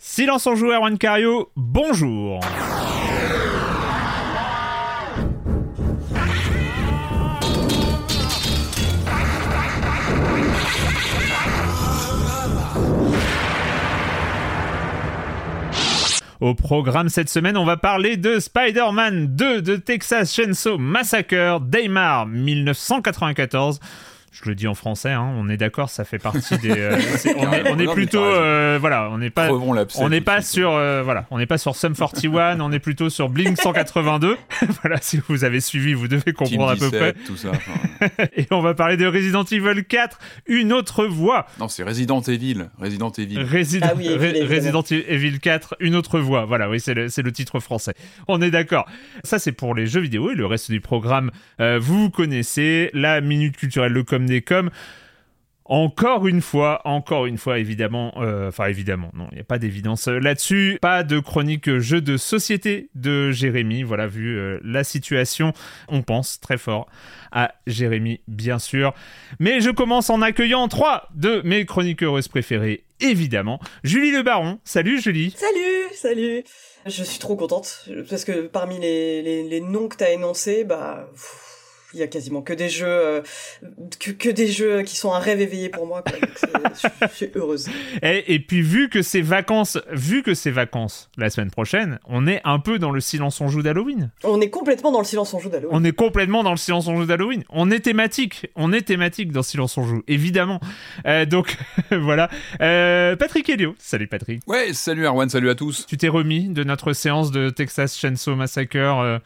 Silence en joueur, Juan Cario, bonjour Au programme cette semaine, on va parler de Spider-Man 2 de Texas Chainsaw Massacre, Daymar 1994. Je le dis en français, hein, on est d'accord, ça fait partie des. euh, on est, on plutôt, euh, voilà, on n'est pas, on n'est pas sur, euh, voilà, on n'est pas sur Sum 41, on est plutôt sur Blink 182. voilà, si vous avez suivi, vous devez Team comprendre à peu 17, près. tout ça. enfin, Et on va parler de Resident Evil 4, une autre voix. non, c'est Resident Evil. Resident Evil. Resident, Ah oui, Evil, Re- évidemment. Resident Evil 4, une autre voix. Voilà, oui, c'est le, c'est le titre français. On est d'accord. Ça, c'est pour les jeux vidéo et le reste du programme, euh, vous connaissez. La minute culturelle, le com des com. Encore une fois, encore une fois, évidemment, euh, enfin évidemment, non, il n'y a pas d'évidence euh, là-dessus. Pas de chronique jeu de société de Jérémy. Voilà, vu euh, la situation, on pense très fort à Jérémy, bien sûr. Mais je commence en accueillant trois de mes chroniqueuses préférées, évidemment. Julie Le Baron. Salut Julie. Salut, salut. Je suis trop contente parce que parmi les, les, noms que t'as énoncés, bah il y a quasiment que des jeux euh, que, que des jeux qui sont un rêve éveillé pour moi. quoi. Donc c'est- je, je suis heureuse. Et, et puis vu que c'est vacances, vu que c'est vacances la semaine prochaine, on est un peu dans le silence on joue d'Halloween. On est complètement dans le silence en joue d'Halloween. On est complètement dans le silence on joue d'Halloween. On est thématique. On est thématique dans silence on joue, évidemment. Euh, donc voilà. Euh, Patrick Helio. Salut Patrick. Ouais, salut Erwan, salut à tous. Tu t'es remis de notre séance de Texas Chainsaw Massacre.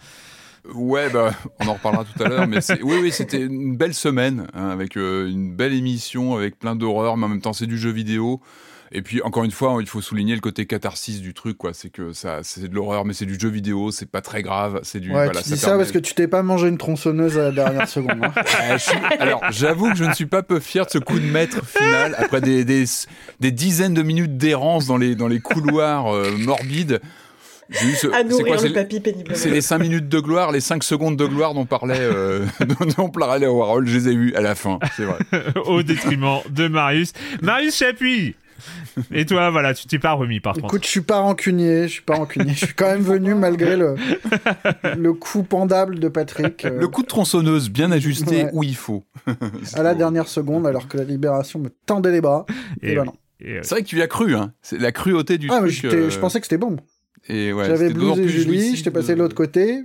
Ouais, bah, on en reparlera tout à l'heure, mais c'est- oui, oui, c'était une belle semaine, hein, avec euh, une belle émission, avec plein d'horreurs, mais en même temps, c'est du jeu vidéo. Et puis, encore une fois, il faut souligner le côté catharsis du truc, quoi. C'est que ça, c'est de l'horreur, mais c'est du jeu vidéo, c'est pas très grave, c'est du. Ouais, voilà, tu dis ça permet- parce que tu t'es pas mangé une tronçonneuse à la dernière seconde. hein. Euh, suis- Alors, j'avoue que je ne suis pas peu fier de ce coup de maître final, après des, des, des dizaines de minutes d'errance dans les, dans les couloirs euh, morbides. À nourrir quoi, c'est le papy péniblement. c'est les 5 minutes de gloire, les 5 secondes de gloire dont parlait, euh, dont, parlait Warhol, je les ai eus à la fin, c'est vrai. au détriment de Marius. Marius Chapuis. Et toi, voilà, tu t'es pas remis par contre. Écoute, je suis pas rancunier, je suis pas rancunier. Je suis quand même venu malgré le, le coup pendable de Patrick euh, Le coup de tronçonneuse bien ajusté Ouais. où il faut. C'est à la dernière seconde alors que la libération me tendait les bras. Et, Et bah oui. non. C'est vrai que tu y as cru, hein. C'est la cruauté du Ah, mais truc. j'étais- euh, je pensais que c'était bon. Et ouais, J'avais blousé Julie, jouissif j'étais passé de l'autre côté.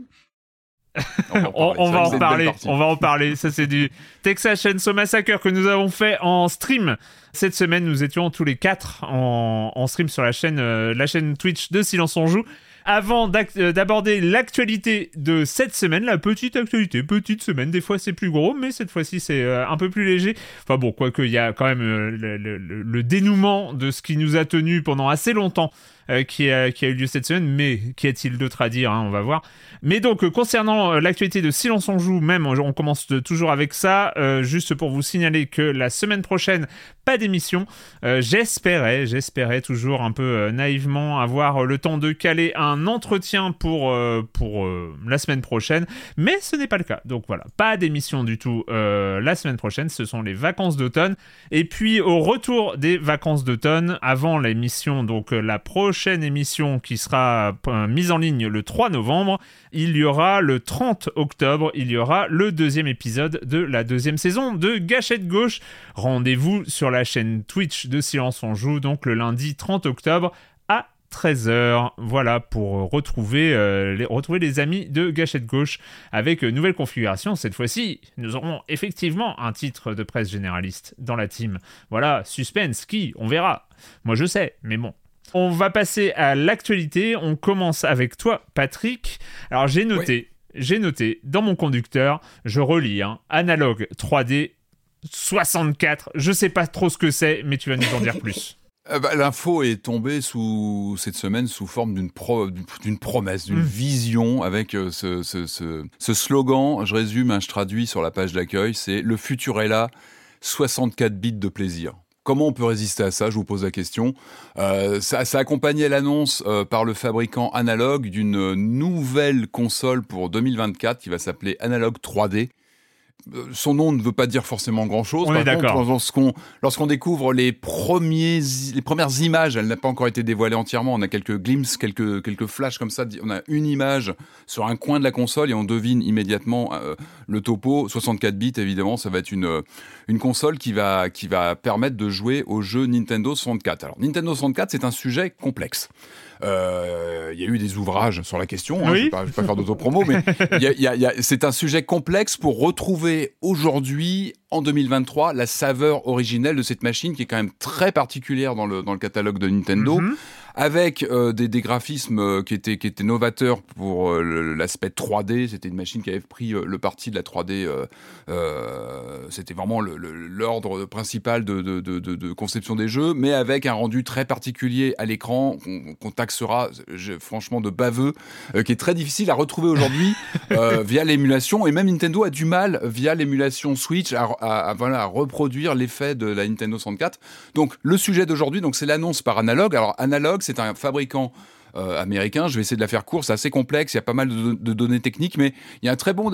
on, on va en parler, on va en parler. Ça, c'est du Texas Chainsaw Massacre que nous avons fait en stream. Cette semaine, nous étions tous les quatre en, en stream sur la chaîne, euh, la chaîne Twitch de Silence on Joue. avant d'aborder l'actualité de cette semaine, la petite actualité, petite semaine, des fois c'est plus gros, mais cette fois-ci c'est un peu plus léger. Enfin bon, quoique il y a quand même le, le dénouement de ce qui nous a tenu pendant assez longtemps euh, qui, a, qui, a, eu lieu cette semaine, mais qu'y a-t-il d'autre à dire hein, On va voir. Mais donc, euh, concernant euh, l'actualité de Silence on joue, même, on commence toujours avec ça, juste pour vous signaler que la semaine prochaine, pas d'émission. j'espérais, j'espérais toujours un peu naïvement avoir le temps de caler un entretien pour, pour la semaine prochaine, mais ce n'est pas le cas. Donc voilà, pas d'émission du tout la semaine prochaine, ce sont les vacances d'automne. Et puis au retour des vacances d'automne, avant l'émission, donc la prochaine prochaine émission qui sera euh, mise en ligne le 3 novembre, il y aura le 30 octobre, il y aura le deuxième épisode de la deuxième saison de Gâchette Gauche. Rendez-vous sur la chaîne Twitch de Silence on Joue, donc le lundi 30 octobre à 13h. Voilà pour retrouver, euh, les, retrouver les amis de Gâchette Gauche avec une nouvelle configuration. Cette fois-ci, nous aurons effectivement un titre de presse généraliste dans la team. Voilà, suspense, qui On verra. Moi je sais, mais bon, on va passer à l'actualité. On commence avec toi, Patrick. Alors j'ai noté, j'ai noté dans mon conducteur, je relis, hein, analogue 3D 64. Je sais pas trop ce que c'est, mais tu vas nous en dire plus. Euh, bah, l'info est tombée sous cette semaine sous forme d'une promesse, d'une hmm. vision avec euh, ce, ce, slogan. Je résume, hein, je traduis sur la page d'accueil. C'est le futur est là, 64 bits de plaisir. Comment on peut résister à ça Je vous pose la question. Euh, ça, ça accompagnait l'annonce euh, par le fabricant Analog d'une nouvelle console pour 2024 qui va s'appeler Analog 3D son nom ne veut pas dire forcément grand-chose. On est d'accord. Lorsqu'on lorsqu'on découvre les premiers les premières images, elle n'a pas encore été dévoilée entièrement. On a quelques glimpses, quelques quelques flashs comme ça. On a une image sur un coin de la console et on devine immédiatement euh, le topo. 64 bits évidemment, ça va être une une console qui va qui va permettre de jouer aux jeux Nintendo 64. Alors Nintendo 64, c'est un sujet complexe. Euh, il y a eu des ouvrages sur la question. Hein, je ne vais, pas faire d'autopromo, mais c'est un sujet complexe pour retrouver aujourd'hui, en 2023, la saveur originelle de cette machine qui est quand même très particulière dans le, dans le catalogue de Nintendo. Mm-hmm avec euh, des, des, graphismes euh, qui étaient, qui étaient novateurs pour euh, l'aspect 3D. C'était une machine qui avait pris le parti de la 3D. C'était vraiment l'ordre principal de, de, de, de, conception des jeux, mais avec un rendu très particulier à l'écran qu'on taxera franchement de baveux, qui est très difficile à retrouver aujourd'hui via l'émulation. Et même Nintendo a du mal via l'émulation Switch à, à, voilà, à reproduire l'effet de la Nintendo 64. Donc le sujet d'aujourd'hui, donc c'est l'annonce par Analog. Alors Analog, c'est un fabricant euh, américain. Je vais essayer de la faire court, c'est assez complexe, il y a pas mal de, données techniques, mais il y a un très bon,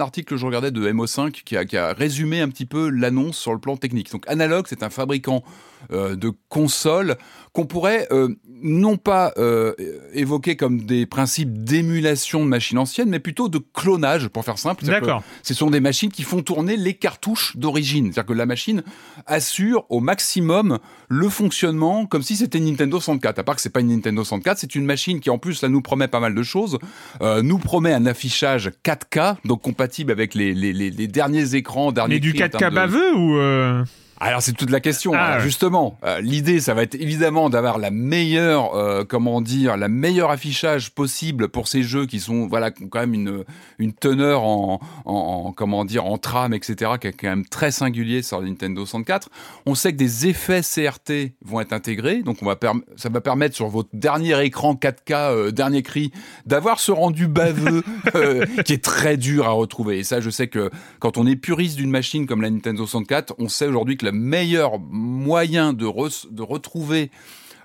article que je regardais de MO5 qui a, qui a résumé un petit peu l'annonce sur le plan technique. Donc Analog, c'est un fabricant de consoles qu'on pourrait euh, non pas euh, évoquer comme des principes d'émulation de machines anciennes, mais plutôt de clonage, pour faire simple. D'accord. Ce sont des machines qui font tourner les cartouches d'origine. C'est-à-dire que la machine assure au maximum le fonctionnement comme si c'était une Nintendo 64. À part que c'est pas une Nintendo 64, c'est une machine qui en plus là nous promet pas mal de choses. nous promet un affichage 4K, donc compatible avec les, les, les, derniers écrans, derniers Mais du 4K baveux ou alors c'est toute la question. Ah, justement, euh, l'idée, ça va être évidemment d'avoir la meilleure, euh, comment dire, la meilleure affichage possible pour ces jeux qui sont, voilà, quand même une une teneur en, en, comment dire, en trame, etc., qui est quand même très singulier sur la Nintendo 64. On sait que des effets CRT vont être intégrés, donc on va ça va permettre sur votre dernier écran 4K, euh, dernier cri, d'avoir ce rendu baveux qui est très dur à retrouver. Et ça, je sais que quand on est puriste d'une machine comme la Nintendo 64, on sait aujourd'hui que le meilleur moyen de, de retrouver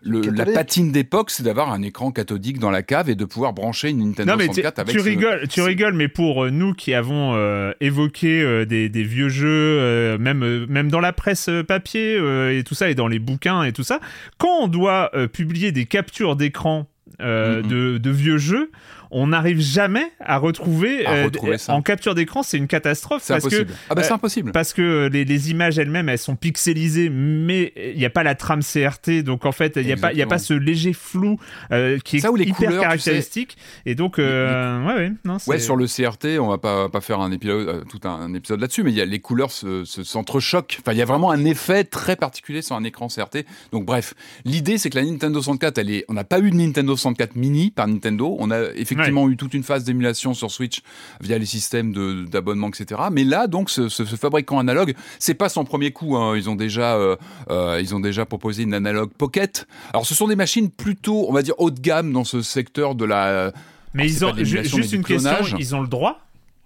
la patine d'époque, c'est d'avoir un écran cathodique dans la cave et de pouvoir brancher une Nintendo 64 avec. Tu rigoles, tu rigoles, mais pour euh, nous qui avons euh, évoqué euh, des, vieux jeux, même même dans la presse papier et tout ça, et dans les bouquins et tout ça, quand on doit publier des captures d'écran mm-hmm. de, de, vieux jeux, on n'arrive jamais à retrouver, À euh, retrouver ça. en capture d'écran, c'est une catastrophe C'est parce impossible. que ah bah c'est euh, impossible. parce que les, les images elles-mêmes elles sont pixelisées mais il n'y a pas la trame CRT donc en fait il n'y a pas il y a pas ce léger flou euh, qui est Ça ou les hyper couleurs, tu sais. caractéristique et donc euh, ouais ouais non Ouais, sur le CRT, on va pas, pas faire un épisode, euh, tout un, un épisode là-dessus, mais il y a les couleurs se, se- s'entrechoquent. Enfin, il y a vraiment un effet très particulier sur un écran CRT. Donc, bref, l'idée, c'est que la Nintendo 64, elle est, on n'a pas eu de Nintendo 64 mini par Nintendo. On a effectivement eu toute une phase d'émulation sur Switch via les systèmes d'abonnement, etc. Mais là, donc, ce, ce- ce fabricant analogue, c'est pas son premier coup. hein. Ils ont déjà, euh, euh, ils ont déjà proposé une analogue Pocket. Alors, ce sont des machines plutôt, on va dire, haut de gamme dans ce secteur de la. mais alors, ils ont juste mais une question ils ont le droit?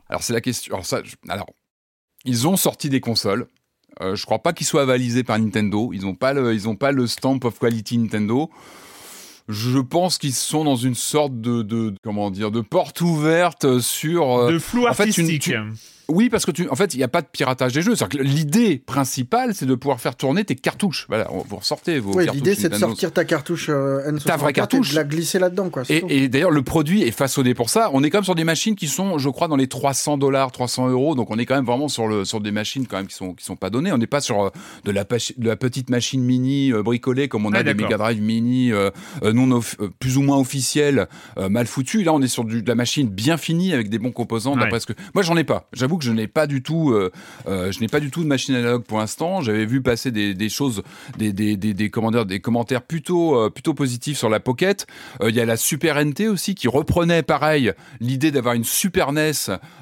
Alors c'est la question. Alors ça, je- alors ils ont sorti des consoles. Euh, je crois pas qu'ils soient avalisés par Nintendo. Ils ont pas le, ils ont pas le stamp of quality Nintendo. Je pense qu'ils sont dans une sorte de, de comment dire, de porte ouverte sur. euh, de flou en fait, artistique tu- oui, parce que tu, en fait, il n'y a pas de piratage des jeux. C'est-à-dire que l'idée principale, c'est de pouvoir faire tourner tes cartouches. Voilà, vous ressortez vos Oui, cartouches. l'idée c'est de sortir ta cartouche euh, N64 Ta vraie cartouche. et de la glisser là-dedans, quoi. Et, d'ailleurs, le produit est façonné pour ça. On est quand même sur des machines qui sont, je crois, dans les 300 dollars, 300 euros. Donc, on est quand même vraiment sur le sur des machines quand même qui sont qui sont pas données. On n'est pas sur euh, de la de la petite machine mini euh, bricolée comme on a Ouais, des. Mega Drive mini non euh, plus ou moins officielles, euh, mal foutues. Là, on est sur du, de la machine bien finie avec des bons composants. Ouais. D'après ce que moi, j'en ai pas. J'avoue que je n'ai pas du tout. euh, euh, je n'ai pas du tout de machine analogue pour l'instant. J'avais vu passer des, des choses, des des des, des, commentaires plutôt euh, plutôt positifs sur la Pocket. Il y a la Super NT aussi qui reprenait pareil l'idée d'avoir une Super NES,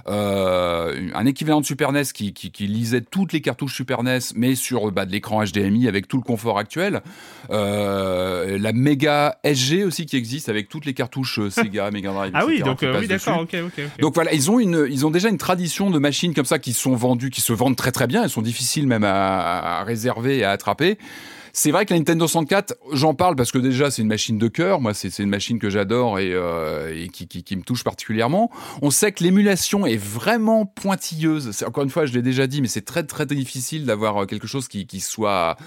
un équivalent de Super NES qui, qui, qui lisait toutes les cartouches Super NES, mais sur bah, de l'écran HDMI avec tout le confort actuel. La Mega SG aussi qui existe avec toutes les cartouches Sega, Mega Drive. ah oui donc oui d'accord ok ok ok Donc voilà, ils ont une, ils ont déjà une tradition de machines comme ça qui sont vendues, qui se vendent très très bien. Elles sont difficiles même à, réserver et à attraper. C'est vrai que la Nintendo 64, j'en parle parce que déjà c'est une machine de cœur. Moi, c'est une machine que j'adore et, euh, et qui, qui, qui me touche particulièrement. On sait que l'émulation est vraiment pointilleuse. Encore une fois, je l'ai déjà dit, mais c'est très très difficile d'avoir euh, quelque chose qui, qui soit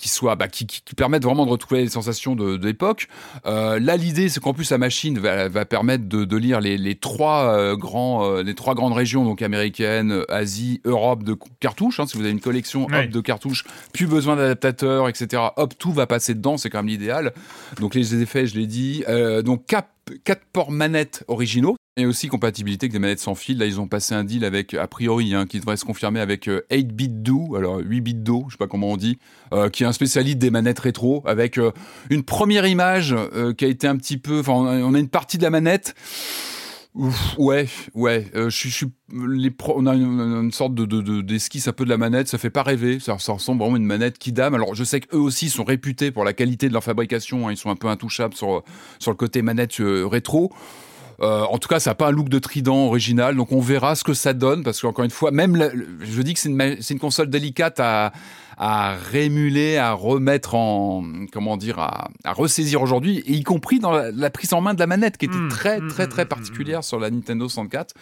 qui soit bah, qui, qui, qui permettent vraiment de retrouver les sensations de, de l'époque. Euh, là, l'idée, c'est qu'en plus, la machine va, va permettre de, de lire les, les trois euh, grands, euh, les trois grandes régions, donc américaine, Asie, Europe de cartouches. hein. si vous avez une collection hop de cartouches, plus besoin d'adaptateurs, etc. Hop, tout va passer dedans. C'est quand même l'idéal. Donc les effets, je l'ai dit. Donc cap, quatre ports manettes originaux. Et aussi compatibilité avec des manettes sans fil. Là, ils ont passé un deal avec, a priori, hein, qui devrait se confirmer avec euh, 8-bit-do, alors 8-bit-do, je sais pas comment on dit, euh, qui est un spécialiste des manettes rétro, avec euh, une première image qui a été un petit peu, enfin, on a une partie de la manette. Ouf, ouais, ouais. euh, je je les pro- on a une, sorte de, de- de- d'esquisse un peu de la manette. Ça fait pas rêver. Ça, ressemble vraiment à une manette qui dame. Alors, je sais qu'eux aussi sont réputés pour la qualité de leur fabrication. hein, ils sont un peu intouchables sur sur le côté manette euh, rétro. Euh, en tout cas, ça n'a pas un look de trident original, donc on verra ce que ça donne, parce qu'encore une fois, même, la- je dis que c'est une, une console délicate à, à rémuler, à remettre en, comment dire, à, à ressaisir aujourd'hui, et y compris dans la, la prise en main de la manette, qui était Mm, très, mm, très, mm, très particulière sur la Nintendo 64.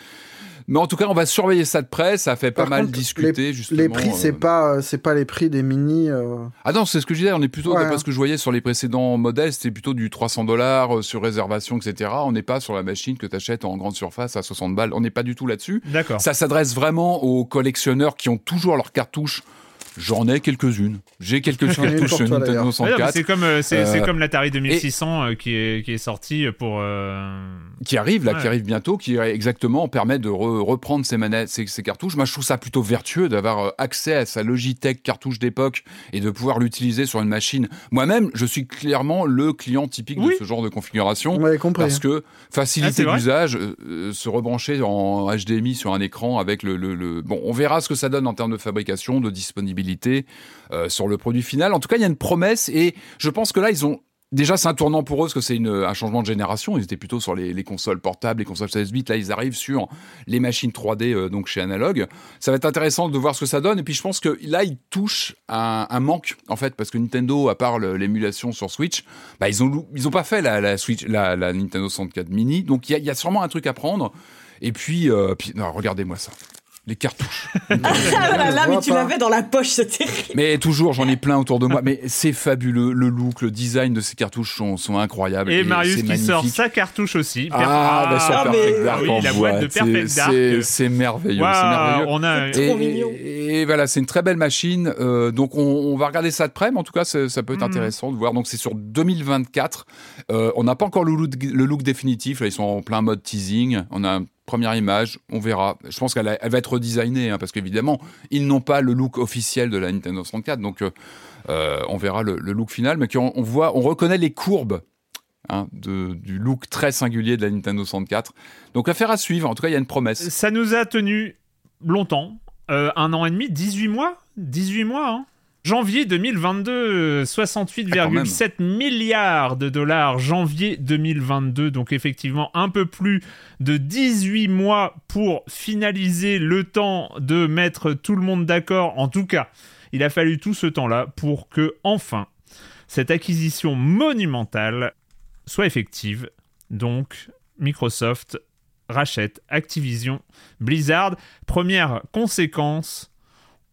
Mais en tout cas, on va surveiller ça de près. Ça fait pas Par mal contre, discuter, justement. Les prix, c'est euh. pas, euh, c'est pas les prix des mini. euh, Ah non, c'est ce que je disais. On est plutôt, Ouais. d'après ce que je voyais sur les précédents modèles, c'était plutôt du 300 dollars sur réservation, etc. On n'est pas sur la machine que tu achètes en grande surface à 60 balles. On n'est pas du tout là-dessus. d'accord Ça s'adresse vraiment aux collectionneurs qui ont toujours leurs cartouches. J'en ai quelques-unes. J'ai quelques cartouches Nintendo d'ailleurs. Ouais, non, mais 64 c'est comme euh, c'est Euh, comme l'Atari 2600 euh, qui est qui est sorti pour euh, qui arrive là, Ouais. qui arrive bientôt, qui exactement permet de re- reprendre ces manettes, ces, ces cartouches. Moi, je trouve ça plutôt vertueux d'avoir euh, accès à sa Logitech cartouche d'époque et de pouvoir l'utiliser sur une machine. Moi-même, je suis clairement le client typique Oui. de ce genre de configuration. Compris. Parce que Ah, facilité vrai d'usage, euh, euh, se rebrancher en HDMI sur un écran avec le, le- le- Bon, on verra ce que ça donne en termes de fabrication, de disponibilité euh, sur le produit final. En tout cas, il y a une promesse et je pense que là, ils ont. Déjà, c'est un tournant pour eux parce que c'est un changement de génération. Ils étaient plutôt sur les, les consoles portables, les consoles 16 bits. Là, ils arrivent sur les machines 3D, euh, donc chez Analog. Ça va être intéressant de voir ce que ça donne. Et puis, je pense que là, ils touchent un, un manque, en fait, parce que Nintendo, à part l'émulation sur Switch, bah, ils ont lou- ils ont pas fait la, Switch, la, Nintendo 64 Mini. Donc, il y, a- sûrement un truc à prendre. Et puis, euh, puis regardez-moi ça. Les cartouches. Ah voilà, là, mais tu l'avais dans la poche, c'est terrible. mais toujours, j'en ai plein autour de moi. Mais c'est fabuleux. Le look, le design de ces cartouches sont, sont incroyables. Et, Marius qui magnifique. sort sa cartouche aussi. Ah, bah, sur Ah, Perfect mais- Dark oui, en la boîte de Perfect Dark. c'est- merveilleux. Waouh, c'est merveilleux. on a Trop Et, mignon. et- et voilà, c'est une très belle machine. Euh, donc on, on va regarder ça de près, mais en tout cas, c'est- ça peut être Mhm. intéressant de voir. Donc c'est sur 2024. Euh, on n'a pas encore le look, le look définitif. Là, ils sont en plein mode teasing. On a première image, on verra. Je pense qu'elle va être redesignée, hein, parce qu'évidemment, ils n'ont pas le look officiel de la Nintendo 64. Donc euh, euh, on verra le, look final, mais qu'on on voit, on reconnaît les courbes. hein, du look très singulier de la Nintendo 64. Donc affaire à suivre. En tout cas, il y a une promesse. Ça nous a tenu longtemps. Euh, un an et demi, 18 mois? 18 mois, hein? Janvier 2022, euh, 68,7 milliards de dollars. Janvier 2022, donc effectivement un peu plus de 18 mois pour finaliser le temps de mettre tout le monde d'accord. En tout cas, il a fallu tout ce temps-là pour que, enfin, cette acquisition monumentale soit effective. Donc, Microsoft rachète Activision Blizzard. Première conséquence,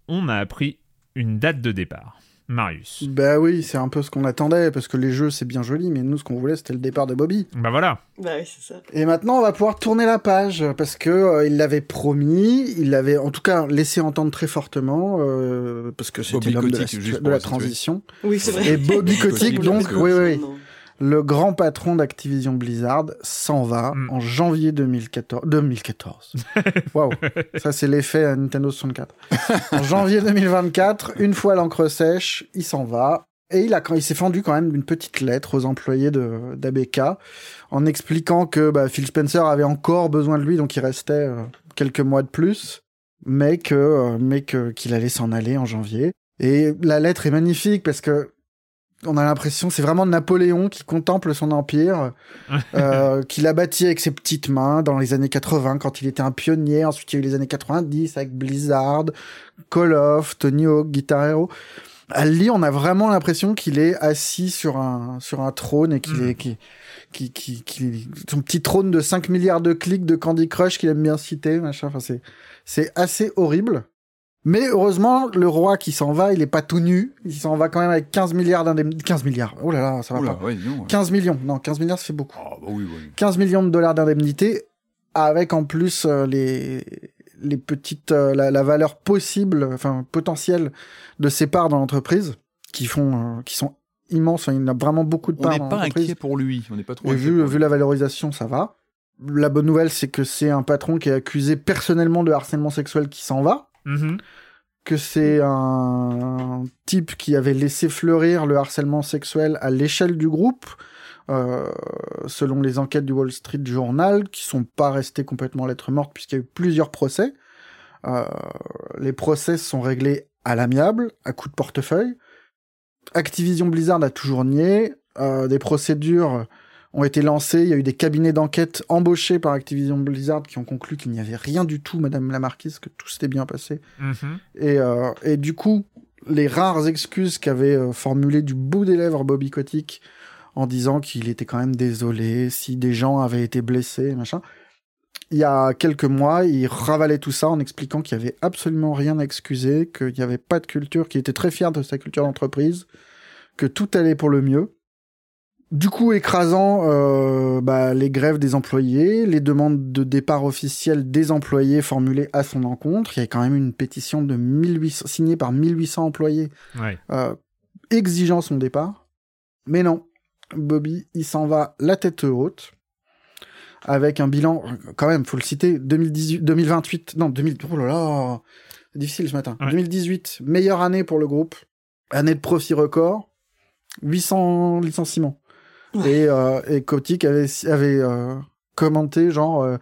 on a appris une date de départ. Marius. Bah oui, c'est un peu ce qu'on attendait, parce que les jeux, c'est bien joli, mais nous, ce qu'on voulait, c'était le départ de Bobby. Bah voilà. Bah oui, c'est ça. Et maintenant, on va pouvoir tourner la page, parce que euh, il l'avait promis, il l'avait en tout cas laissé entendre très fortement, euh, parce que c'était l'homme de la, de la transition. Oui, c'est vrai. Et Bobby Kotick, donc, oui, oui, oui. Non. Le grand patron d'Activision Blizzard s'en va Mm. en janvier 2014. 2014. Waouh, ça c'est l'effet à Nintendo 64. en janvier 2024, une fois l'encre sèche, il s'en va. Et il, a, il s'est fendu quand même d'une petite lettre aux employés de, d'ABK en expliquant que bah, Phil Spencer avait encore besoin de lui, donc il restait euh, quelques mois de plus, mais que, euh, mais que qu'il allait s'en aller en janvier. Et la lettre est magnifique parce que on a l'impression c'est vraiment Napoléon qui contemple son empire, euh, qu'il a bâti avec ses petites mains dans les années 80 quand il était un pionnier. Ensuite, il y a eu les années 90 avec Blizzard, Call of, Tony Hawk, Guitar Hero. À le lire, on a vraiment l'impression qu'il est assis sur un sur un trône et qu'il Mhm. est qui qui, qui, qui- son petit trône de 5 milliards de clics de Candy Crush qu'il aime bien citer, machin. Enfin, c'est c'est assez horrible. Mais heureusement, le roi qui s'en va, il est pas tout nu. Il s'en va quand même avec 15 milliards d'indemnités. 15 milliards. Oh là là, ça va Oula, pas. ouais, dis donc. 15 millions. Non, 15 milliards, ça fait beaucoup. Ah, bah oui, oui. 15 millions de dollars d'indemnités, avec en plus euh, les, les petites, euh, la, la valeur possible, enfin potentielle de ses parts dans l'entreprise, qui font, euh, qui sont immenses. Il a vraiment beaucoup de On parts n'est dans pas inquiet pour lui. On n'est pas trop Et vu, vu la valorisation, ça va. La bonne nouvelle, c'est que c'est un patron qui est accusé personnellement de harcèlement sexuel qui s'en va Mhm. que c'est un type qui avait laissé fleurir le harcèlement sexuel à l'échelle du groupe, euh, selon les enquêtes du Wall Street Journal, qui sont pas restées complètement lettres mortes puisqu'il y a eu plusieurs procès. Euh, les procès sont réglés à l'amiable, à coup de portefeuille. Activision Blizzard a toujours nié. Euh, des procédures ont été lancées. Il y a eu des cabinets d'enquête embauchés par Activision Blizzard qui ont conclu qu'il n'y avait rien du tout, Madame la Marquise, que tout s'était bien passé. Mhm. Et, euh, et du coup, les rares excuses qu'avait euh, formulées du bout des lèvres Bobby Kotick en disant qu'il était quand même désolé si des gens avaient été blessés, machin. Il y a quelques mois, il ravalait tout ça en expliquant qu'il y avait absolument rien à excuser, qu'il n'y avait pas de culture, qu'il était très fier de sa culture d'entreprise, que tout allait pour le mieux. Du coup, écrasant euh, bah, les grèves des employés, les demandes de départ officielles des employés formulées à son encontre. Il y a quand même une pétition de 1800, signée par 1800 employés Ouais. euh, exigeant son départ. Mais non, Bobby, il s'en va la tête haute, avec un bilan, quand même, faut le citer, 2018, 2028, non, 2000, oh là là, difficile ce matin. Ouais. 2018, meilleure année pour le groupe, année de profit record, 800 licenciements. Et, euh, et Kotick avait, avait euh, commenté, genre, euh,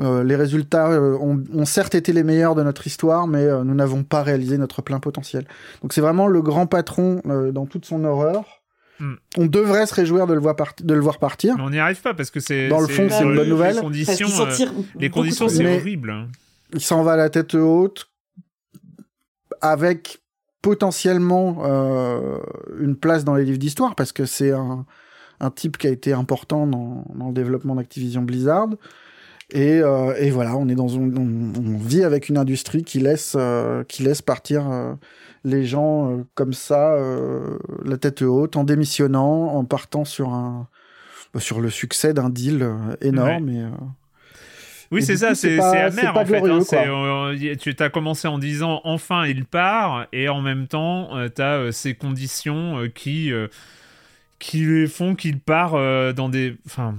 euh, les résultats euh, ont, ont certes été les meilleurs de notre histoire, mais euh, nous n'avons pas réalisé notre plein potentiel. Donc c'est vraiment le grand patron euh, dans toute son horreur. Hmm. On devrait se réjouir de le voir, parti- de le voir partir. Mais on n'y arrive pas parce que c'est. Dans le fond, c'est une bonne nouvelle. Les conditions, euh, les conditions c'est horrible. hein. Il s'en va à la tête haute, avec potentiellement euh, une place dans les livres d'histoire, parce que c'est un, un type qui a été important dans, dans le développement d'Activision Blizzard. Et, euh, et voilà, on est dans une, on, on vit avec une industrie qui laisse, euh, qui laisse partir euh, les gens comme ça, la tête haute, en démissionnant, en partant sur un, bah, sur le succès d'un deal énorme. Et, Oui, c'est ça, c'est amer en fait. hein, tu t'as commencé en disant enfin il part, et en même temps t'as euh, ces conditions qui qui font qu'il part euh, dans des. Enfin,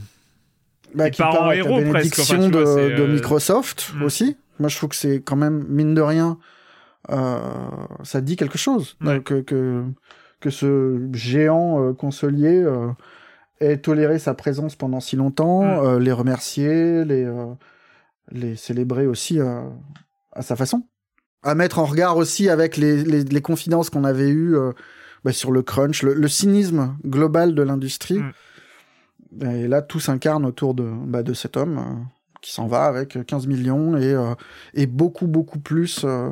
bah, Il qui part part en héros, presque, enfin, vois, de, de euh, Microsoft mm. aussi. Moi, je trouve que c'est quand même, mine de rien, euh, ça dit quelque chose. Ouais. Donc, que, que, que ce géant euh, consolier euh, ait toléré sa présence pendant si longtemps, Mm. euh, les remercier, les, euh, les célébrer aussi euh, à sa façon. À mettre en regard aussi avec les, les, les confidences qu'on avait eues euh, bah, sur le crunch, le, le cynisme global de l'industrie. Mm. Et là, tout s'incarne autour de, bah, de cet homme euh, qui s'en va avec 15 millions et, euh, et beaucoup, beaucoup plus euh,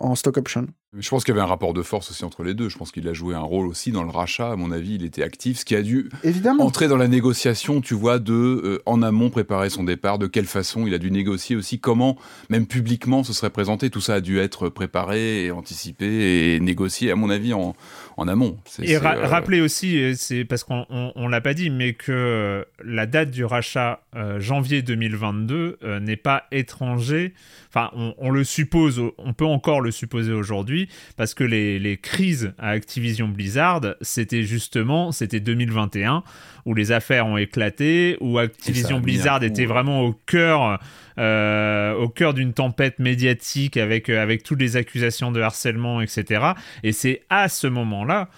en stock option. Je pense qu'il y avait un rapport de force aussi entre les deux. Je pense qu'il a joué un rôle aussi dans le rachat. À mon avis, il était actif, ce qui a dû Évidemment. entrer dans la négociation, tu vois, de euh, en amont préparer son départ, de quelle façon il a dû négocier aussi, comment, même publiquement, ce serait présenté. Tout ça a dû être préparé et anticipé et négocié, à mon avis, en, en amont. Et ra- euh, rappelez aussi, c'est parce qu'on on, on l'a pas dit, mais que euh, la date du rachat euh, janvier 2022 euh, n'est pas étranger. Enfin, on, on le suppose, on peut encore le supposer aujourd'hui, parce que les, les crises à Activision Blizzard, c'était justement, c'était 2021, où les affaires ont éclaté, où Activision Blizzard coup, était vraiment au cœur, euh, au cœur d'une tempête médiatique avec euh, avec toutes les accusations de harcèlement, etc. Et c'est à ce moment-là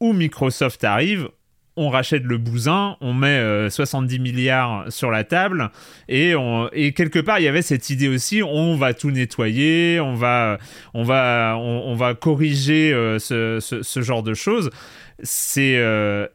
où Microsoft arrive, on rachète le bousin, on met euh, 70 milliards sur la table, et, on- et quelque part, il y avait cette idée aussi, on va tout nettoyer, on va, on va, on, on va corriger euh, ce, ce- ce genre de choses. C'est... euh,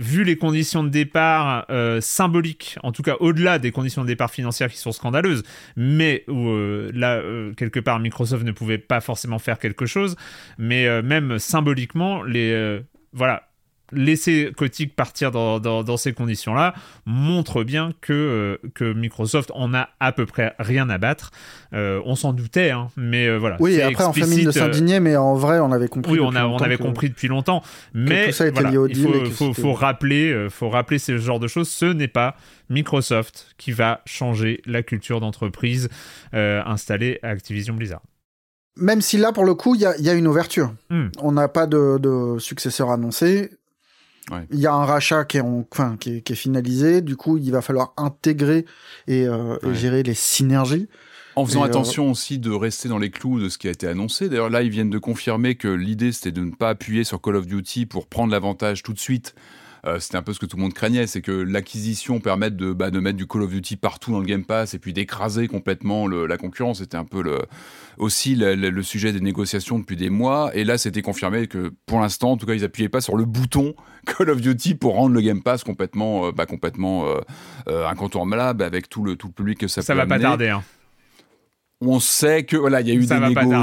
Vu les conditions de départ euh, symboliques, en tout cas au-delà des conditions de départ financières qui sont scandaleuses, mais où euh, là, euh, quelque part, Microsoft ne pouvait pas forcément faire quelque chose, mais même symboliquement, les, voilà, laisser Kotick partir dans, dans, dans ces conditions-là montre bien que, euh, que Microsoft en a à peu près rien à battre. Euh, on s'en doutait, hein, mais euh, voilà. Oui, après, en famille de explicite, euh, s'indigner, mais en vrai, on avait compris. oui, on, a, on avait que- compris depuis longtemps, mais tout ça était voilà, lié au il deal faut, faut, faut rappeler, faut rappeler ce genre de choses. Ce n'est pas Microsoft qui va changer la culture d'entreprise installée à Activision Blizzard. Même si là, pour le coup, il y a, il y a une ouverture. Hmm. On n'a pas de, de successeur annoncé. Ouais. Il y a un rachat qui est, en- enfin, qui, est, qui est finalisé. Du coup, il va falloir intégrer et, euh, et gérer les synergies. En faisant Et, euh, attention aussi de rester dans les clous de ce qui a été annoncé. D'ailleurs, là, ils viennent de confirmer que l'idée, c'était de ne pas appuyer sur Call of Duty pour prendre l'avantage tout de suite. Euh, c'était un peu ce que tout le monde craignait, c'est que l'acquisition permette de, bah, de mettre du Call of Duty partout dans le Game Pass et puis d'écraser complètement le- la concurrence. C'était un peu le, aussi le, sujet des négociations depuis des mois. Et là, c'était confirmé que pour l'instant, en tout cas, ils appuyaient pas sur le bouton Call of Duty pour rendre le Game Pass complètement, euh, bah, complètement euh, euh, incontournable avec tout le, tout le public que ça, Ça peut va pas tarder. hein. On sait que voilà, il y a eu Ça des tarder, hein.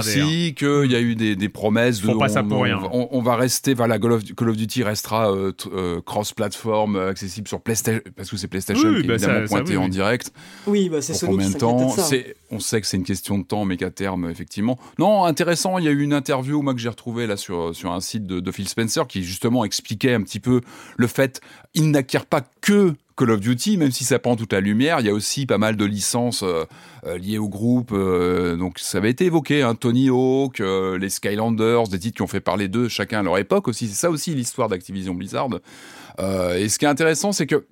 qu'il y a eu des, des promesses. De, pas ça on, pour on- rien. On, on va rester, voilà, Call of, Call of Duty restera euh, euh, cross-platform, euh, accessible sur PlayStation, parce que c'est PlayStation Oui, qui est bah évidemment ça- ça, pointé oui, en direct. Oui, bah c'est Pour Sony combien qui de temps. C'est- On sait que c'est une question de temps, mais qu'à terme, effectivement. Non, intéressant. Il y a eu une interview, moi, que j'ai retrouvée là sur sur un site de, de Phil Spencer, qui justement expliquait un petit peu le fait, il n'acquiert pas que Call of Duty, même si ça prend toute la lumière, il y a aussi pas mal de licences euh, euh, liées au groupe. euh, donc ça avait été évoqué, hein, Tony Hawk, les Skylanders, des titres qui ont fait parler d'eux chacun à leur époque aussi. C'est ça aussi l'histoire d'Activision Blizzard. Et ce qui est intéressant, c'est que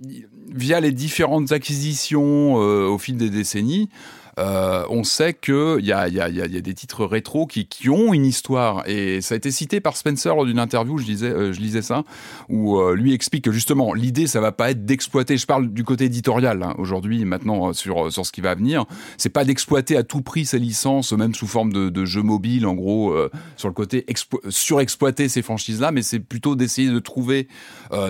via les différentes acquisitions au fil des décennies, euh, on sait qu'il y y, a, des titres rétro qui, ont une histoire. Et ça a été cité par Spencer lors d'une interview, je, euh, je lisais ça, où euh, lui explique que justement, l'idée, ça va pas être d'exploiter, je parle du côté éditorial hein, aujourd'hui, maintenant, sur, ce qui va venir, c'est pas d'exploiter à tout prix ces licences, même sous forme de, jeux mobiles, en gros, sur le côté explo- surexploiter ces franchises-là, mais c'est plutôt d'essayer de trouver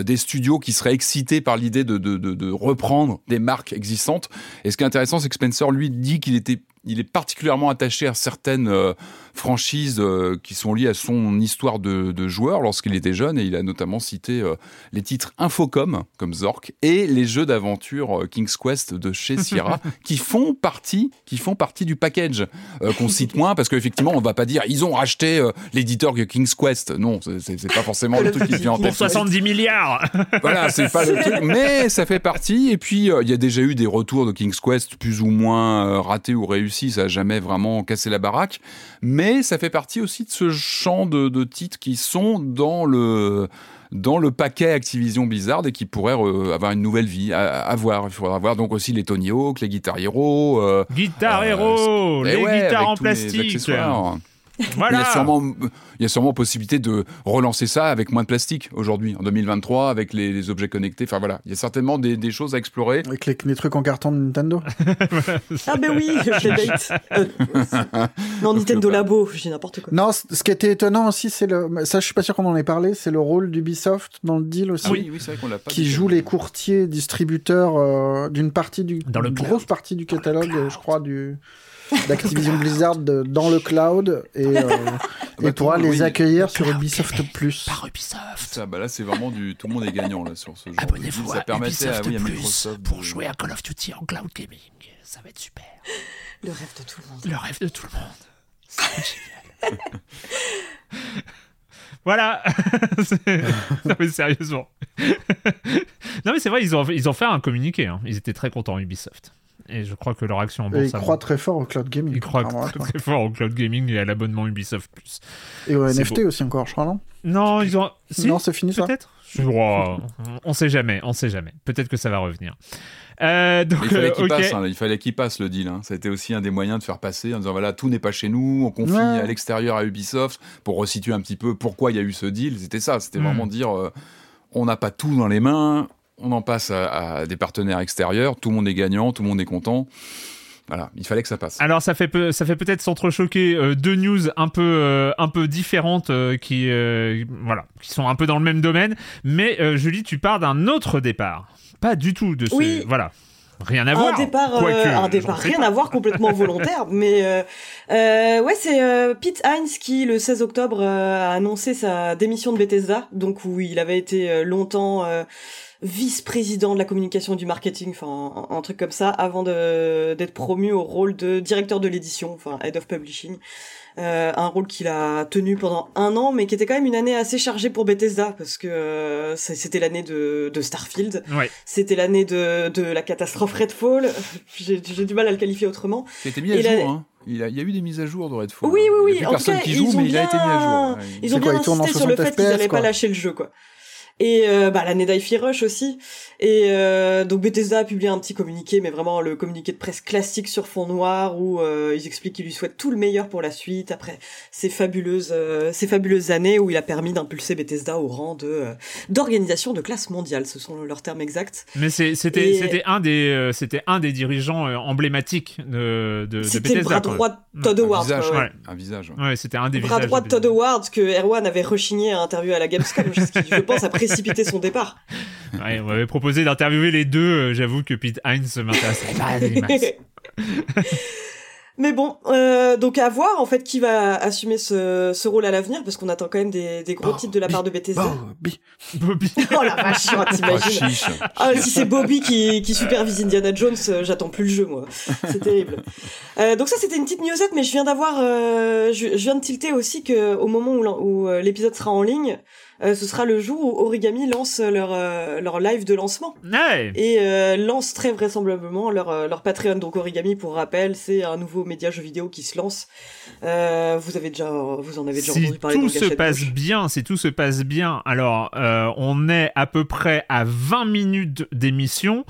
des studios qui seraient excités par l'idée de, de reprendre des marques existantes. Et ce qui est intéressant, c'est que Spencer, lui, dit qu'il était il est particulièrement attaché à certaines euh, franchises euh, qui sont liées à son histoire de, de joueur lorsqu'il était jeune, et il a notamment cité euh, les titres Infocom, comme Zork, et les jeux d'aventure euh, King's Quest de chez Sierra, qui font partie, qui font partie du package euh, qu'on cite moins, parce qu'effectivement, on va pas dire ils ont racheté euh, l'éditeur que King's Quest. Non, c'est- pas forcément le truc qui vient en Pour tête. 70 milliards Voilà, c'est pas le truc, mais ça fait partie. Et puis, euh, il y a déjà eu des retours de King's Quest plus ou moins euh, ratés ou réussis. Ça a jamais vraiment cassé la baraque. Mais ça fait partie aussi de ce champ de, de titres qui sont dans le dans le paquet Activision Blizzard et qui pourraient euh, avoir une nouvelle vie à, à voir. Il faudra voir donc aussi les Tony Hawk, les Guitar Hero. euh, Guitare euh, Hero et Les ouais, guitares en tous les Il y, a sûrement, il y a sûrement possibilité de relancer ça avec moins de plastique aujourd'hui, en 2023, avec les, les objets connectés. Enfin voilà, il y a certainement des, des choses à explorer. Avec les, les trucs en carton de Nintendo. Ah ben oui, je. Euh, non, Nintendo Labo, je dis n'importe quoi. Non, ce qui était étonnant aussi, c'est le. Ça, je suis pas sûr qu'on en ait parlé, c'est le rôle d'Ubisoft dans le deal aussi. Ah oui, oui, c'est vrai qu'on l'a pas Qui dit. joue les courtiers distributeurs euh, d'une partie du. Dans le grosse partie du catalogue, je crois, du. d'Activision Blizzard de- dans le cloud et, euh, bah, et pourra les oui. accueillir sur Ubisoft Plus. Par Ubisoft Ça, bah là, c'est vraiment du. Tout le monde est gagnant là sur ce jeu. Abonnez-vous ça à permettait à, Ubisoft oui, à Plus pour de- jouer à Call of Duty en cloud gaming. Ça va être super. Le rêve de tout le monde. Le rêve de tout le monde. Ça va être génial. voilà. C'est- non mais sérieusement. non mais c'est vrai, ils ont, ils ont fait un communiqué. hein. Ils étaient très contents Ubisoft. Et je crois que leur action en Et bourse ils croient très fort au cloud gaming. ils croient très, fort au cloud gaming et à l'abonnement Ubisoft Plus. Et au NFT aussi encore, je crois, non? Non, ils ont. Si, Non, c'est fini ça? peut-être? Crois. on sait jamais, on sait jamais. Peut-être que ça va revenir. Euh, donc, Il fallait euh, qu'il passe, hein, il fallait qu'il passe le deal. Hein. Ça a été aussi un des moyens de faire passer en disant voilà, tout n'est pas chez nous, on confie Ouais. à l'extérieur à Ubisoft pour resituer un petit peu pourquoi il y a eu ce deal. C'était ça, c'était Hmm. vraiment dire euh, on n'a pas tout dans les mains, on en passe à, à des partenaires extérieurs, tout le monde est gagnant, tout le monde est content. Voilà, il fallait que ça passe. Alors ça fait peu- ça fait peut-être s'entrechoquer euh, deux news un peu euh, un peu différentes euh, qui euh, voilà qui sont un peu dans le même domaine. Mais euh, Julie, tu pars d'un autre départ, pas du tout de ce Oui. voilà rien à voir. Un départ, euh, quoique, un départ, rien pas. à voir, complètement volontaire. Mais euh, euh, ouais, c'est euh, Pete Hines qui, le 16 octobre, euh, a annoncé sa démission de Bethesda. Donc où il avait été longtemps euh, vice-président de la communication et du marketing, enfin un, un truc comme ça, avant de d'être promu au rôle de directeur de l'édition, enfin head of publishing. Euh, un rôle qu'il a tenu pendant un an, mais qui était quand même une année assez chargée pour Bethesda parce que euh, c'était l'année de, de Starfield. Ouais. C'était l'année de, de la catastrophe Redfall. J'ai j'ai du mal à le qualifier autrement. C'était mis à jour. la- Hein. Il, a, il y a eu des mises à jour de Redfall. Oui, oui, Il y a oui. plus En tout personne cas, qui ils joue, ont mais il a été mis à jour. bien-. Ils ont quoi, bien insisté sur le 60 fait qu'ils n'allaient pas lâcher le jeu, quoi. Et euh, bah, l'année d'Hi-Fi Rush aussi. Et euh, donc Bethesda a publié un petit communiqué, mais vraiment le communiqué de presse classique sur fond noir, où euh, ils expliquent qu'ils lui souhaitent tout le meilleur pour la suite, après ces fabuleuses, euh, ces fabuleuses années où il a permis d'impulser Bethesda au rang de euh, d'organisation de classe mondiale, ce sont leurs termes exacts. Mais c'est- c'était c'était un des euh, c'était un des dirigeants euh, emblématiques de de, de C'était le Bethesda. bras droit de Todd Un Howard. visage, quoi, ouais. ouais. un visage. Ouais, c'était un des bras visages droit de Todd Bethesda. Howard que Erwan avait rechigné à interviewer à la Gamescom, je pense, a précipité son départ. Ouais, on m'avait proposé d'interviewer les deux. euh, J'avoue que Pete Hines m'intéressait pas. Mais bon, euh, donc à voir en fait qui va assumer ce, ce rôle à l'avenir, parce qu'on attend quand même des, des gros Bobby, titres de la part de Bethesda. Bobby. Bobby. Oh la vache, oh, t'imagines chiche. Ah, si c'est Bobby qui, qui supervise Indiana Jones, euh, j'attends plus le jeu, moi. C'est terrible. Euh, donc ça, c'était une petite newsette, mais je viens d'avoir, euh, je, je viens de tilter aussi que au moment où, l'épisode sera en ligne, euh, ce sera le jour où Origami lance leur euh, leur live de lancement et euh, lance très vraisemblablement leur leur Patreon. Donc Origami, pour rappel, c'est un nouveau média jeu vidéo qui se lance. Vous avez déjà, vous en avez déjà si entendu parler. tout se passe Gauche. bien, si tout se passe bien, alors on est à peu près à 20 minutes d'émission.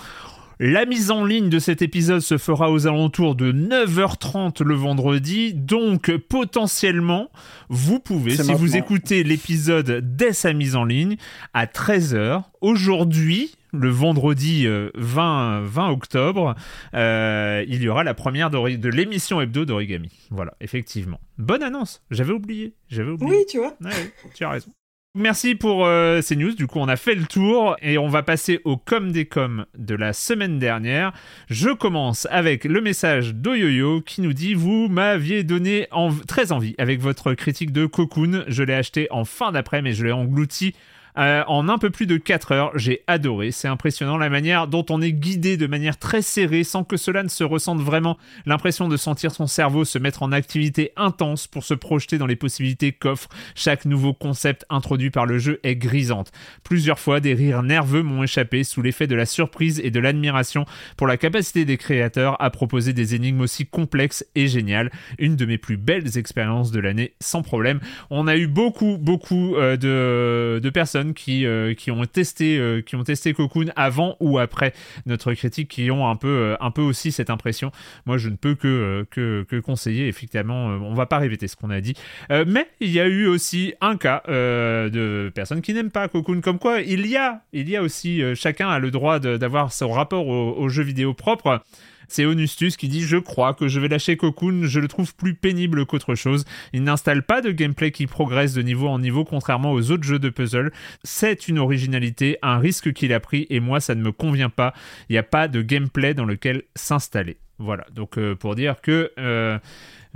La mise en ligne de cet épisode se fera aux alentours de 9h30 le vendredi, donc potentiellement, vous pouvez, si vous écoutez l'épisode dès sa mise en ligne, à 13h, aujourd'hui, le vendredi euh, 20, 20 octobre, euh, il y aura la première de l'émission hebdo d'Origami. Voilà, effectivement. Bonne annonce, j'avais oublié, j'avais oublié. Oui, tu vois. Ouais, tu as raison. Merci pour euh, ces news. Du coup, on a fait le tour et on va passer au com des com de la semaine dernière. Je commence avec le message d'Oyoyo qui nous dit Vous m'aviez donné très envie avec votre critique de Cocoon. Je l'ai acheté en fin d'après, mais je l'ai englouti. Euh, en un peu plus de 4 heures, j'ai adoré. C'est impressionnant la manière dont on est guidé de manière très serrée sans que cela ne se ressente vraiment. L'impression de sentir son cerveau se mettre en activité intense pour se projeter dans les possibilités qu'offre chaque nouveau concept introduit par le jeu est grisante. Plusieurs fois, des rires nerveux m'ont échappé sous l'effet de la surprise et de l'admiration pour la capacité des créateurs à proposer des énigmes aussi complexes et géniales. Une de mes plus belles expériences de l'année, sans problème. On a eu beaucoup, beaucoup euh, de, de personnes qui, euh, qui, ont testé, euh, qui ont testé Cocoon avant ou après notre critique, qui ont un peu, euh, un peu aussi cette impression. Moi, je ne peux que, que, conseiller, effectivement. on va pas répéter ce qu'on a dit. Mais il y a eu aussi un cas de personnes qui n'aiment pas Cocoon. Comme quoi, il y a, il y a aussi, chacun a le droit d'avoir son rapport au, au jeu vidéo propre. C'est Onustus qui dit Je crois que je vais lâcher Cocoon, je le trouve plus pénible qu'autre chose. Il n'installe pas de gameplay qui progresse de niveau en niveau, contrairement aux autres jeux de puzzle. C'est une originalité, un risque qu'il a pris, et moi ça ne me convient pas. Il n'y a pas de gameplay dans lequel s'installer. Voilà, donc euh, pour dire que euh,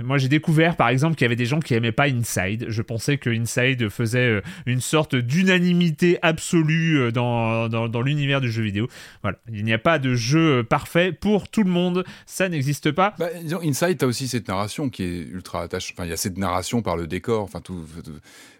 moi j'ai découvert par exemple qu'il y avait des gens qui aimaient pas Inside. Je pensais que Inside faisait euh, une sorte d'unanimité absolue euh, dans, dans, dans l'univers du jeu vidéo. Voilà, il n'y a pas de jeu euh, parfait pour tout le monde, ça n'existe pas. Bah, disons, Inside, t'as aussi cette narration qui est ultra attachante. Enfin, il y a cette narration par le décor, enfin tout. tout-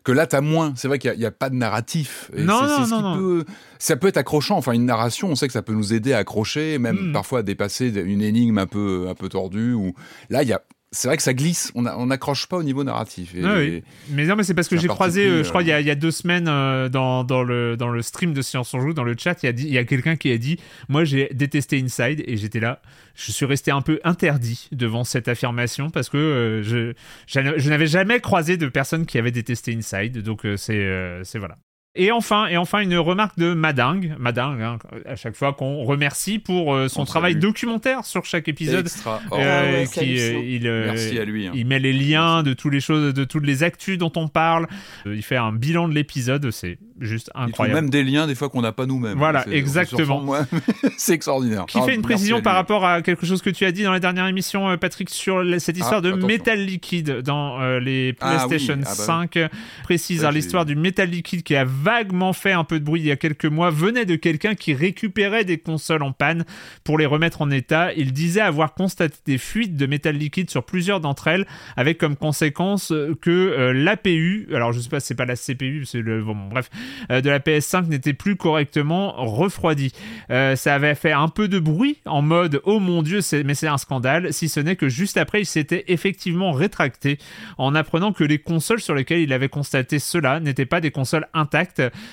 Que là, t'as moins. C'est vrai qu'il n'y a, pas de narratif. Et Non, non, ce non, non. peut- ça peut être accrochant. Enfin, une narration, on sait que ça peut nous aider à accrocher, même Mm. parfois à dépasser une énigme un peu, un peu tordue. Ou là, il y a. C'est vrai que ça glisse. On n'accroche pas au niveau narratif. Et- Ah oui. Mais non, mais c'est parce que j'ai croisé, euh, je crois, euh. il y, a, il y a deux semaines euh, dans, dans, le, dans le stream de Science on Joue, dans le chat, il y a, dit- il y a quelqu'un qui a dit Moi, j'ai détesté Inside et j'étais là. Je suis resté un peu interdit devant cette affirmation parce que euh, je, je n'avais jamais croisé de personnes qui avaient détesté Inside. Donc, euh, c'est, euh, c'est voilà. Et enfin, et enfin, une remarque de Madingue, Madingue, hein, à chaque fois qu'on remercie pour euh, son On travail salue. documentaire sur chaque épisode. Extra. Euh, Oh, Ah ouais, qui, euh, il, euh, Merci à lui, hein. Il met les liens de toutes les choses, de toutes les actus dont on parle. Euh, Il fait un bilan de l'épisode, c'est juste Il incroyable. même des liens des fois qu'on n'a pas nous-mêmes. Voilà, exactement. c'est extraordinaire. Qui Ah, fait une merci précision par rapport à quelque chose que tu as dit dans la dernière émission, Patrick, sur cette histoire Ah, de attention. métal liquide dans euh, les Ah oui, PlayStation ah bah oui. 5. Précise hein, l'histoire du métal liquide qui a vaguement fait un peu de bruit il y a quelques mois venait de quelqu'un qui récupérait des consoles en panne pour les remettre en état. Il disait avoir constaté des fuites de métal liquide sur plusieurs d'entre elles, avec comme conséquence euh, que euh, l'APU, alors je sais pas, c'est pas la CPU, c'est le bon, bref, euh, de la PS5 n'était plus correctement refroidi. Euh, ça avait fait un peu de bruit en mode oh mon dieu, mais c'est un scandale, si ce n'est que juste après il s'était effectivement rétracté en apprenant que les consoles sur lesquelles il avait constaté cela n'étaient pas des consoles intactes,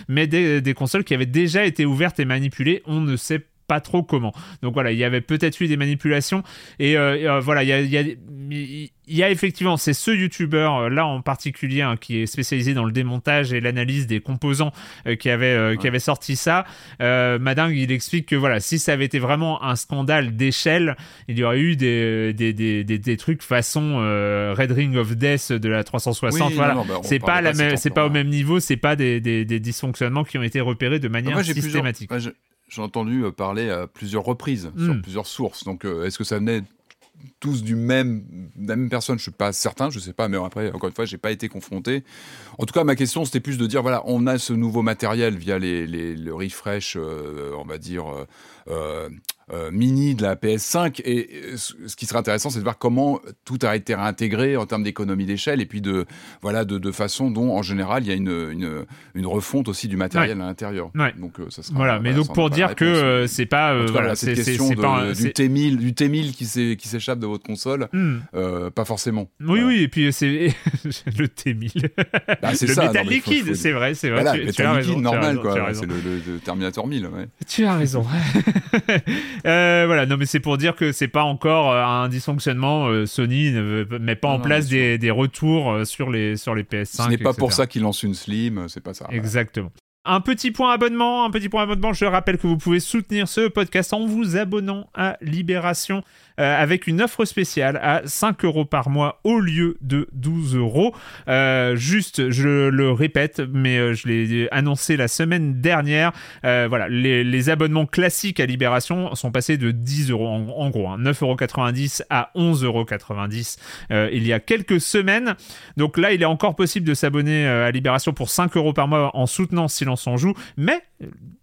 mais des, consoles qui avaient déjà été ouvertes et manipulées. On ne sait pas trop comment. Donc voilà, il y avait peut-être eu des manipulations et euh, euh, voilà, il y a, y a effectivement, c'est ce youtubeur euh, là en particulier hein, qui est spécialisé dans le démontage et l'analyse des composants euh, qui avait euh, qui avait sorti ça. Euh, Madingue, il explique que voilà, si ça avait été vraiment un scandale d'échelle, il y aurait eu des des, des, des, des trucs façon Red Ring of Death de la 360. Oui, voilà, bah, c'est pas parlait la de même, cette c'est pas au même niveau, c'est pas des, des, des dysfonctionnements qui ont été repérés de manière Moi, systématique. j'ai- entendu parler à plusieurs reprises sur plusieurs sources. Donc, euh, est-ce que ça venait tous du même, la même personne Je suis pas certain, je sais pas. Mais après, encore une fois, j'ai pas été confronté. En tout cas, ma question, c'était plus de dire voilà, on a ce nouveau matériel via les, les- le refresh, euh, on va dire. euh, euh, mini de la PS5 et ce qui serait intéressant c'est de voir comment tout a été réintégré en termes d'économie d'échelle et puis de voilà de, de façon dont en général il y a une, une, une refonte aussi du matériel à l'intérieur Ouais. donc euh, ça sera Voilà, mais donc on pour dire que euh, c'est pas euh, voilà, cette question de- pas du c'est- T1000 du T1000 qui s'échappe de votre console Hmm. pas forcément Oui, oui, et puis c'est le T1000. Bah, c'est le ça, métal non, liquide, c'est vrai, c'est vrai. voilà tu, le tu as métal raison, liquide normal quoi c'est le, le- le Terminator 1000 ouais. Tu as raison. Euh, voilà, non, mais c'est pour dire que c'est pas encore euh, un dysfonctionnement. euh, Sony ne veut- met pas Non, en place des, des retours sur les, sur les PS5. ce n'est pas pour ça qu'il lance une Slim c'est pas ça voilà. Exactement. Un petit point abonnement, un petit point abonnement. Je rappelle que vous pouvez soutenir ce podcast en vous abonnant à Libération. Euh, avec une offre spéciale à 5 euros par mois au lieu de 12 euros. Euh, juste, je le répète, mais euh, je l'ai annoncé la semaine dernière. Voilà, les, les abonnements classiques à Libération sont passés de 10 euros en, en gros, hein, 9,90€ à 11,90€ euh, il y a quelques semaines. Donc là, il est encore possible de s'abonner à Libération pour 5 euros par mois en soutenant Silence on joue, mais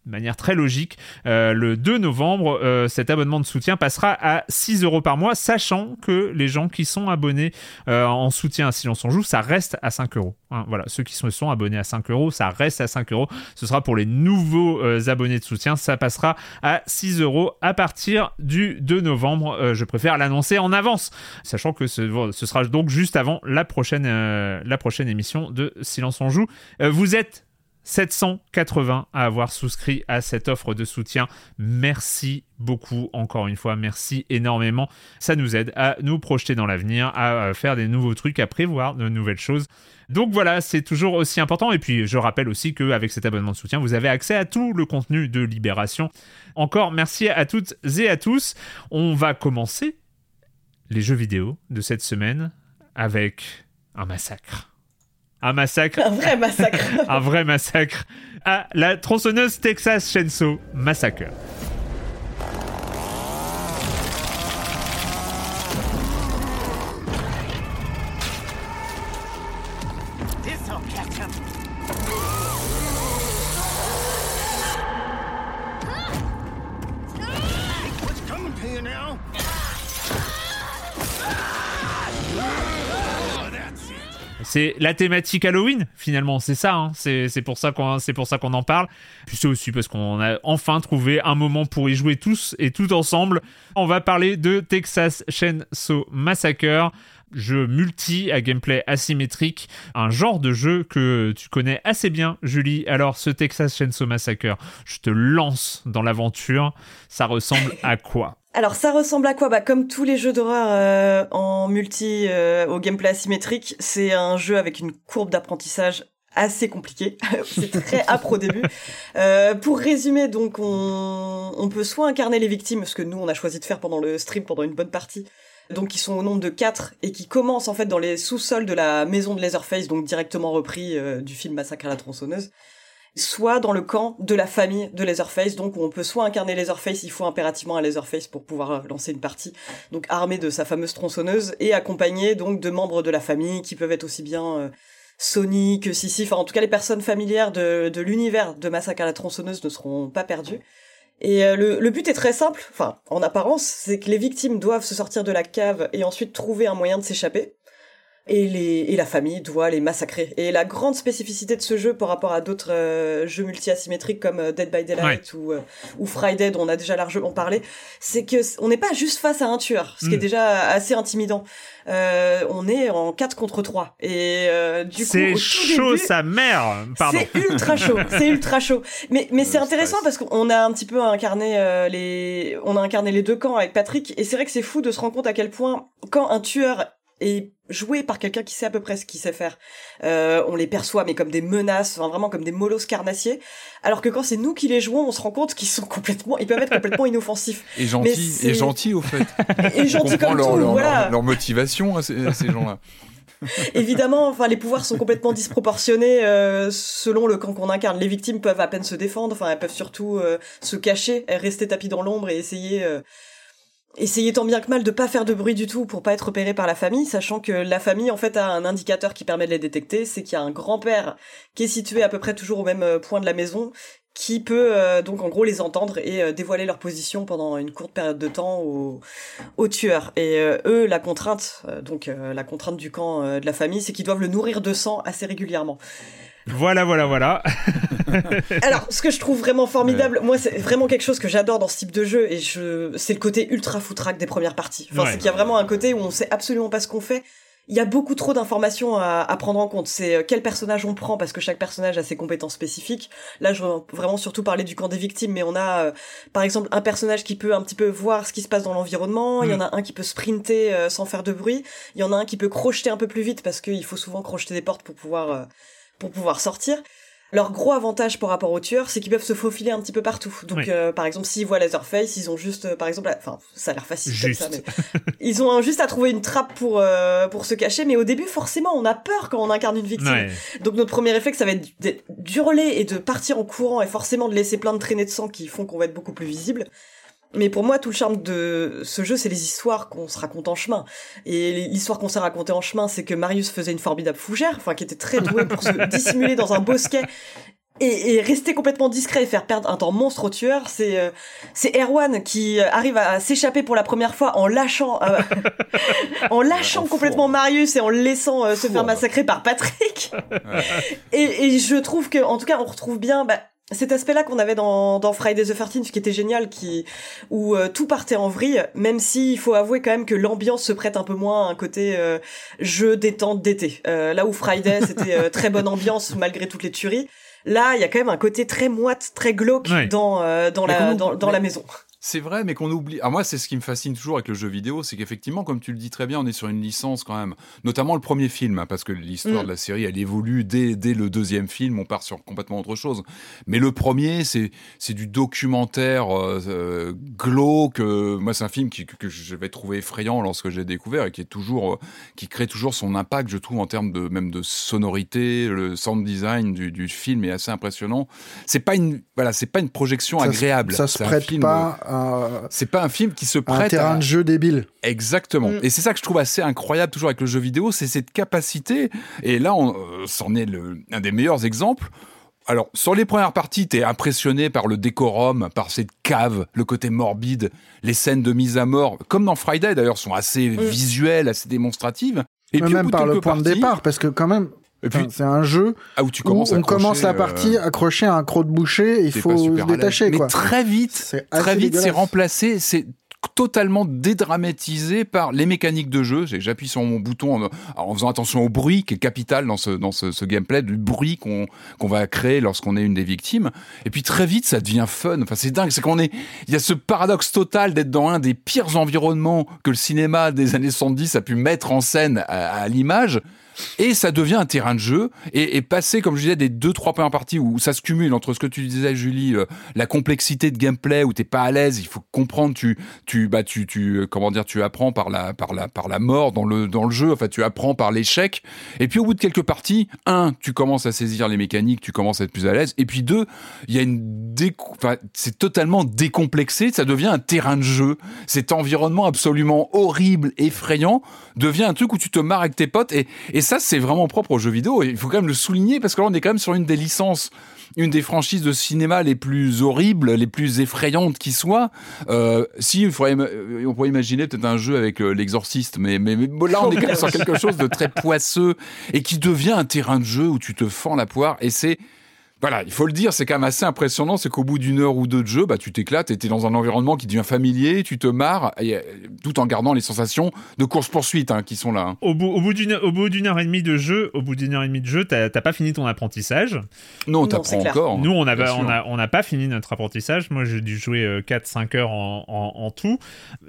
de manière très logique, euh, le 2 novembre, euh, cet abonnement de soutien passera à 6 euros par mois, sachant que les gens qui sont abonnés euh, en soutien à Silence on joue, ça reste à 5 euros. Hein, voilà, ceux qui se sont abonnés à 5 euros, ça reste à 5 euros. Ce sera pour les nouveaux abonnés de soutien, ça passera à 6 euros à partir du 2 novembre. Je préfère l'annoncer en avance, sachant que ce, sera donc juste avant la prochaine, la prochaine émission de Silence on joue. Vous êtes 780 à avoir souscrit à cette offre de soutien. Merci beaucoup, encore une fois, merci énormément. Ça nous aide à nous projeter dans l'avenir, à euh, faire des nouveaux trucs, à prévoir de nouvelles choses. Donc voilà, c'est toujours aussi important. Et puis je rappelle aussi qu'avec cet abonnement de soutien, vous avez accès à tout le contenu de Libération. Encore merci à toutes et à tous. On va commencer les jeux vidéo de cette semaine avec un massacre. Un massacre Un vrai massacre. un vrai massacre à la tronçonneuse Texas Chainsaw Massacre. C'est la thématique Halloween finalement, c'est ça. hein. C'est c'est pour ça qu'on c'est pour ça qu'on en parle. Puis c'est aussi parce qu'on a enfin trouvé un moment pour y jouer tous et tout ensemble. On va parler de Texas Chainsaw Massacre. Jeu multi à gameplay asymétrique, un genre de jeu que tu connais assez bien, Julie. Alors, ce Texas Chainsaw Massacre, je te lance dans l'aventure. Ça ressemble à quoi? Alors ça ressemble à quoi? Bah comme tous les jeux d'horreur euh, en multi euh, au gameplay asymétrique, c'est un jeu avec une courbe d'apprentissage assez compliquée. c'est très âpre au début. Euh, pour résumer, donc on, on peut soit incarner les victimes, ce que nous on a choisi de faire pendant le stream pendant une bonne partie. Donc qui sont au nombre de quatre et qui commencent en fait dans les sous-sols de la maison de Leatherface, donc directement repris euh, du film Massacre à la tronçonneuse soit dans le camp de la famille de Leatherface, donc on peut soit incarner Leatherface, il faut impérativement un Leatherface pour pouvoir euh, lancer une partie, donc armé de sa fameuse tronçonneuse, et accompagné donc de membres de la famille qui peuvent être aussi bien euh, Sony que Sissi, enfin en tout cas les personnes familières de, l'univers de Massacre à la tronçonneuse ne seront pas perdues. Et euh, le but est très simple, enfin en apparence, c'est que les victimes doivent se sortir de la cave et ensuite trouver un moyen de s'échapper et, les, et la famille doit les massacrer. Et la grande spécificité de ce jeu par rapport à d'autres euh, jeux multi-asymétriques comme euh, Dead by Daylight ou, euh, ou Friday dont on a déjà largement parlé, c'est que on n'est pas juste face à un tueur, ce qui est Mm. déjà assez intimidant. Euh, on est en 4 contre 3. Et euh, du coup, C'est chaud, début, sa mère Pardon. c'est ultra chaud, c'est ultra chaud. Mais mais c'est intéressant stress. parce qu'on a un petit peu incarné euh, les, on a incarné les deux camps avec Patrick, et c'est vrai que c'est fou de se rendre compte à quel point quand un tueur est joué par quelqu'un qui sait à peu près ce qu'il sait faire, euh, on les perçoit mais comme des menaces, enfin vraiment comme des molosses carnassiers, alors que quand c'est nous qui les jouons, on se rend compte qu'ils sont complètement, ils peuvent être complètement inoffensifs Et gentil, c'est- et gentil au fait. et gentils comme leur, tout. leur, voilà. leur- leur motivation à ces, à ces gens-là. Évidemment, enfin les pouvoirs sont complètement disproportionnés euh, selon le camp qu'on incarne. Les victimes peuvent à peine se défendre, enfin elles peuvent surtout euh, se cacher, et rester tapies dans l'ombre et essayer essayer tant bien que mal de pas faire de bruit du tout pour pas être repéré par la famille, sachant que la famille en fait a un indicateur qui permet de les détecter, c'est qu'il y a un grand-père qui est situé à peu près toujours au même euh, point de la maison qui peut euh, donc en gros les entendre et euh, dévoiler leur position pendant une courte période de temps aux, tueurs. Et eux, la contrainte, donc la contrainte du camp de la famille, c'est qu'ils doivent le nourrir de sang assez régulièrement. Voilà, voilà, voilà. Alors, ce que je trouve vraiment formidable, moi, c'est vraiment quelque chose que j'adore dans ce type de jeu, et je, c'est le côté ultra foutraque des premières parties. Enfin, Ouais. c'est qu'il y a vraiment un côté où on sait absolument pas ce qu'on fait. Il y a beaucoup trop d'informations à, à prendre en compte. C'est euh, quel personnage on prend parce que chaque personnage a ses compétences spécifiques. Là, je veux vraiment surtout parler du camp des victimes, mais on a, euh, par exemple, un personnage qui peut un petit peu voir ce qui se passe dans l'environnement. Il y en a un qui peut sprinter euh, sans faire de bruit. Il y en a un qui peut crocheter un peu plus vite parce qu'il faut souvent crocheter des portes pour pouvoir, euh, pour pouvoir sortir. leur gros avantage par rapport aux tueurs, c'est qu'ils peuvent se faufiler un petit peu partout. Donc, Oui. euh, par exemple, s'ils voient Leatherface, ils ont juste, euh, par exemple, à- enfin, ça a l'air facile Juste. comme ça, mais ils ont juste à trouver une trappe pour euh, pour se cacher. Mais au début, forcément, on a peur quand on incarne une victime. Ouais. Donc notre premier réflexe, ça va être d'hurler et de partir en courant et forcément de laisser plein de traînées de sang qui font qu'on va être beaucoup plus visible. Mais pour moi, tout le charme de ce jeu, c'est les histoires qu'on se raconte en chemin. Et l'histoire qu'on s'est racontée en chemin, c'est que Marius faisait une formidable fougère, enfin qui était très doué pour se dissimuler dans un bosquet et, et rester complètement discret et faire perdre un temps monstre au tueur. C'est euh, c'est Erwan qui euh, arrive à s'échapper pour la première fois en lâchant euh, en lâchant En complètement. Marius et en le laissant euh, se faire massacrer par Patrick. Et, et je trouve que, en tout cas, on retrouve bien bah, cet aspect-là qu'on avait dans, dans Friday the 13th, qui était génial, qui où euh, tout partait en vrille, même si il faut avouer quand même que l'ambiance se prête un peu moins à un côté euh, jeu détente d'été. Euh, là où Friday c'était euh, très bonne ambiance malgré toutes les tueries. Là, il y a quand même un côté très moite, très glauque Ouais. dans euh, dans Mais la dans, dans mais- la maison. C'est vrai, mais qu'on oublie. Alors moi, c'est ce qui me fascine toujours avec le jeu vidéo, c'est qu'effectivement, comme tu le dis très bien, on est sur une licence quand même. Notamment le premier film, hein, parce que l'histoire Mm. de la série, elle évolue dès, dès le deuxième film. On part sur complètement autre chose. Mais le premier, c'est c'est du documentaire euh, euh, glauque. euh, moi, c'est un film qui, que, que je vais trouver effrayant lorsque j'ai découvert et qui est toujours, euh, qui crée toujours son impact, je trouve, en termes de même de sonorité. Le sound design du, du film est assez impressionnant. C'est pas une, voilà, c'est pas une projection Ça se- agréable. Ça se prête film, pas c'est pas un film qui se à un prête terrain à... de jeu débile. Exactement. Mm. Et c'est ça que je trouve assez incroyable toujours avec le jeu vidéo, c'est cette capacité. Et là, on, euh, c'en est le, un des meilleurs exemples. Alors, sur les premières parties, t'es impressionné par le décorum, par cette cave, le côté morbide, les scènes de mise à mort, comme dans Friday d'ailleurs, sont assez visuelles, assez démonstratives. Et puis, au même par le point de départ, parce que quand même, enfin, c'est un jeu ah, où tu commences on commence la partie euh, accroché à un croc de boucher, et il faut se détacher, Mais quoi. très vite, très vite, c'est remplacé, c'est totalement dédramatisé par les mécaniques de jeu. J'appuie sur mon bouton en, en faisant attention au bruit qui est capital dans ce, dans ce, ce gameplay, du bruit qu'on qu'on va créer lorsqu'on est une des victimes. Et puis très vite, ça devient fun. Enfin, c'est dingue. C'est qu'on est, il y a ce paradoxe total d'être dans un des pires environnements que le cinéma des années 70 a pu mettre en scène à, à l'image. Et ça devient un terrain de jeu. Et, passer, comme je disais, des deux, trois premières parties où ça se cumule entre ce que tu disais, Julie, euh, la complexité de gameplay où t'es pas à l'aise, il faut comprendre, tu, tu, bah, tu, tu, euh, comment dire, tu apprends par la, par la, par la mort dans le, dans le jeu. Enfin, tu apprends par l'échec. Et puis, au bout de quelques parties, un, tu commences à saisir les mécaniques, tu commences à être plus à l'aise. Et puis deux, il y a une c'est totalement décomplexé. Ça devient un terrain de jeu. Cet environnement absolument horrible, effrayant, devient un truc où tu te marres avec tes potes. Et ça, c'est vraiment propre aux jeux vidéo. Et il faut quand même le souligner parce que là, on est quand même sur une des licences une des franchises de cinéma les plus horribles, les plus effrayantes qui soient. Euh, si, euh, on pourrait imaginer peut-être un jeu avec euh, l'exorciste, mais, là, on est quand même sur quelque chose de très poisseux et qui devient un terrain de jeu où tu te fends la poire et c'est voilà, il faut le dire, c'est quand même assez impressionnant, c'est qu'au bout d'une heure ou deux de jeu, bah, tu t'éclates et t'es dans un environnement qui devient familier, tu te marres, et, euh, tout en gardant les sensations de course-poursuite hein, qui sont là. hein. Au bout, au bout d'une, au bout d'une heure et demie de jeu, au bout d'une heure et demie de jeu, t'as t'as pas fini ton apprentissage. Non, t'apprends encore. Nous, on n'a on a, on n'a pas fini notre apprentissage. Moi, j'ai dû jouer euh, 4-5 heures en, en, en tout,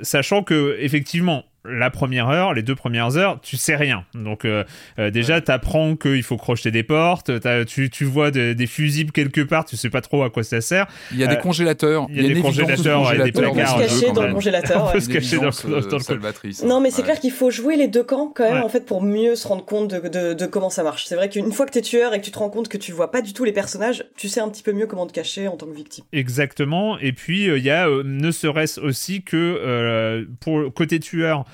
sachant que effectivement. La première heure, les deux premières heures, tu sais rien. Donc euh, euh, déjà, t'apprends qu'il faut crocheter des portes. Tu, tu vois des, des fusibles quelque part, tu sais pas trop à quoi ça sert. Il y a des Euh, congélateurs. il y a des une évidence congélateurs et des congélateur On peut placards, se cacher dans le congélateur. On peut se cacher dans dans euh, dans salvatrice. Non, mais c'est Ouais. clair qu'il faut jouer les deux camps quand même Ouais. en fait pour mieux se rendre compte de, de, de comment ça marche. C'est vrai qu'une fois que t'es tueur et que tu te rends compte que tu vois pas du tout les personnages, tu sais un petit peu mieux comment te cacher en tant que victime. Exactement. Et puis euh, il y a euh, ne serait-ce aussi que euh, pour côté tueur,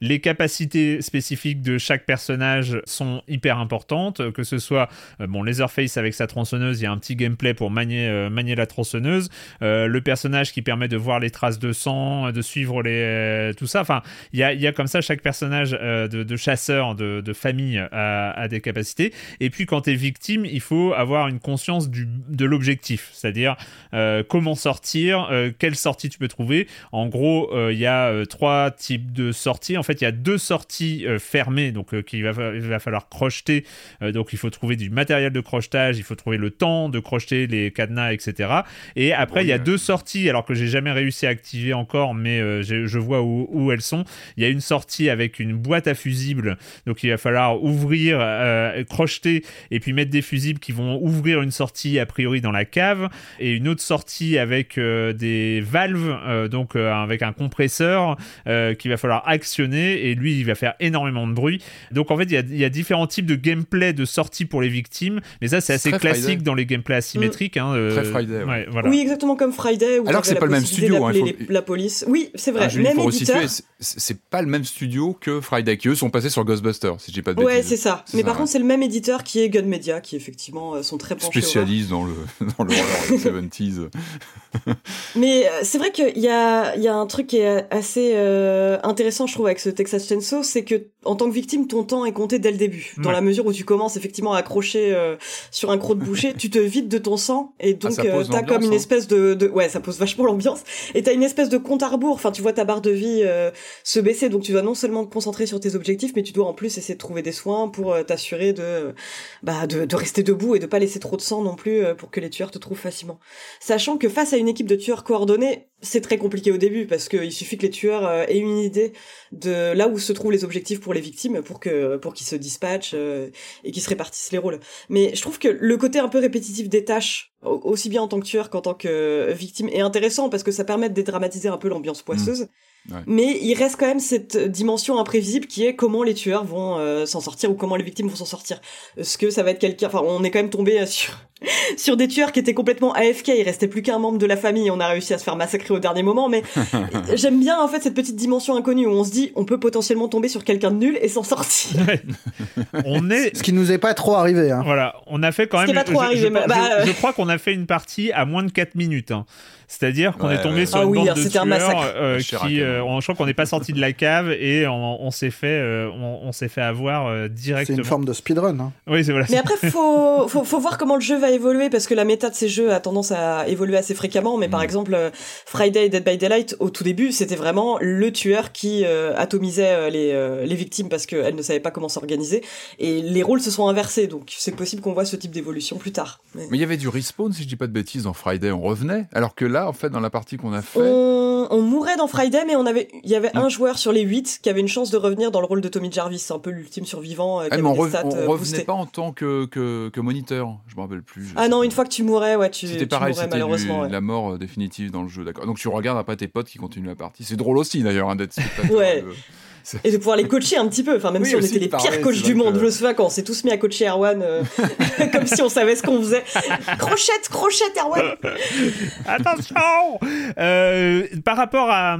les capacités spécifiques de chaque personnage sont hyper importantes. Que ce soit euh, bon Leatherface avec sa tronçonneuse, il y a un petit gameplay pour manier euh, la tronçonneuse. Euh, le personnage qui permet de voir les traces de sang, de suivre les tout ça. Enfin, il y a comme ça chaque personnage de, chasseur, de, famille a, des capacités. Et puis quand t'es victime, il faut avoir une conscience de l'objectif, c'est-à-dire comment sortir, quelle sortie tu peux trouver. En gros, il y a trois types de sorties. En fait, il y a deux sorties euh, fermées, donc euh, qu'il va, fa- il va falloir crocheter. Euh, donc, il faut trouver du matériel de crochetage, il faut trouver le temps de crocheter les cadenas, etc. Et après, il y a deux sorties, alors que j'ai jamais réussi à activer encore, mais euh, je vois où, où elles sont. Il y a une sortie avec une boîte à fusibles, donc il va falloir ouvrir, crocheter et puis mettre des fusibles qui vont ouvrir une sortie a priori dans la cave et une autre sortie avec des valves, donc avec un compresseur qu'il va falloir actionner et lui il va faire énormément de bruit. Donc en fait il y a, il y a différents types de gameplay de sortie pour les victimes, mais ça c'est assez Très classique Friday. dans les gameplays asymétriques. hein, euh, Très Friday, ouais. voilà. Oui, exactement comme Friday. Où Alors que c'est pas le même studio, hein, faut- les- la police. Oui, c'est vrai. Ah, Julie, même c'est- pas le même studio que Friday, qui eux sont passés sur Ghostbusters, si dis pas de Ouais, c'est ça. Mais ça, par ouais. contre, c'est le même éditeur qui est Gun Media, qui effectivement euh, sont très penchés. Spécialiste dans le, dans le horror 70s. Mais euh, c'est vrai qu'il y a, il y a un truc qui est assez euh, intéressant, je trouve, avec ce Texas Chainsaw, c'est que en tant que victime, ton temps est compté dès le début. Dans Ouais. la mesure où tu commences effectivement à accrocher euh, sur un croc de boucher, tu te vides de ton sang et donc ça euh, pose t'as comme une hein. espèce de, de, ouais, ça pose vachement l'ambiance. Et t'as une espèce de compte à rebours. Enfin, tu vois ta barre de vie euh, se baisser, donc tu dois non seulement te concentrer sur tes objectifs, mais tu dois en plus essayer de trouver des soins pour euh, t'assurer de, bah, de, de rester debout et de pas laisser trop de sang non plus euh, pour que les tueurs te trouvent facilement. Sachant que face à une équipe de tueurs coordonnés, c'est très compliqué au début parce qu'il suffit que les tueurs euh, aient une idée de là où se trouvent les objectifs pour les victimes pour que pour qu'ils se dispatchent euh, et qu'ils se répartissent les rôles. Mais je trouve que le côté un peu répétitif des tâches, au- aussi bien en tant que tueur qu'en tant que victime, est intéressant parce que ça permet de dédramatiser un peu l'ambiance poisseuse. Ouais. Mais il reste quand même cette dimension imprévisible qui est comment les tueurs vont euh, s'en sortir ou comment les victimes vont s'en sortir. Est-ce que ça va être quelqu'un Enfin, on est quand même tombé euh, sur sur des tueurs qui étaient complètement AFK. Il restait plus qu'un membre de la famille. et On a réussi à se faire massacrer au dernier moment. Mais j'aime bien en fait cette petite dimension inconnue où on se dit on peut potentiellement tomber sur quelqu'un de nul et s'en sortir. On est Ce qui nous est pas trop arrivé. Hein. Voilà, on a fait quand Ce qui même. est pas trop je, arrivé, je- je- bah, je euh. crois qu'on a fait une partie à moins de 4 minutes. hein. C'est-à-dire qu'on Ouais, est tombé ouais. sur Ah une oui, bande alors de c'était un tueurs massacre. euh, qui, euh, je crois qu'on n'est pas sorti de la cave et on, on s'est fait, euh, on, on s'est fait avoir euh, C'est directement. une forme de speedrun. Hein. Oui, c'est voilà. Mais après, faut, faut, faut voir comment le jeu va évoluer parce que la méta de ces jeux a tendance à évoluer assez fréquemment. Mais par Mm. exemple, Friday et Dead by Daylight, au tout début, c'était vraiment le tueur qui euh, atomisait les, euh, les victimes parce qu'elles ne savaient pas comment s'organiser. Et les rôles se sont inversés, donc c'est possible qu'on voit ce type d'évolution plus tard. Mais- Mais il y avait du respawn, si je dis pas de bêtises, dans Friday, on revenait. Alors que là, en fait, dans la partie qu'on a fait, On, on mourait dans Friday, mais on avait, il y avait Mm. un joueur sur les 8 qui avait une chance de revenir dans le rôle de Tommy Jarvis. C'est un peu l'ultime survivant euh, Ah, mais on, euh, revenait boostées. pas en tant que, que, que moniteur. Je me rappelle plus. Ah non, une fois que tu mourais, ouais, tu, C'était pareil, c'était ouais. la mort euh, définitive dans le jeu, d'accord. Donc tu regardes après tes potes qui continuent la partie. C'est drôle aussi d'ailleurs hein, d'être. Ouais. de- Et de pouvoir les coacher un petit peu, enfin même Oui, si on aussi, était les pareil, pires coachs du monde, que- je me souviens quand on s'est tous mis à coacher Erwan, euh, comme si on savait ce qu'on faisait. Crochette, crochette Erwan Attention Euh, Par rapport à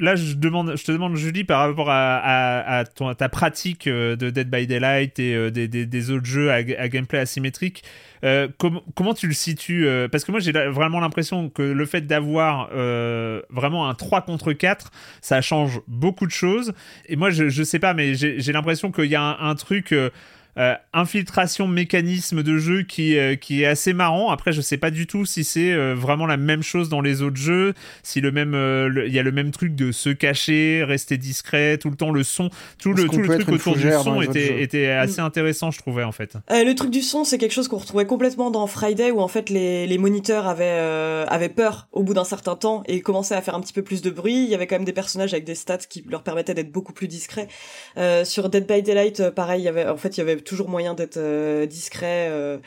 là, je demande, je te demande Julie par rapport à, à, à ton- à ta pratique euh, de Dead by Daylight et euh, des, des, des autres jeux à, à gameplay asymétrique. Euh, com- comment tu le situes euh, Parce que moi j'ai vraiment l'impression que le fait d'avoir euh, vraiment un 3 contre 4, ça change beaucoup de choses. Et moi je, je sais pas, mais j'ai l'impression qu'il y a un, un truc. Euh, infiltration mécanisme de jeu qui, euh, qui est assez marrant. Après, je sais pas du tout si c'est euh, vraiment la même chose dans les autres jeux, si le même, euh, il y a le même truc de se cacher, rester discret, tout le temps le son, tout le, tout le truc autour du son était, était assez intéressant, je trouvais en fait. Euh, le truc du son, c'est quelque chose qu'on retrouvait complètement dans Friday, où en fait les, les moniteurs avaient, euh, avaient peur au bout d'un certain temps et commençaient à faire un petit peu plus de bruit. Il y avait quand même des personnages avec des stats qui leur permettaient d'être beaucoup plus discrets. Euh, sur Dead by Daylight, pareil, il y avait, en fait, il y avait toujours moyen d'être euh, discret euh,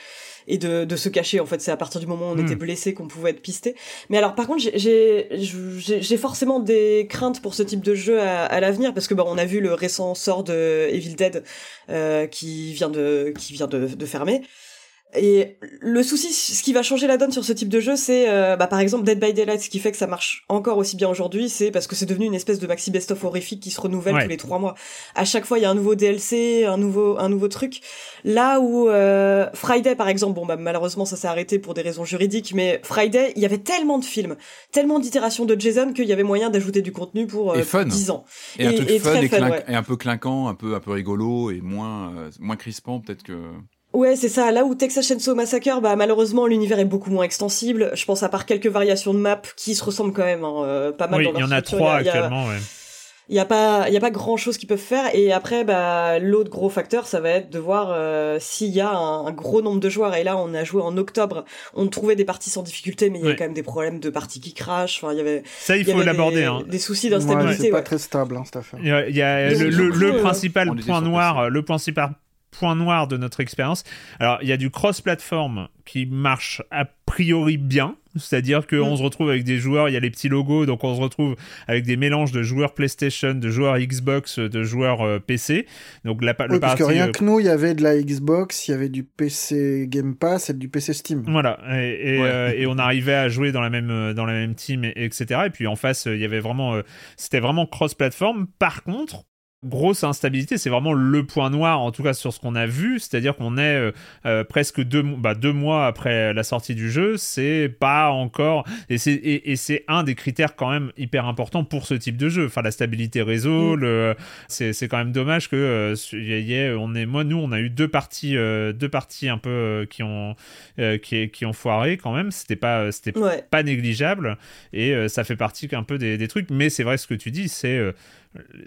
et de, de se cacher. En fait, c'est à partir du moment où on Hmm. était blessé qu'on pouvait être pisté. Mais alors, par contre, j'ai- forcément des craintes pour ce type de jeu à, à l'avenir parce que bah, on a vu le récent sort de Evil Dead euh, qui vient de qui vient de, de fermer. Et le souci, ce qui va changer la donne sur ce type de jeu, c'est euh, bah, par exemple Dead by Daylight, ce qui fait que ça marche encore aussi bien aujourd'hui, c'est parce que c'est devenu une espèce de maxi best-of horrifique qui se renouvelle Ouais. tous les trois mois. À chaque fois, il y a un nouveau DLC, un nouveau un nouveau truc. Là où euh, Friday, par exemple, bon bah malheureusement ça s'est arrêté pour des raisons juridiques, mais Friday, il y avait tellement de films, tellement d'itérations de Jason qu'il y avait moyen d'ajouter du contenu pour euh, Et fun. 10 ans. Et, un truc et fun très et, fun, clinq- ouais. et un peu clinquant, un peu, un peu rigolo et moins, euh, moins crispant peut-être que. Ouais, c'est ça. Là où Texas Chainsaw Massacre, bah malheureusement l'univers est beaucoup moins extensible. Je pense à part quelques variations de map qui se ressemblent quand même, hein, euh, pas mal Oui, dans il y en a trois a- a- actuellement. ouais. il y a pas il y a pas grand chose qu'ils peuvent faire et après bah l'autre gros facteur ça va être de voir euh, s'il y a un, un gros nombre de joueurs et là on a joué en octobre on trouvait des parties sans difficulté mais il y Ouais. avait quand même des problèmes de parties qui crachent enfin il y avait Ça, il faut l'aborder. des, hein. des soucis Ouais, d'instabilité c'est pas ouais. très stable, hein, cette affaire. Il y a, il y a Donc, le, le- euh, principal point noir, le principal point noir de notre expérience. Alors, il y a du cross-platform qui marche a priori bien, c'est-à-dire qu'on Mm. se retrouve avec des joueurs, il y a les petits logos, donc on se retrouve avec des mélanges de joueurs PlayStation, de joueurs Xbox, de joueurs euh, PC. Donc la, le parce que parti, rien euh, que nous, il y avait de la Xbox, il y avait du PC Game Pass et du PC Steam. Voilà, et, et, Ouais. euh, et on arrivait à jouer dans la même, dans la même team, et- etc. Et puis en face, il y avait vraiment, euh, c'était vraiment cross-platform. Par contre, grosse instabilité, c'est vraiment le point noir, en tout cas sur ce qu'on a vu, c'est-à-dire qu'on est euh, euh, presque deux, bah, deux mois après la sortie du jeu, c'est pas encore, et c'est et, un des critères quand même hyper importants pour ce type de jeu, enfin la stabilité réseau, Mm. le, c'est quand même dommage que euh, y ait- on est, moi nous on a eu deux parties, euh, deux parties un peu euh, qui ont euh, qui, qui ont foiré quand même. C'était pas, c'était ouais pas négligeable et euh, ça fait partie un peu des, des trucs. Mais c'est vrai ce que tu dis, c'est euh,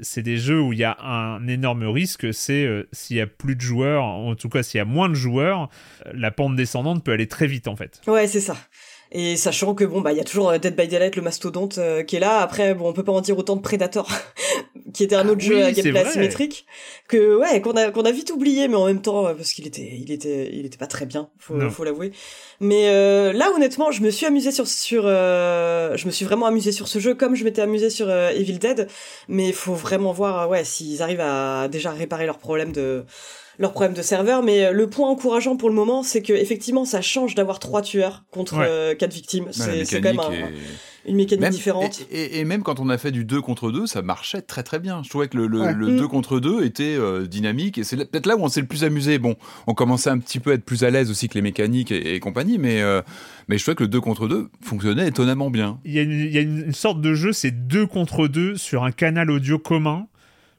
c'est des jeux où il y a un énorme risque. C'est euh, s'il y a plus de joueurs, en tout cas s'il y a moins de joueurs, euh, la pente descendante peut aller très vite en fait. Ouais, c'est ça. Et sachant que bon bah il y a toujours euh, Dead by Daylight le mastodonte euh, qui est là. Après bon on peut pas en dire autant de Predator qui était un autre Ah jeu oui, à gameplay asymétrique que ouais qu'on a qu'on a vite oublié mais en même temps euh, parce qu'il était il était il était pas très bien faut Non. faut l'avouer. Mais euh, là honnêtement je me suis amusé sur sur euh, je me suis vraiment amusé sur ce jeu comme je m'étais amusé sur euh, Evil Dead. Mais il faut vraiment voir ouais s'ils arrivent à déjà réparer leurs problèmes de leurs problèmes de serveur, mais euh, le point encourageant pour le moment, c'est que effectivement, ça change d'avoir trois tueurs contre Ouais. euh, quatre victimes. C'est quand même mécanique un- est- une mécanique Même- différente. Et, et- et même quand on a fait du 2 contre 2, ça marchait très très bien. Je trouvais que le, le, Ouais. le Mm. 2 contre 2 était euh, dynamique et c'est peut-être là où on s'est le plus amusé. Bon, on commençait un petit peu à être plus à l'aise aussi que les mécaniques et, et compagnie, mais, euh, mais je trouvais que le 2 contre 2 fonctionnait étonnamment bien. Il y a une, il y a une, une sorte de jeu, c'est deux contre deux sur un canal audio commun.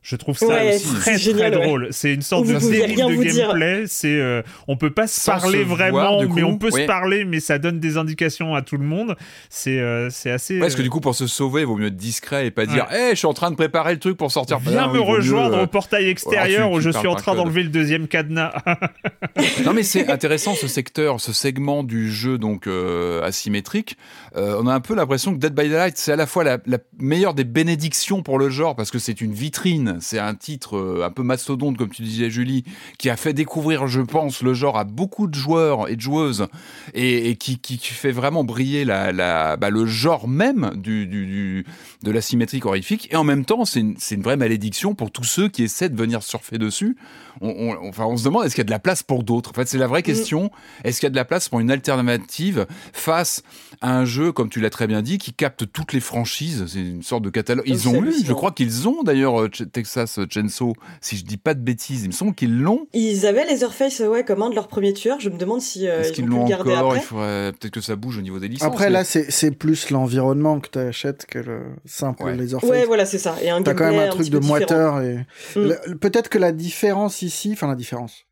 Je trouve ça Ouais, aussi très génial, très ouais. drôle. C'est une sorte vous de rien de gameplay. C'est euh, on peut pas se Sans parler se vraiment, voir, du mais coup. on peut se Ouais. parler, mais ça donne des indications à tout le monde. C'est euh, c'est assez. Ouais, parce que euh, du coup, pour se sauver, il vaut mieux être discret et pas dire Hé, je suis en train de préparer le truc pour sortir. Viens Non, me mieux, rejoindre euh, au portail extérieur tu- où tu je suis en train d'enlever le deuxième cadenas. Non mais c'est intéressant ce secteur, ce segment du jeu donc euh, asymétrique. Euh, on a un peu l'impression que Dead by Daylight c'est à la fois la, la meilleure des bénédictions pour le genre parce que c'est une vitrine, c'est un titre euh, un peu mastodonte comme tu disais Julie, qui a fait découvrir je pense le genre à beaucoup de joueurs et de joueuses et, et qui, qui, qui fait vraiment briller la, la, bah, le genre même du, du, du- de la symétrique horrifique et en même temps c'est une, une vraie malédiction pour tous ceux qui essaient de venir surfer dessus. On, on- enfin, on se demande est-ce qu'il y a de la place pour d'autres? En fait, c'est la vraie question. Est-ce qu'il y a de la place pour une alternative face à un jeu, comme tu l'as très bien dit, qui capte toutes les franchises? C'est une sorte de catalogue. Ils ont eu, je crois qu'ils ont d'ailleurs euh, Texas Chainsaw, si je dis pas de bêtises. Il me semble qu'ils l'ont. Ils avaient Leatherface ouais, comme un de leurs premiers tueurs. Je me demande si euh, Est-ce ils qu'ils l'ont encore? Après. Il faudrait peut-être que ça bouge au niveau des licences. Après, mais- là, c'est c'est plus l'environnement que tu achètes que le simple Ouais. Laserface. Ouais, voilà, c'est ça. Et un T'as quand même un truc de moiteur et Mm. Peut-être que la différence ici, enfin la différence,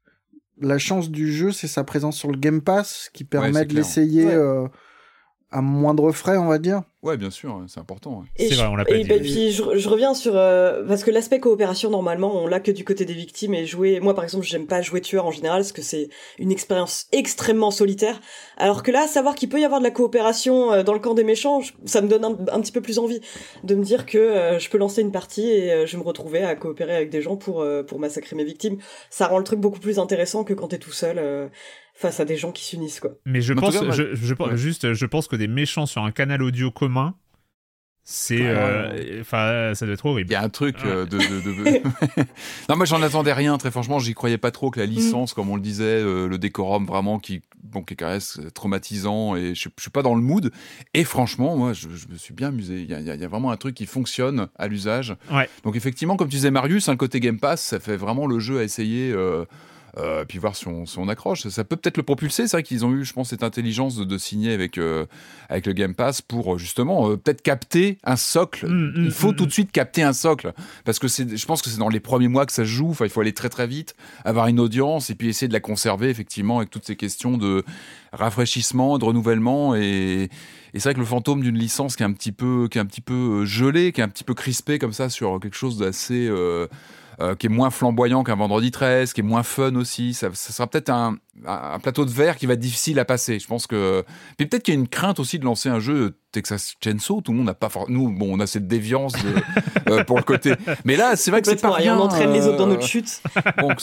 la chance du jeu, c'est sa présence sur le Game Pass qui permet de l'essayer Ouais. euh, à moindre frais, on va dire. Ouais, bien sûr, c'est important. C'est vrai, on l'a pas et dit. bah, puis je, je reviens sur euh, parce que l'aspect coopération normalement on l'a que du côté des victimes et jouer moi par exemple j'aime pas jouer tueur en général parce que c'est une expérience extrêmement solitaire alors que là savoir qu'il peut y avoir de la coopération euh, dans le camp des méchants je- ça me donne un, un petit peu plus envie de me dire que euh, je peux lancer une partie et euh, je vais me retrouver à coopérer avec des gens pour euh, pour massacrer mes victimes ça rend le truc beaucoup plus intéressant que quand t'es tout seul euh, face à des gens qui s'unissent quoi Mais je En pense, cas, moi- je, je pense- Ouais. juste, je pense que des méchants sur un canal audio commun, c'est, euh, enfin, ça doit être Il horrible. y a un truc euh, de. de, de- non, moi j'en attendais rien, très franchement, j'y croyais pas trop que la licence, comme on le disait, euh, le décorum vraiment qui, bon, qui est traumatisant et je, je suis pas dans le mood. Et franchement, moi je, je me suis bien amusé. Il y a, il y a- il y a vraiment un truc qui fonctionne à l'usage. Ouais. Donc effectivement, comme tu disais Marius, hein, le côté Game Pass, ça fait vraiment le jeu à essayer. Euh, puis voir si on, si on accroche. Ça peut peut-être le propulser. C'est vrai qu'ils ont eu, je pense, cette intelligence de, de signer avec, euh, avec le Game Pass pour euh, justement euh, peut-être capter un socle. Mm, mm, il faut mm, tout de suite capter un socle. Parce que je pense que c'est dans les premiers mois que ça se joue. Enfin, il faut aller très très vite, avoir une audience et puis essayer de la conserver effectivement avec toutes ces questions de rafraîchissement, de renouvellement. Et, et c'est vrai que le fantôme d'une licence qui est un petit peu, qui est un petit peu euh, gelé, qui est un petit peu crispé comme ça sur quelque chose d'assez. Euh, qui est moins flamboyant qu'un vendredi 13, qui est moins fun aussi. Ça sera peut-être un, un plateau de verre qui va être difficile à passer. Je pense que. Puis peut-être qu'il y a une crainte aussi de lancer un jeu Texas Chainsaw. Tout le monde n'a pas. for- Nous, bon, on a cette déviance de- euh, pour le côté. Mais là, c'est vrai que c'est pas rien. on entraîne les autres dans euh, notre chute. donc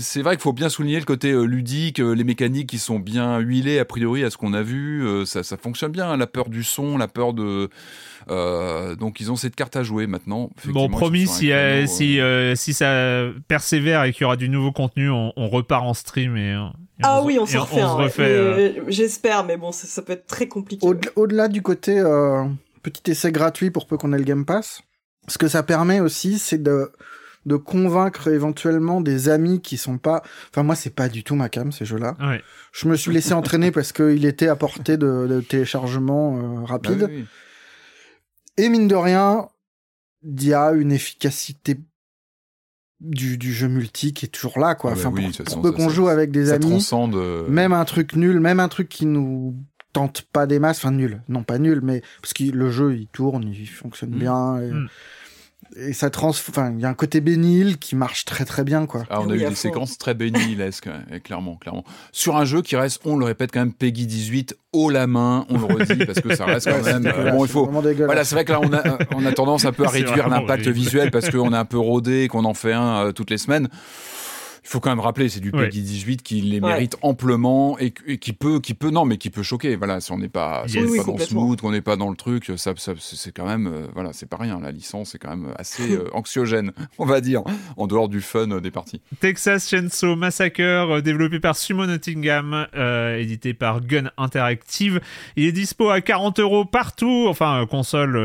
c'est vrai qu'il faut bien souligner le côté euh, ludique, les mécaniques qui sont bien huilées a priori à ce qu'on a vu, ça, ça fonctionne bien, hein, la peur du son, la peur de... euh, donc ils ont cette carte à jouer maintenant. Bon, promis, si, euh, créneau, si, si ça persévère et qu'il y aura du nouveau contenu, on, on repart en stream et, et Ah oui, on s'en refait. euh, J'espère, mais bon, ça, ça peut être très compliqué. Au- Au-delà du côté euh, petit essai gratuit pour peu qu'on ait le Game Pass, ce que ça permet aussi, c'est de de convaincre éventuellement des amis qui sont pas. Enfin moi c'est pas du tout ma cam ces jeux-là. ouais. Je me suis laissé entraîner parce qu'il était à portée de, de téléchargement euh, bah rapide. oui, oui. Et mine de rien, il y a une efficacité du, du jeu multi qui est toujours là quoi. Ah bah enfin, oui, pour, peu qu'on joue avec des Ça amis, transcende. euh, même un truc nul, même un truc qui nous tente pas des masses, enfin nul, non pas nul, mais parce que le jeu il tourne, il fonctionne Mm. bien et, Mm. Et ça trans, enfin il y a un côté bénil qui marche très très bien quoi. Ah, on a Oui, eu des fond. séquences très bénilesques, ouais, clairement, clairement. Sur un jeu qui reste, on le répète quand même, Peggy 18 haut la main, on le redit parce que ça reste quand Ouais, même. euh, bon, il faut. Voilà, c'est vrai que là, on a, on a tendance un peu à réduire l'impact visuel parce qu'on est un peu rodé et qu'on en fait un euh, toutes les semaines. Il faut quand même rappeler, c'est du Ouais. Peggy 18 qui les Ouais. mérite amplement et, et qui peut, qui peut, non, mais qui peut choquer. Voilà, si on n'est pas, si on Yes. n'est Oui, pas dans smooth, qu'on n'est pas dans le truc, ça, ça c'est quand même, euh, voilà, c'est pas rien. La licence est quand même assez euh, anxiogène, on va dire, en dehors du fun euh, des parties. Texas Chainsaw Massacre, développé par Sumo Nottingham, euh, édité par Gun Interactive. Il est dispo à 40 euros partout, enfin console,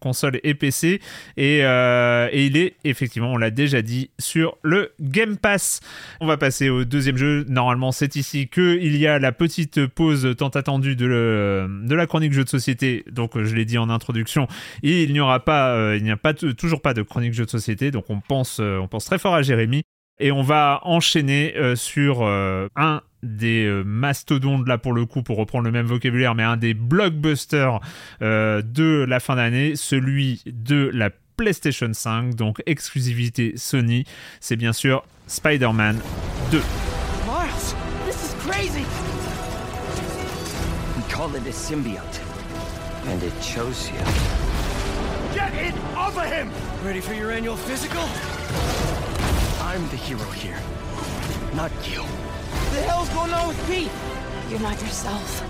console et PC, et, euh, et il est effectivement, on l'a déjà dit, sur le Game Pass. On va passer au deuxième jeu. Normalement, c'est ici que il y a la petite pause tant attendue de, la chronique jeu de société. Donc, je l'ai dit en introduction, et il n'y aura pas, euh, il n'y a pas toujours pas de chronique jeu de société. Donc, on pense, euh, on pense très fort à Jérémy. Et on va enchaîner euh, sur un des euh, mastodontes, là pour le coup, pour reprendre le même vocabulaire, mais un des blockbusters de la fin d'année, celui de la PlayStation 5, donc exclusivité Sony. C'est bien sûr Spider-Man 2. Miles, this is crazy. We call it a symbiote. And it chose you. Get it off of him! Ready for your annual physical? I'm the hero here, not you. The hell's going on with Pete? You're not yourself.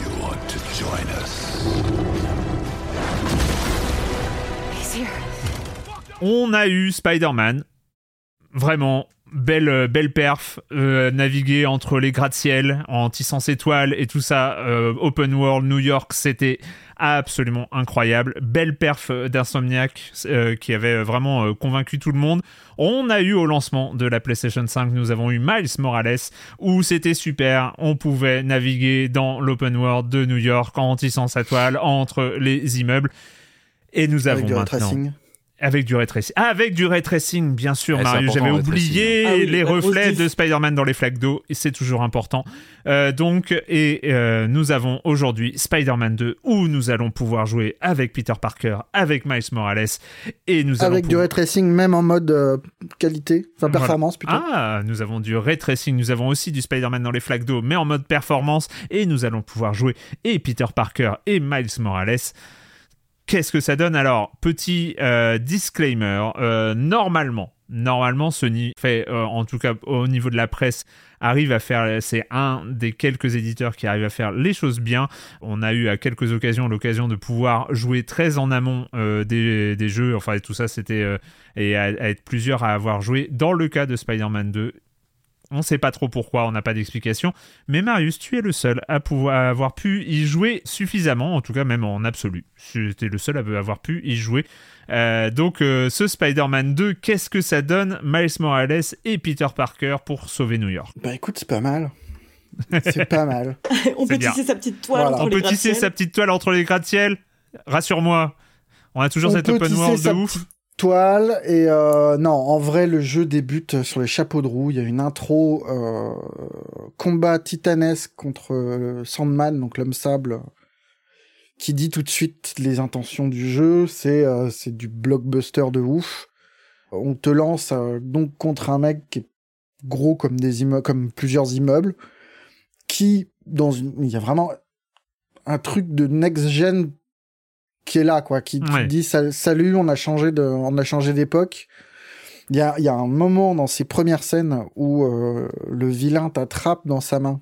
You want to join us? On a eu Spider-Man. Vraiment, belle, euh, belle perf. euh, naviguer entre les gratte-ciel, en tissant ses toiles et tout ça. euh, open World, New York, c'était absolument incroyable. Belle perf d'Insomniac qui avait vraiment convaincu tout le monde. On a eu au lancement de la PlayStation 5, nous avons eu Miles Morales où c'était super. On pouvait naviguer dans l'open world de New York en tissant sa toile entre les immeubles. Et nous Avec avons du ray maintenant tracing. avec du ray tracing. Ah, avec du ray tracing, bien sûr, Ouais, Marius. important, J'avais oublié tracing. Ah oui, les reflets de Spider-Man dans les flaques d'eau. C'est toujours important. Euh, donc, et euh, nous avons aujourd'hui Spider-Man 2 où nous allons pouvoir jouer avec Peter Parker, avec Miles Morales. Et nous allons Avec du pouvoir- ray tracing même en mode euh, qualité, enfin Voilà. performance plutôt. Ah, nous avons du ray tracing, nous avons aussi du Spider-Man dans les flaques d'eau, mais en mode performance, et nous allons pouvoir jouer et Peter Parker et Miles Morales. Qu'est-ce que ça donne Alors, petit euh, disclaimer, euh, normalement, normalement Sony fait, euh, en tout cas au niveau de la presse, arrive à faire, c'est un des quelques éditeurs qui arrive à faire les choses bien. On a eu à quelques occasions l'occasion de pouvoir jouer très en amont des, jeux, enfin tout ça c'était, et à être plusieurs à avoir joué. Dans le cas de Spider-Man 2, On sait pas trop pourquoi, on n'a pas d'explication. Mais Marius, tu es le seul à pouvoir avoir pu y jouer suffisamment, en tout cas même en absolu. Tu étais le seul à avoir pu y jouer. Euh, donc euh, ce Spider-Man 2, qu'est-ce que ça donne? Miles Morales et Peter Parker pour sauver New York Bah écoute, c'est pas mal. C'est pas mal. On peut tisser sa petite toile Voilà. entre On les peut tisser gratte-ciel. sa petite toile entre les gratte-ciel Rassure-moi. On a toujours On cette open world de ouf. Toile et euh, non, en vrai, le jeu débute sur les chapeaux de roue. Il y a une intro euh, combat titanesque contre euh, Sandman, donc l'homme sable, qui dit tout de suite les intentions du jeu. C'est euh, du blockbuster de ouf. On te lance donc contre un mec qui est gros comme des comme plusieurs immeubles, qui dans une, il y a vraiment un truc de next gen qui est là quoi, qui, qui Ouais. dit Sal- salut, on a changé de, on a changé d'époque. Il y a, il y a un moment dans ces premières scènes où euh, le vilain t'attrape dans sa main.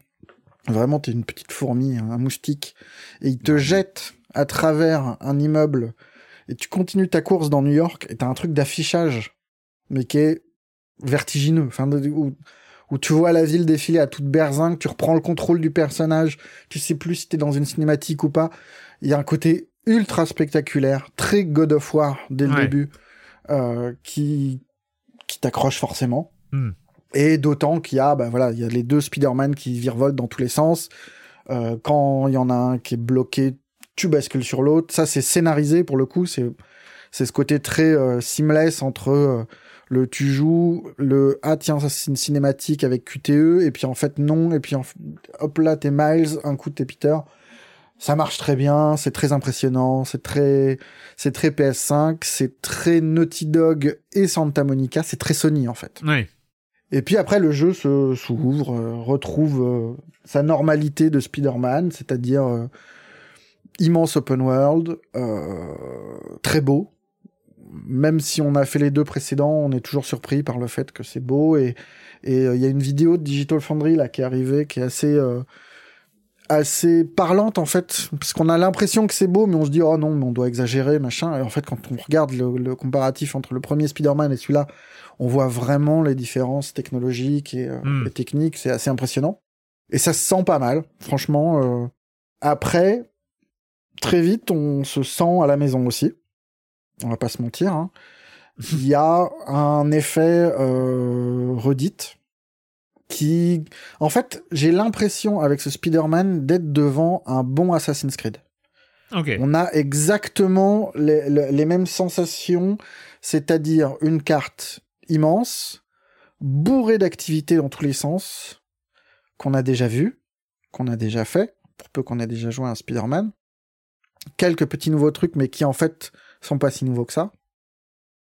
Vraiment, t'es une petite fourmi, un moustique, et il te jette à travers un immeuble. Et tu continues ta course dans New York, et t'as un truc d'affichage, mais qui est vertigineux. Enfin, où, où tu vois la ville défiler à toute berzingue, tu reprends le contrôle du personnage, tu sais plus si t'es dans une cinématique ou pas. Il y a un côté ultra spectaculaire, très God of War dès le Ouais. début, euh, qui, qui t'accroche forcément. Hmm. Et d'autant qu'il y a, bah voilà, il y a les deux Spider-Man qui virevoltent dans tous les sens. Euh, quand il y en a un qui est bloqué, tu bascules sur l'autre. Ça, c'est scénarisé pour le coup. C'est, c'est ce côté très euh, seamless entre euh, le tu joues, le ah tiens, ça c'est une cinématique avec QTE, et puis en fait non, et puis en hop là, t'es Miles, un coup t'es Peter. Ça marche très bien, c'est très impressionnant, c'est très, c'est très PS5, c'est très Naughty Dog et Santa Monica, c'est très Sony en fait. Oui. Et puis après, le jeu se s'ouvre, euh, retrouve euh, sa normalité de Spider-Man, c'est-à-dire euh, immense open world, euh, très beau. Même si on a fait les deux précédents, on est toujours surpris par le fait que c'est beau. Et et, il y a une vidéo de Digital Foundry là qui est arrivée, qui est assez euh, assez parlante en fait, parce qu'on a l'impression que c'est beau, mais on se dit oh non, mais on doit exagérer machin. Et en fait, quand on regarde le, le comparatif entre le premier Spider-Man et celui-là, on voit vraiment les différences technologiques et, euh, Mm. et techniques. C'est assez impressionnant. Et ça se sent pas mal, franchement. euh. Après, très vite, on se sent à la maison aussi. On va pas se mentir. hein. Il y a un effet euh, redite qui... En fait, j'ai l'impression, avec ce Spider-Man, d'être devant un bon Assassin's Creed. Ok. On a exactement les, les- les mêmes sensations, c'est-à-dire une carte immense, bourrée d'activités dans tous les sens, qu'on a déjà vu, qu'on a déjà fait, pour peu qu'on ait déjà joué à un Spider-Man. Quelques petits nouveaux trucs, mais qui en fait sont pas si nouveaux que ça.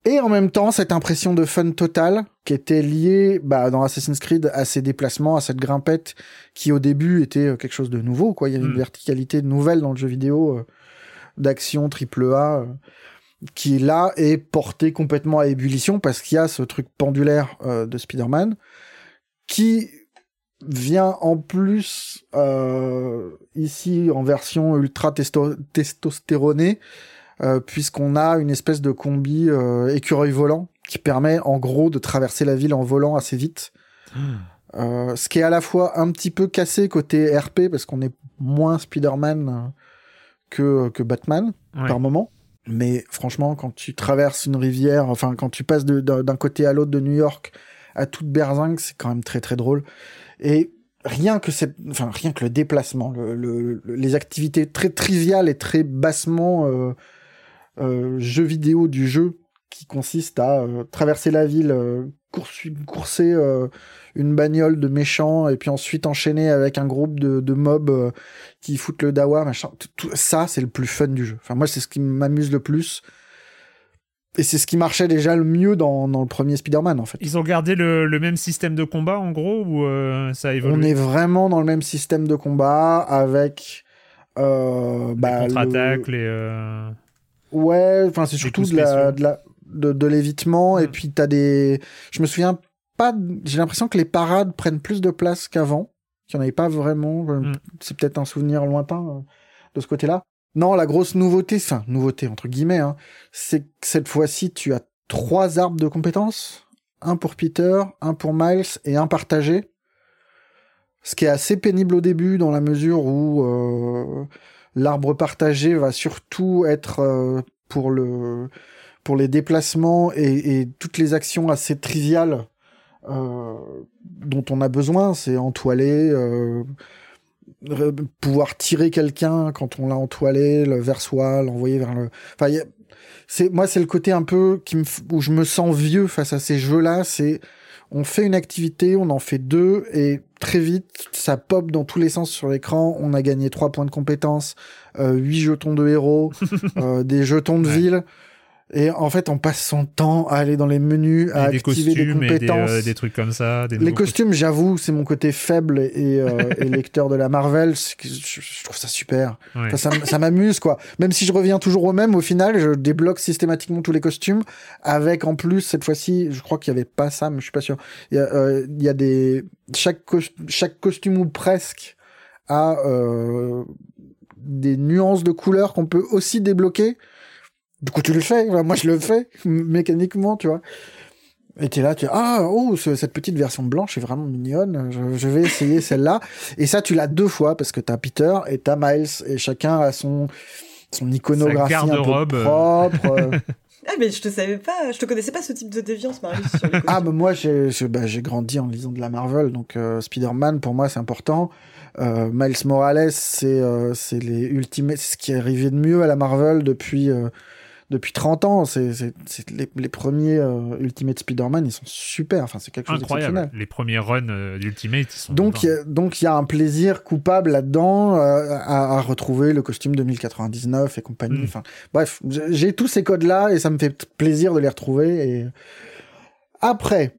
Et en même temps, cette impression de fun total qui était liée bah, dans Assassin's Creed à ces déplacements, à cette grimpette qui au début était euh, quelque chose de nouveau. Quoi. Il y avait une Mm. verticalité nouvelle dans le jeu vidéo euh, d'action triple A euh, qui là est portée complètement à ébullition parce qu'il y a ce truc pendulaire euh, de Spider-Man qui vient en plus euh, ici en version ultra testo- testostéronée euh, puisqu'on a une espèce de combi euh, écureuil volant qui permet en gros de traverser la ville en volant assez vite. Euh, ce qui est à la fois un petit peu cassé côté RP parce qu'on est moins Spider-Man euh, que, que Batman Ouais. par moment. Mais franchement, quand tu traverses une rivière, enfin quand tu passes d'un côté à l'autre de New York à toute berzingue, c'est quand même très très drôle. Et rien que enfin rien que le déplacement, le- le- les activités très triviales et très bassement euh, euh, jeux vidéo du jeu qui consiste à euh, traverser la ville, euh, course- courser une bagnole de méchants et puis ensuite enchaîner avec un groupe de, de mobs qui foutent le dawa, machin. Tout- ça, c'est le plus fun du jeu. Enfin, moi, c'est ce qui m'amuse le plus. Et c'est ce qui marchait déjà le mieux dans, dans le premier Spider-Man, en fait. Ils ont gardé le, le même système de combat en gros ou euh, ça a évolué? On est vraiment dans le même système de combat avec. Euh, Les bah, le- contre-attaques, les. euh, Ouais, enfin c'est surtout de la, spéciaux. de la de, de l'évitement et Mm. puis t'as des. Je me souviens pas. J'ai l'impression que les parades prennent plus de place qu'avant. Qu'il n'y en avait pas vraiment. Euh, Mm. C'est peut-être un souvenir lointain euh, de ce côté-là. Non, la grosse nouveauté, enfin nouveauté entre guillemets, hein, c'est que cette fois-ci tu as trois arbres de compétences, un pour Peter, un pour Miles et un partagé. ce qui est assez pénible au début dans la mesure où euh, l'arbre partagé va surtout être euh, pour le pour les déplacements et, toutes les actions assez triviales euh, dont on a besoin, c'est entoiler, euh, pouvoir tirer quelqu'un quand on l'a entoilé le, vers soi, l'envoyer vers le. Enfin, c'est moi c'est le côté un peu qui me où je me sens vieux face à ces jeux-là. C'est on fait une activité, on en fait deux et très vite ça pop dans tous les sens sur l'écran. On a gagné trois points de compétence, euh, huit jetons de héros, euh, des jetons de Ouais. ville. Et en fait, on passe son temps à aller dans les menus, à Et des activer des des, compétences. euh, des trucs comme ça. Des Les costumes, j'avoue, c'est mon côté faible et, euh, et lecteur de la Marvel. Je, je trouve ça super. costumes. Ouais. Enfin, ça, m'amuse, quoi. Même si je reviens toujours au même, au final, je débloque systématiquement tous les costumes. Avec, en plus, cette fois-ci, je crois qu'il y avait pas ça, mais je suis pas sûr. Il y a, euh, il y a des... Chaque, chaque costume ou presque a euh, des nuances de couleurs qu'on peut aussi débloquer. Du coup, tu le fais. Moi, je le fais mécaniquement, tu vois. Et t'es là, tu ah, oh, ce- cette petite version blanche est vraiment mignonne. Je, je vais essayer celle-là. Et ça, tu l'as deux fois parce que t'as Peter et t'as Miles et chacun a son son iconographie un peu euh. propre. Ah, mais je te savais pas, je te connaissais pas ce type de déviance, Marius. Sur les ah, mais moi, j'ai j'ai- bah, j'ai grandi en lisant de la Marvel, donc euh, Spider-Man pour moi c'est important. Euh, Miles Morales, c'est euh, c'est les Ultimates, c'est ce qui est arrivé de mieux à la Marvel depuis euh, depuis 30 ans. C'est c'est- c'est les, les premiers euh, Ultimate Spider-Man, ils sont super. Enfin, c'est quelque chose Incroyable. Les premiers runs euh, d'Ultimate, ils sont. Donc, il y a- donc il y a un plaisir coupable là-dedans euh, à, à retrouver le costume 2099 et compagnie. Mm. Enfin, bref, j'ai tous ces codes-là et ça me fait plaisir de les retrouver. Et après,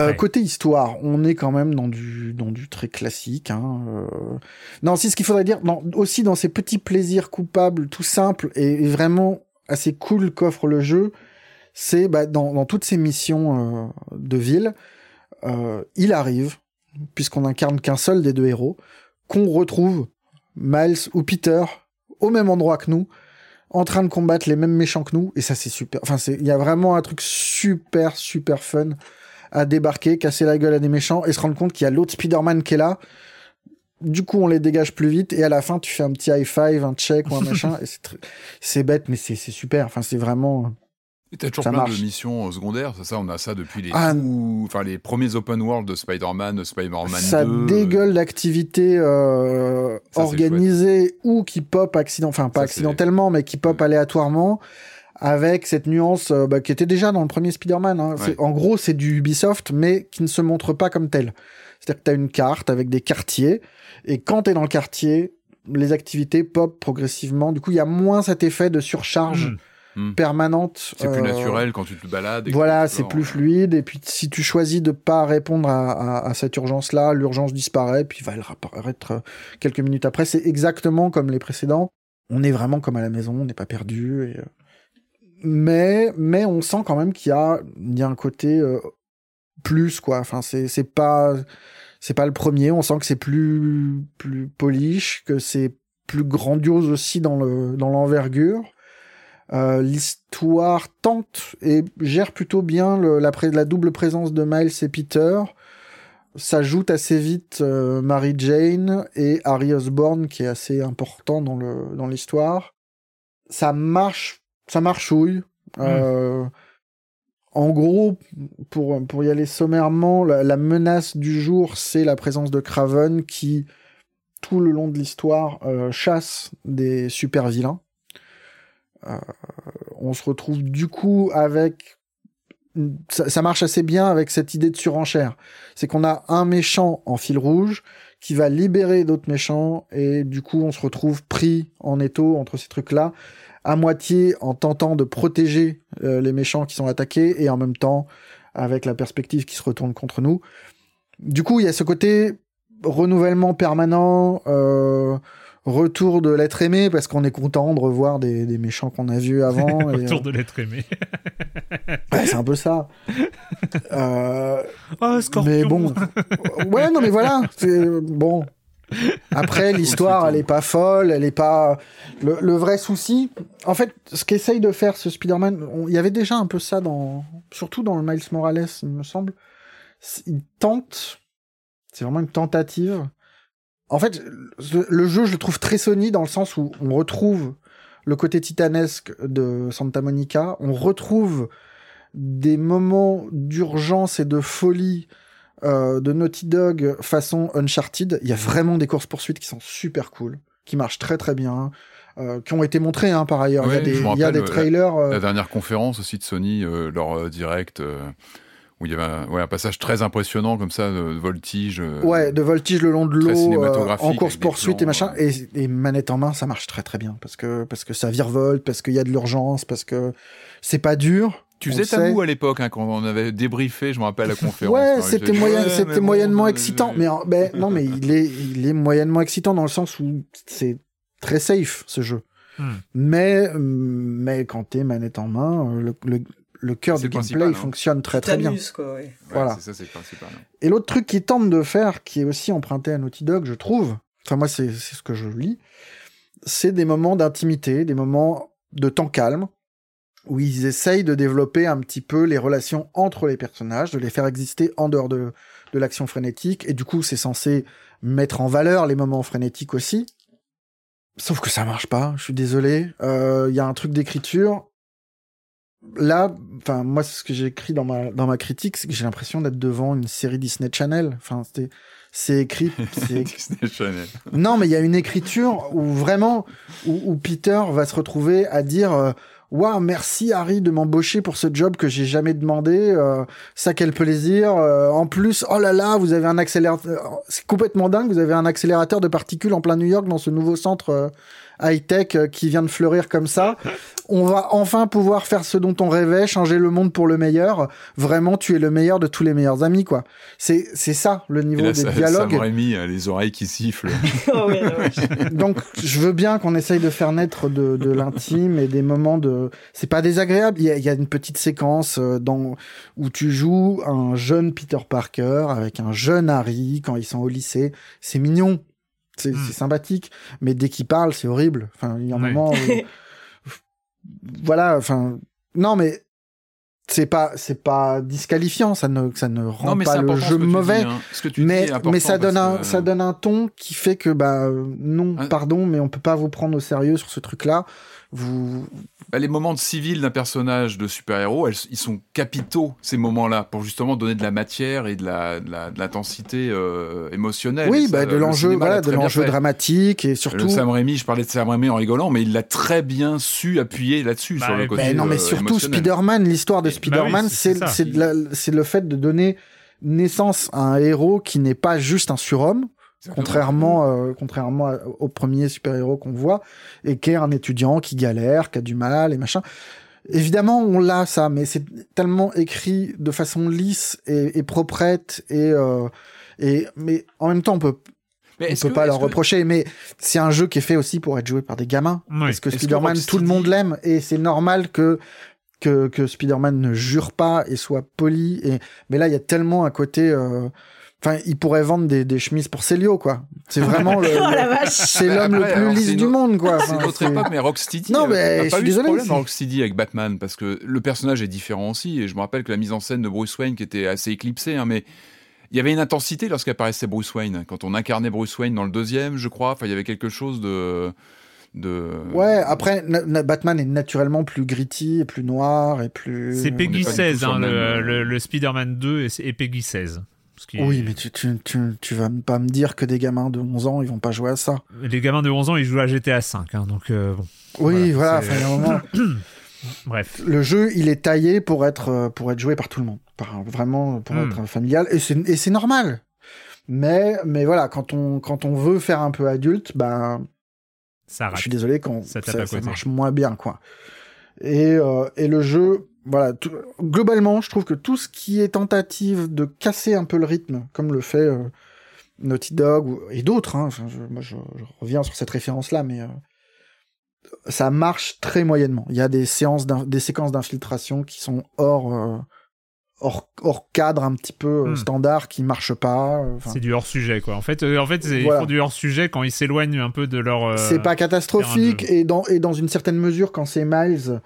euh, côté histoire, on est quand même dans du dans du très classique. Hein, euh. Non, si ce qu'il faudrait dire, dans- aussi dans ces petits plaisirs coupables, tout simples et, et vraiment assez cool qu'offre le jeu, c'est bah, dans, toutes ces missions euh, de ville, euh, il arrive, puisqu'on incarne qu'un seul des deux héros, qu'on retrouve Miles ou Peter au même endroit que nous, en train de combattre les mêmes méchants que nous, et ça c'est super. Enfin, il y a vraiment un truc super super fun à débarquer, casser la gueule à des méchants et se rendre compte qu'il y a l'autre Spider-Man qui est là. Du coup, on les dégage plus vite et à la fin, tu fais un petit high five, un check ou un machin. et c'est tr- c'est bête, mais c'est c'est super. Enfin, c'est vraiment. Et t'as toujours Ça plein marche. de missions euh, secondaires, c'est ça, on a ça depuis les, Ah. tout- enfin, les premiers open world de Spider-Man, de Spider-Man 2. ça dégueule d'activités euh, Ça, c'est organisées ou qui pop accident, enfin pas Ça, c'est- accidentellement, mais qui pop aléatoirement avec cette nuance euh, bah, qui était déjà dans le premier Spider-Man. hein. C'est- Ouais. En gros, c'est du Ubisoft, mais qui ne se montre pas comme tel. C'est-à-dire que tu as une carte avec des quartiers, et quand tu es dans le quartier, les activités pop progressivement. Du coup, il y a moins cet effet de surcharge Hmm. Hmm. permanente. C'est plus euh, naturel quand tu te balades. et voilà, c'est plus fluide. Et puis, si tu choisis de pas répondre à, à- à cette urgence-là, l'urgence disparaît, puis va elle réapparaître euh, quelques minutes après. C'est exactement comme les précédents. On est vraiment comme à la maison, on n'est pas perdu. Et, euh, mais, mais on sent quand même qu'il y a, il y a un côté euh, plus, quoi. Enfin, c'est pas, c'est pas le premier. On sent que c'est plus, plus polish, que c'est plus grandiose aussi dans le, dans l'envergure. Euh, L'histoire tente et gère plutôt bien le- la, la double présence de Miles et Peter. S'ajoute assez vite euh, Mary Jane et Harry Osborn qui est assez important dans le dans l'histoire. Ça marche, ça marchouille. Euh, en gros, pour y aller sommairement, la, menace du jour, c'est la présence de Craven qui tout le long de l'histoire euh, chasse des super vilains. Euh, on se retrouve du coup avec ça marche assez bien avec cette idée de surenchère. C'est qu'on a un méchant en fil rouge qui va libérer d'autres méchants et du coup on se retrouve pris en étau entre ces trucs-là, à moitié en tentant de protéger euh, les méchants qui sont attaqués et en même temps avec la perspective qui se retourne contre nous. Du coup il y a ce côté renouvellement permanent, euh, retour de l'être aimé parce qu'on est content de revoir des, des méchants qu'on a vus avant. et, euh, de l'être aimé. ouais, c'est un peu ça. Euh, Oh, Scorpion mais bon, ouais, non, mais voilà, c'est bon. Après, l'histoire, elle est pas folle, elle est pas. Le, le vrai souci, en fait, ce qu'essaye de faire ce Spider-Man, on- il y avait déjà un peu ça dans, surtout dans le Miles Morales, il me semble. Il tente, c'est vraiment une tentative En fait, le jeu, je le trouve très Sony dans le sens où on retrouve le côté titanesque de Santa Monica, on retrouve des moments d'urgence et de folie euh, de Naughty Dog façon Uncharted. Il y a vraiment des courses poursuites qui sont super cool, qui marchent très très bien. Euh, qui ont été montrés hein, par ailleurs. il y a des, il y a des trailers. La, euh, la, dernière conférence aussi de Sony, euh, leur euh, direct, où il y avait un, ouais, un, passage très impressionnant comme ça de, de voltige. ouais, de voltige le long de l'eau, en course poursuite et machin. Et, et, manette en main, ça marche très très bien parce que parce que ça virevolte, parce qu'il y a de l'urgence, parce que c'est pas dur. Tu faisais tabou à l'époque hein, quand on avait débriefé, je me rappelle la conférence. Ouais, c'était moyen, ouais, c'était moyennement bon, excitant. Mais ben, non, mais il est il est moyennement excitant dans le sens où c'est très safe ce jeu. Hmm. Mais mais quand t'es manette en main, le, le, le cœur du gameplay hein. fonctionne très très bien. Quoi, ouais. Voilà. Ouais, ça, c'est principal. Et l'autre truc qu'ils tentent de faire, qui est aussi emprunté à Naughty Dog, je trouve, enfin moi c'est ce que je lis, c'est des moments d'intimité, des moments de temps calme, où ils essayent de développer un petit peu les relations entre les personnages, de les faire exister en dehors de, de l'action frénétique, et du coup c'est censé mettre en valeur les moments frénétiques aussi. Sauf que ça marche pas, je suis désolé. Il euh, y a un truc d'écriture. Là, enfin moi, ce que j'ai écrit dans ma dans ma critique, c'est que j'ai l'impression d'être devant une série Disney Channel. Enfin, c'était c'est écrit. Disney Channel. Non, mais il y a une écriture où vraiment où, où, Peter va se retrouver à dire. Euh, Waouh, merci Harry de m'embaucher pour ce job que j'ai jamais demandé. Euh, ça quel plaisir. Euh, en plus, oh là là, vous avez un accélérateur. C'est complètement dingue. Vous avez un accélérateur de particules en plein New York dans ce nouveau centre euh, high-tech qui vient de fleurir comme ça. On va enfin pouvoir faire ce dont on rêvait, changer le monde pour le meilleur. Vraiment, tu es le meilleur de tous les meilleurs amis, quoi. C'est c'est ça le niveau là, des ça, dialogues. Sam Raimi, les oreilles qui sifflent. oh ouais, ouais. Donc, je veux bien qu'on essaye de faire naître de, de l'intime et des moments de. C'est pas désagréable. Il y, a, il y a une petite séquence dans où tu joues un jeune Peter Parker avec un jeune Harry quand ils sont au lycée. C'est mignon. C'est Hmm. mm. sympathique, mais dès qu'il parle, c'est horrible. Enfin, il y a un moment où... voilà, enfin non mais c'est pas c'est pas disqualifiant, ça ne ça ne rend non, mais pas c'est le jeu ce que tu mauvais. dis, hein. Ce que tu mais mais ça donne un que- ça donne un ton qui fait que bah non, Ah. pardon, mais on peut pas vous prendre au sérieux sur ce truc-là. Vous Bah, les moments de civil d'un personnage de super-héros, elles- ils sont capitaux, ces moments-là, pour justement donner de la matière et de la- de la- de l'intensité euh, émotionnelle. oui, ça, bah de le l'enjeu voilà, de l'enjeu dramatique et surtout Le Sam Raimi, je parlais de Sam Raimi en rigolant, mais il l'a très bien su appuyer là-dessus, Bah, sur le mais côté Mais non, mais euh, surtout. Spider-Man, l'histoire de Bah oui, Spider-Man, c'est le fait de donner naissance à un héros qui n'est pas juste un surhomme, contrairement euh, contrairement au premier super-héros qu'on voit et qui est un étudiant qui galère, qui a du mal et machin. Évidemment, on l'a ça, mais c'est tellement écrit de façon lisse et, et proprette et euh, et mais en même temps on peut Mais on peut que- pas leur que- reprocher, mais c'est un jeu qui est fait aussi pour être joué par des gamins. Oui. Parce que Spider-Man, tout le monde l'aime, et c'est normal que, que, que Spider-Man ne jure pas et soit poli. Et... Mais là, il y a tellement un côté... euh, Enfin, il pourrait vendre des, des chemises pour Célio, quoi. C'est vraiment le... Oh C'est l'homme le plus lisse du monde, quoi. C'est notre époque, mais Rocksteady Non, euh, mais je pas suis eu désolé, problème Rocksteady avec Batman, parce que le personnage est différent aussi, et je me rappelle que la mise en scène de Bruce Wayne qui était assez éclipsée, hein, mais il y avait une intensité lorsqu'apparaissait Bruce Wayne. Quand on incarnait Bruce Wayne dans le deuxième, je crois, enfin, il y avait quelque chose de... de... Ouais, après, na- na- Batman est naturellement plus gritty et plus noir et plus... C'est Peggy pas du tout 16, sur hein, le le, même, le, le Spider-Man 2 est, est Peggy 16. Qui Oui, mais tu, tu, tu, tu vas pas me dire que des gamins de 11 ans, ils vont pas jouer à ça. Les gamins de 11 ans, ils jouent à GTA 5, hein, donc euh, bon. Oui, voilà. Bref. le jeu, il est taillé pour être euh, pour être joué par tout le monde, par vraiment pour Hmm. être familial et c'est normal. Mais mais voilà, quand on quand on veut faire un peu adulte, ben Ça je suis désolé quand Ça marche moins bien quoi. Et euh, et le jeu, voilà, tout- globalement, je trouve que tout ce qui est tentative de casser un peu le rythme, comme le fait euh, Naughty Dog ou- et d'autres, hein, je, moi je, je reviens sur cette référence là, mais euh, ça marche très moyennement. Il y a des séances, des séquences d'infiltration qui sont hors, euh, hors, hors cadre un petit peu Hmm. standard, qui marchent pas. C'est du hors sujet, quoi. En fait, en fait, c'est- Voilà. ils font du hors sujet quand ils s'éloignent un peu de leur. c'est pas catastrophique et dans, et dans une certaine mesure, quand c'est Miles,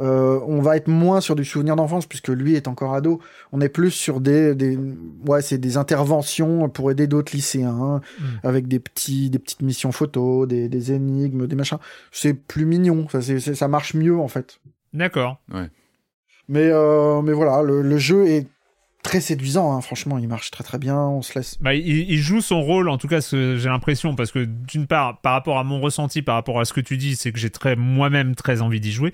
Euh, on va être moins sur du souvenir d'enfance puisque lui est encore ado. On est plus sur des, des ouais, c'est des interventions pour aider d'autres lycéens Mm. avec des petits, des petites missions photos, des, des énigmes, des machins. C'est plus mignon. Ça, c'est- ça marche mieux en fait. D'accord. Mais, euh, mais voilà, le, le jeu est très séduisant. hein. Franchement, il marche très très bien. On se laisse. Bah, il, il joue son rôle, en tout cas, j'ai l'impression, parce que d'une part, par rapport à mon ressenti, par rapport à ce que tu dis, c'est que j'ai très moi-même très envie d'y jouer,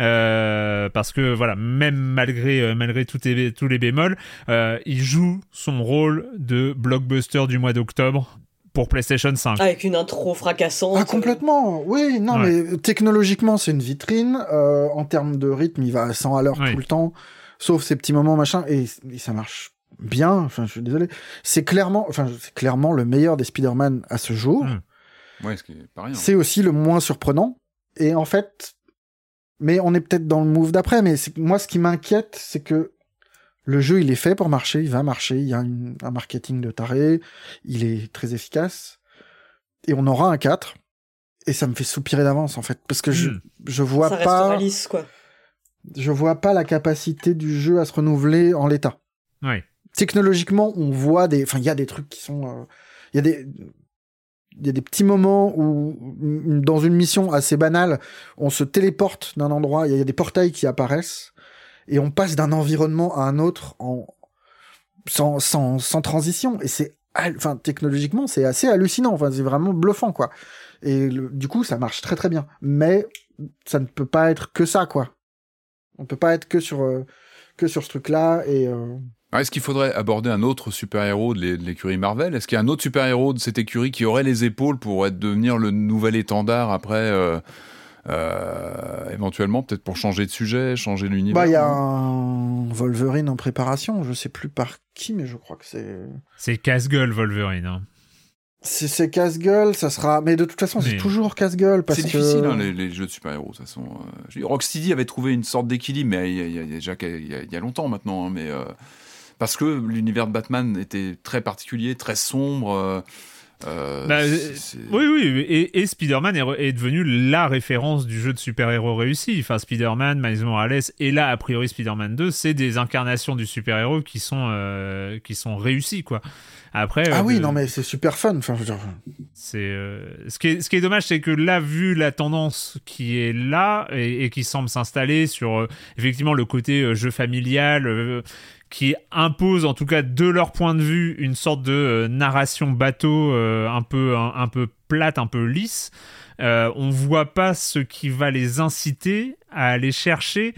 Euh, parce que voilà, même malgré euh, malgré tous les, tous les bémols, euh, il joue son rôle de blockbuster du mois d'octobre pour PlayStation 5. Avec une intro fracassante. Ah, complètement. Oui, non, Ouais. mais technologiquement, c'est une vitrine. Euh, en termes de rythme, il va à 100 à l'heure Oui. tout le temps, sauf ces petits moments machin, et, et ça marche bien. Enfin, je suis désolé. C'est clairement, enfin, c'est clairement le meilleur des Spider-Man à ce jour. Mm. Ouais, ce qui est pas rien. C'est aussi le moins surprenant. Et en fait, mais on est peut-être dans le move d'après. Mais c'est- moi, ce qui m'inquiète, c'est que le jeu, il est fait pour marcher, il va marcher. Il y a une- un marketing de taré, il est très efficace. Et on aura un 4. Et ça me fait soupirer d'avance, en fait. Parce que je, Mm. je vois Ça restera pas, lisse, quoi. Je vois pas la capacité du jeu à se renouveler en l'état. Ouais. Technologiquement, on voit des, enfin, il y a des trucs qui sont, euh, il y a des, il y a des petits moments où, dans une mission assez banale, on se téléporte d'un endroit, il y a des portails qui apparaissent, et on passe d'un environnement à un autre en, sans, sans, sans transition. Et c'est, enfin, technologiquement, c'est assez hallucinant. Enfin, c'est vraiment bluffant, quoi. Et le- du coup, ça marche très très bien. Mais ça ne peut pas être que ça, quoi. On peut pas être que sur, euh, que sur ce truc-là. Et euh, Ah, Est-ce qu'il faudrait aborder un autre super-héros de l'é- de l'écurie Marvel? Est-ce qu'il y a un autre super-héros de cette écurie qui aurait les épaules pour être, devenir le nouvel étendard après euh, euh, éventuellement peut-être pour changer de sujet, changer l'univers? Bah, il y a un Wolverine en préparation. Je sais plus par qui, mais je crois que c'est. C'est casse-gueule Wolverine. hein. C'est c'est casse-gueule, ça sera. Mais de toute façon, c'est toujours casse-gueule parce C'est que. difficile hein, les, les jeux de super-héros de toute façon. euh, Rocksteady avait trouvé une sorte d'équilibre, mais y a- il y a déjà il y a, il y a longtemps maintenant. hein, mais euh, parce que l'univers de Batman était très particulier, très sombre. euh, euh, Bah, c'est- Oui, oui, et, et Spider-Man est, devenu la référence du jeu de super-héros réussi. Enfin, Spider-Man, Miles Morales, et là, a priori, Spider-Man 2, c'est des incarnations du super-héros qui sont, euh, qui sont réussies, quoi. Après, Ah euh, oui, non, mais c'est super fun. Enfin, je c'est euh, ce qui est ce qui est dommage, c'est que là, vu la tendance qui est là et, et qui semble s'installer sur euh, effectivement le côté euh, jeu familial. Qui impose en tout cas de leur point de vue une sorte de euh, narration bateau euh, un peu un peu plate, un peu lisse. Euh, on voit pas ce qui va les inciter à aller chercher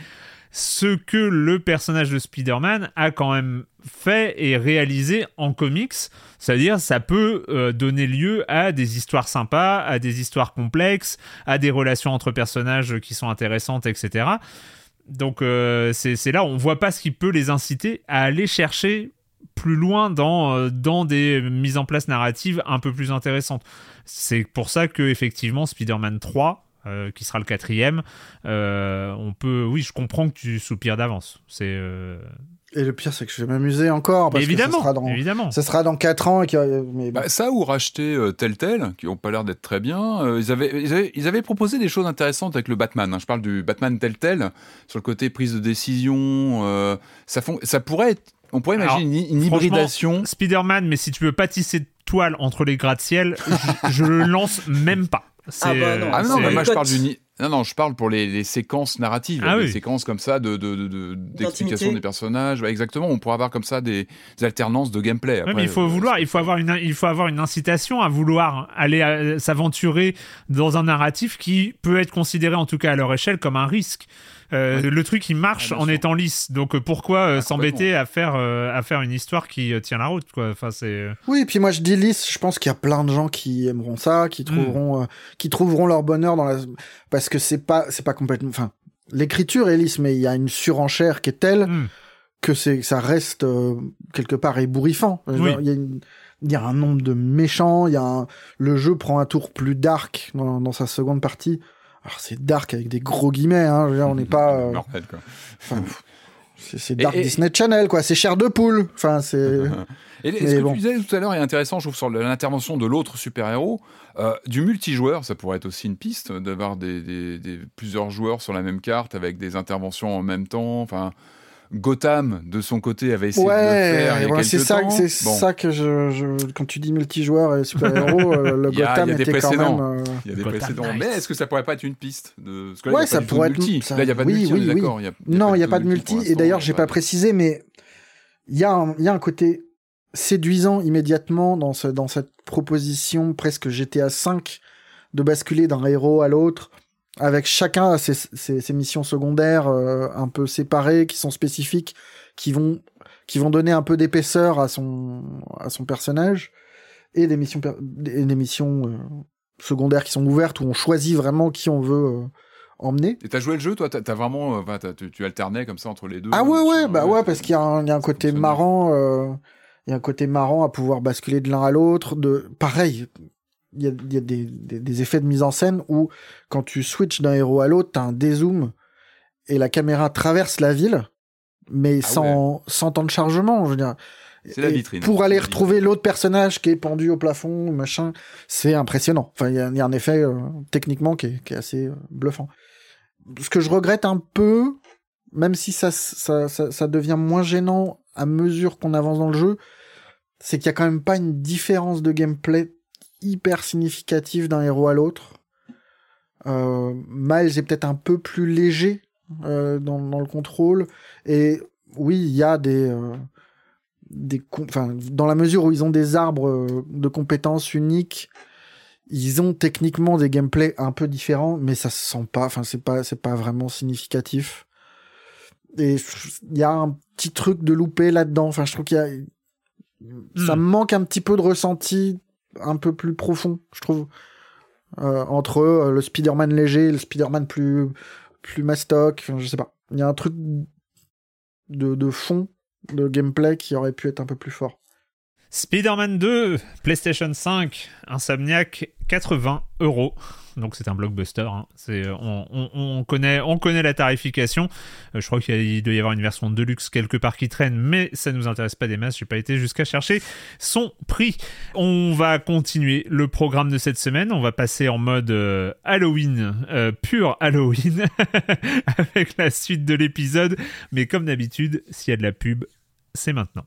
ce que le personnage de Spider-Man a quand même fait et réalisé en comics. C'est-à-dire, ça peut euh, donner lieu à des histoires sympas, à des histoires complexes, à des relations entre personnages qui sont intéressantes, etc. Donc, euh, c'est là, on voit pas ce qui peut les inciter à aller chercher plus loin dans, euh, dans des mises en place narratives un peu plus intéressantes. C'est pour ça que, effectivement, Spider-Man 3, euh, qui sera le quatrième, on peut. Oui, je comprends que tu soupires d'avance. C'est. Euh, Et le pire, c'est que je vais m'amuser encore parce évidemment, que ça sera dans, évidemment. ça sera dans 4 ans et que, mais bon. Bah, ça ou racheter euh, Telltale, qui ont pas l'air d'être très bien. Euh, ils, avaient, ils, avaient, ils avaient proposé des choses intéressantes avec le Batman. hein. Je parle du Batman Telltale, sur le côté prise de décision. euh, ça, ça pourrait être. On pourrait imaginer une, hybridation. Spider-Man, mais si tu veux pas tisser de toile entre les gratte-ciel, je, je le lance même pas. Ah bah non. Ah non, mais moi je parle du ni- non non, je parle pour les, les séquences narratives, Ah des oui. séquences comme ça de de- de- de- d'explication des personnages. Ouais, exactement, on pourrait avoir comme ça des, des alternances de gameplay. Ouais, Après, mais il faut euh, vouloir, il faut avoir une, il faut avoir une incitation à vouloir aller euh, s'aventurer dans un narratif qui peut être considéré, en tout cas à leur échelle, comme un risque. Euh, Le truc il marche Ah, en sûr. étant lisse, donc euh, pourquoi euh, Ah, s'embêter à faire euh, à faire une histoire qui tient la route quoi? Enfin c'est Oui, et puis moi je dis lisse, je pense qu'il y a plein de gens qui aimeront ça, Hmm. qui trouveront, euh, qui trouveront leur bonheur dans la, parce que c'est pas, c'est pas complètement, enfin, l'écriture est lisse, mais il y a une surenchère qui est telle hmm. que c'est, ça reste euh, quelque part ébouriffant. Oui. Il y a une- il y a un nombre de méchants, il y a un, le jeu prend un tour plus dark dans, dans sa seconde partie. Alors c'est dark avec des gros guillemets, hein, dire, on n'est pas, euh, quoi. enfin, C'est c'est Dark Et- et- Disney Channel, quoi. C'est cher de poule. Enfin, c'est. Et ce Mais que bon. tu disais tout à l'heure est intéressant, je trouve, sur l'intervention de l'autre super-héros. Euh, du multijoueur, ça pourrait être aussi une piste, d'avoir des, des- des- plusieurs joueurs sur la même carte avec des interventions en même temps. Enfin, Gotham, de son côté, avait essayé de le faire il y a voilà, c'est quelques ça, temps. c'est Bon, ça que je, je- quand tu dis multijoueur et super-héros, euh, le Il y a- Gotham il y a des était quand précédents. même. euh, Il y a des Gotham précédents. Knights. Mais est-ce que ça pourrait pas être une piste de... Parce que là, Ouais, il y a ça pourrait de être- multi. ça- Là, il n'y a pas de oui, multi, oui, oui. d'accord. il y a- il y Non, il pas n'y a pas de multi. Et d'ailleurs, j'ai pas précisé, mais il y, a un- côté séduisant immédiatement dans, ce, dans cette proposition presque GTA 5 de basculer d'un héros à l'autre, avec chacun ses, ses, ses missions secondaires euh, un peu séparées, qui sont spécifiques, qui vont, qui vont donner un peu d'épaisseur à son, à son personnage, et des missions, et des missions euh, secondaires qui sont ouvertes, où on choisit vraiment qui on veut euh, emmener. Et t'as joué le jeu, toi? T'as vraiment... euh, enfin, t'as- tu, tu alternais comme ça entre les deux? Ah ouais, ouais, bah ouais, parce qu'il y a un, y a un côté marrant, euh, il y a un côté marrant à pouvoir basculer de l'un à l'autre. De pareil, il y a, il y a des, des, des effets de mise en scène où quand tu switches d'un héros à l'autre, t'as un dézoom et la caméra traverse la ville, mais Ah sans, sans temps de chargement. Je veux dire. C'est la vitrine. Pour aller retrouver l'autre personnage qui est pendu au plafond, machin, c'est impressionnant. Enfin, il y, a- il y a un effet euh, techniquement qui est, qui est assez euh, bluffant. Ce que je regrette un peu, même si ça, ça, ça, ça devient moins gênant à mesure qu'on avance dans le jeu, c'est qu'il y a quand même pas une différence de gameplay hyper significative d'un héros à l'autre. Euh, Miles est peut-être un peu plus léger euh, dans, dans le contrôle. Et oui, il y a des, euh, des enfin, dans la mesure où ils ont des arbres euh, de compétences uniques, ils ont techniquement des gameplays un peu différents, mais ça se sent pas. Enfin, c'est pas, c'est pas vraiment significatif. Et il y a un petit truc de loupé là-dedans. Enfin, je trouve qu'il y a, ça Hmm. me manque un petit peu de ressenti un peu plus profond, je trouve, euh, entre euh, le Spider-Man léger et le Spider-Man plus, plus mastoc. Je sais pas. Il y a un truc de, de fond, de gameplay qui aurait pu être un peu plus fort. Spider-Man 2, PlayStation 5, Insomniac, 80 euros. Donc c'est un blockbuster. hein. C'est, on, on- on connaît, on connaît la tarification. Euh, je crois qu'il doit y avoir une version de luxe quelque part qui traîne, mais ça nous intéresse pas des masses. J'ai pas été jusqu'à chercher son prix. On va continuer le programme de cette semaine. On va passer en mode euh, Halloween, euh, pur Halloween, avec la suite de l'épisode. Mais comme d'habitude, s'il y a de la pub, c'est maintenant.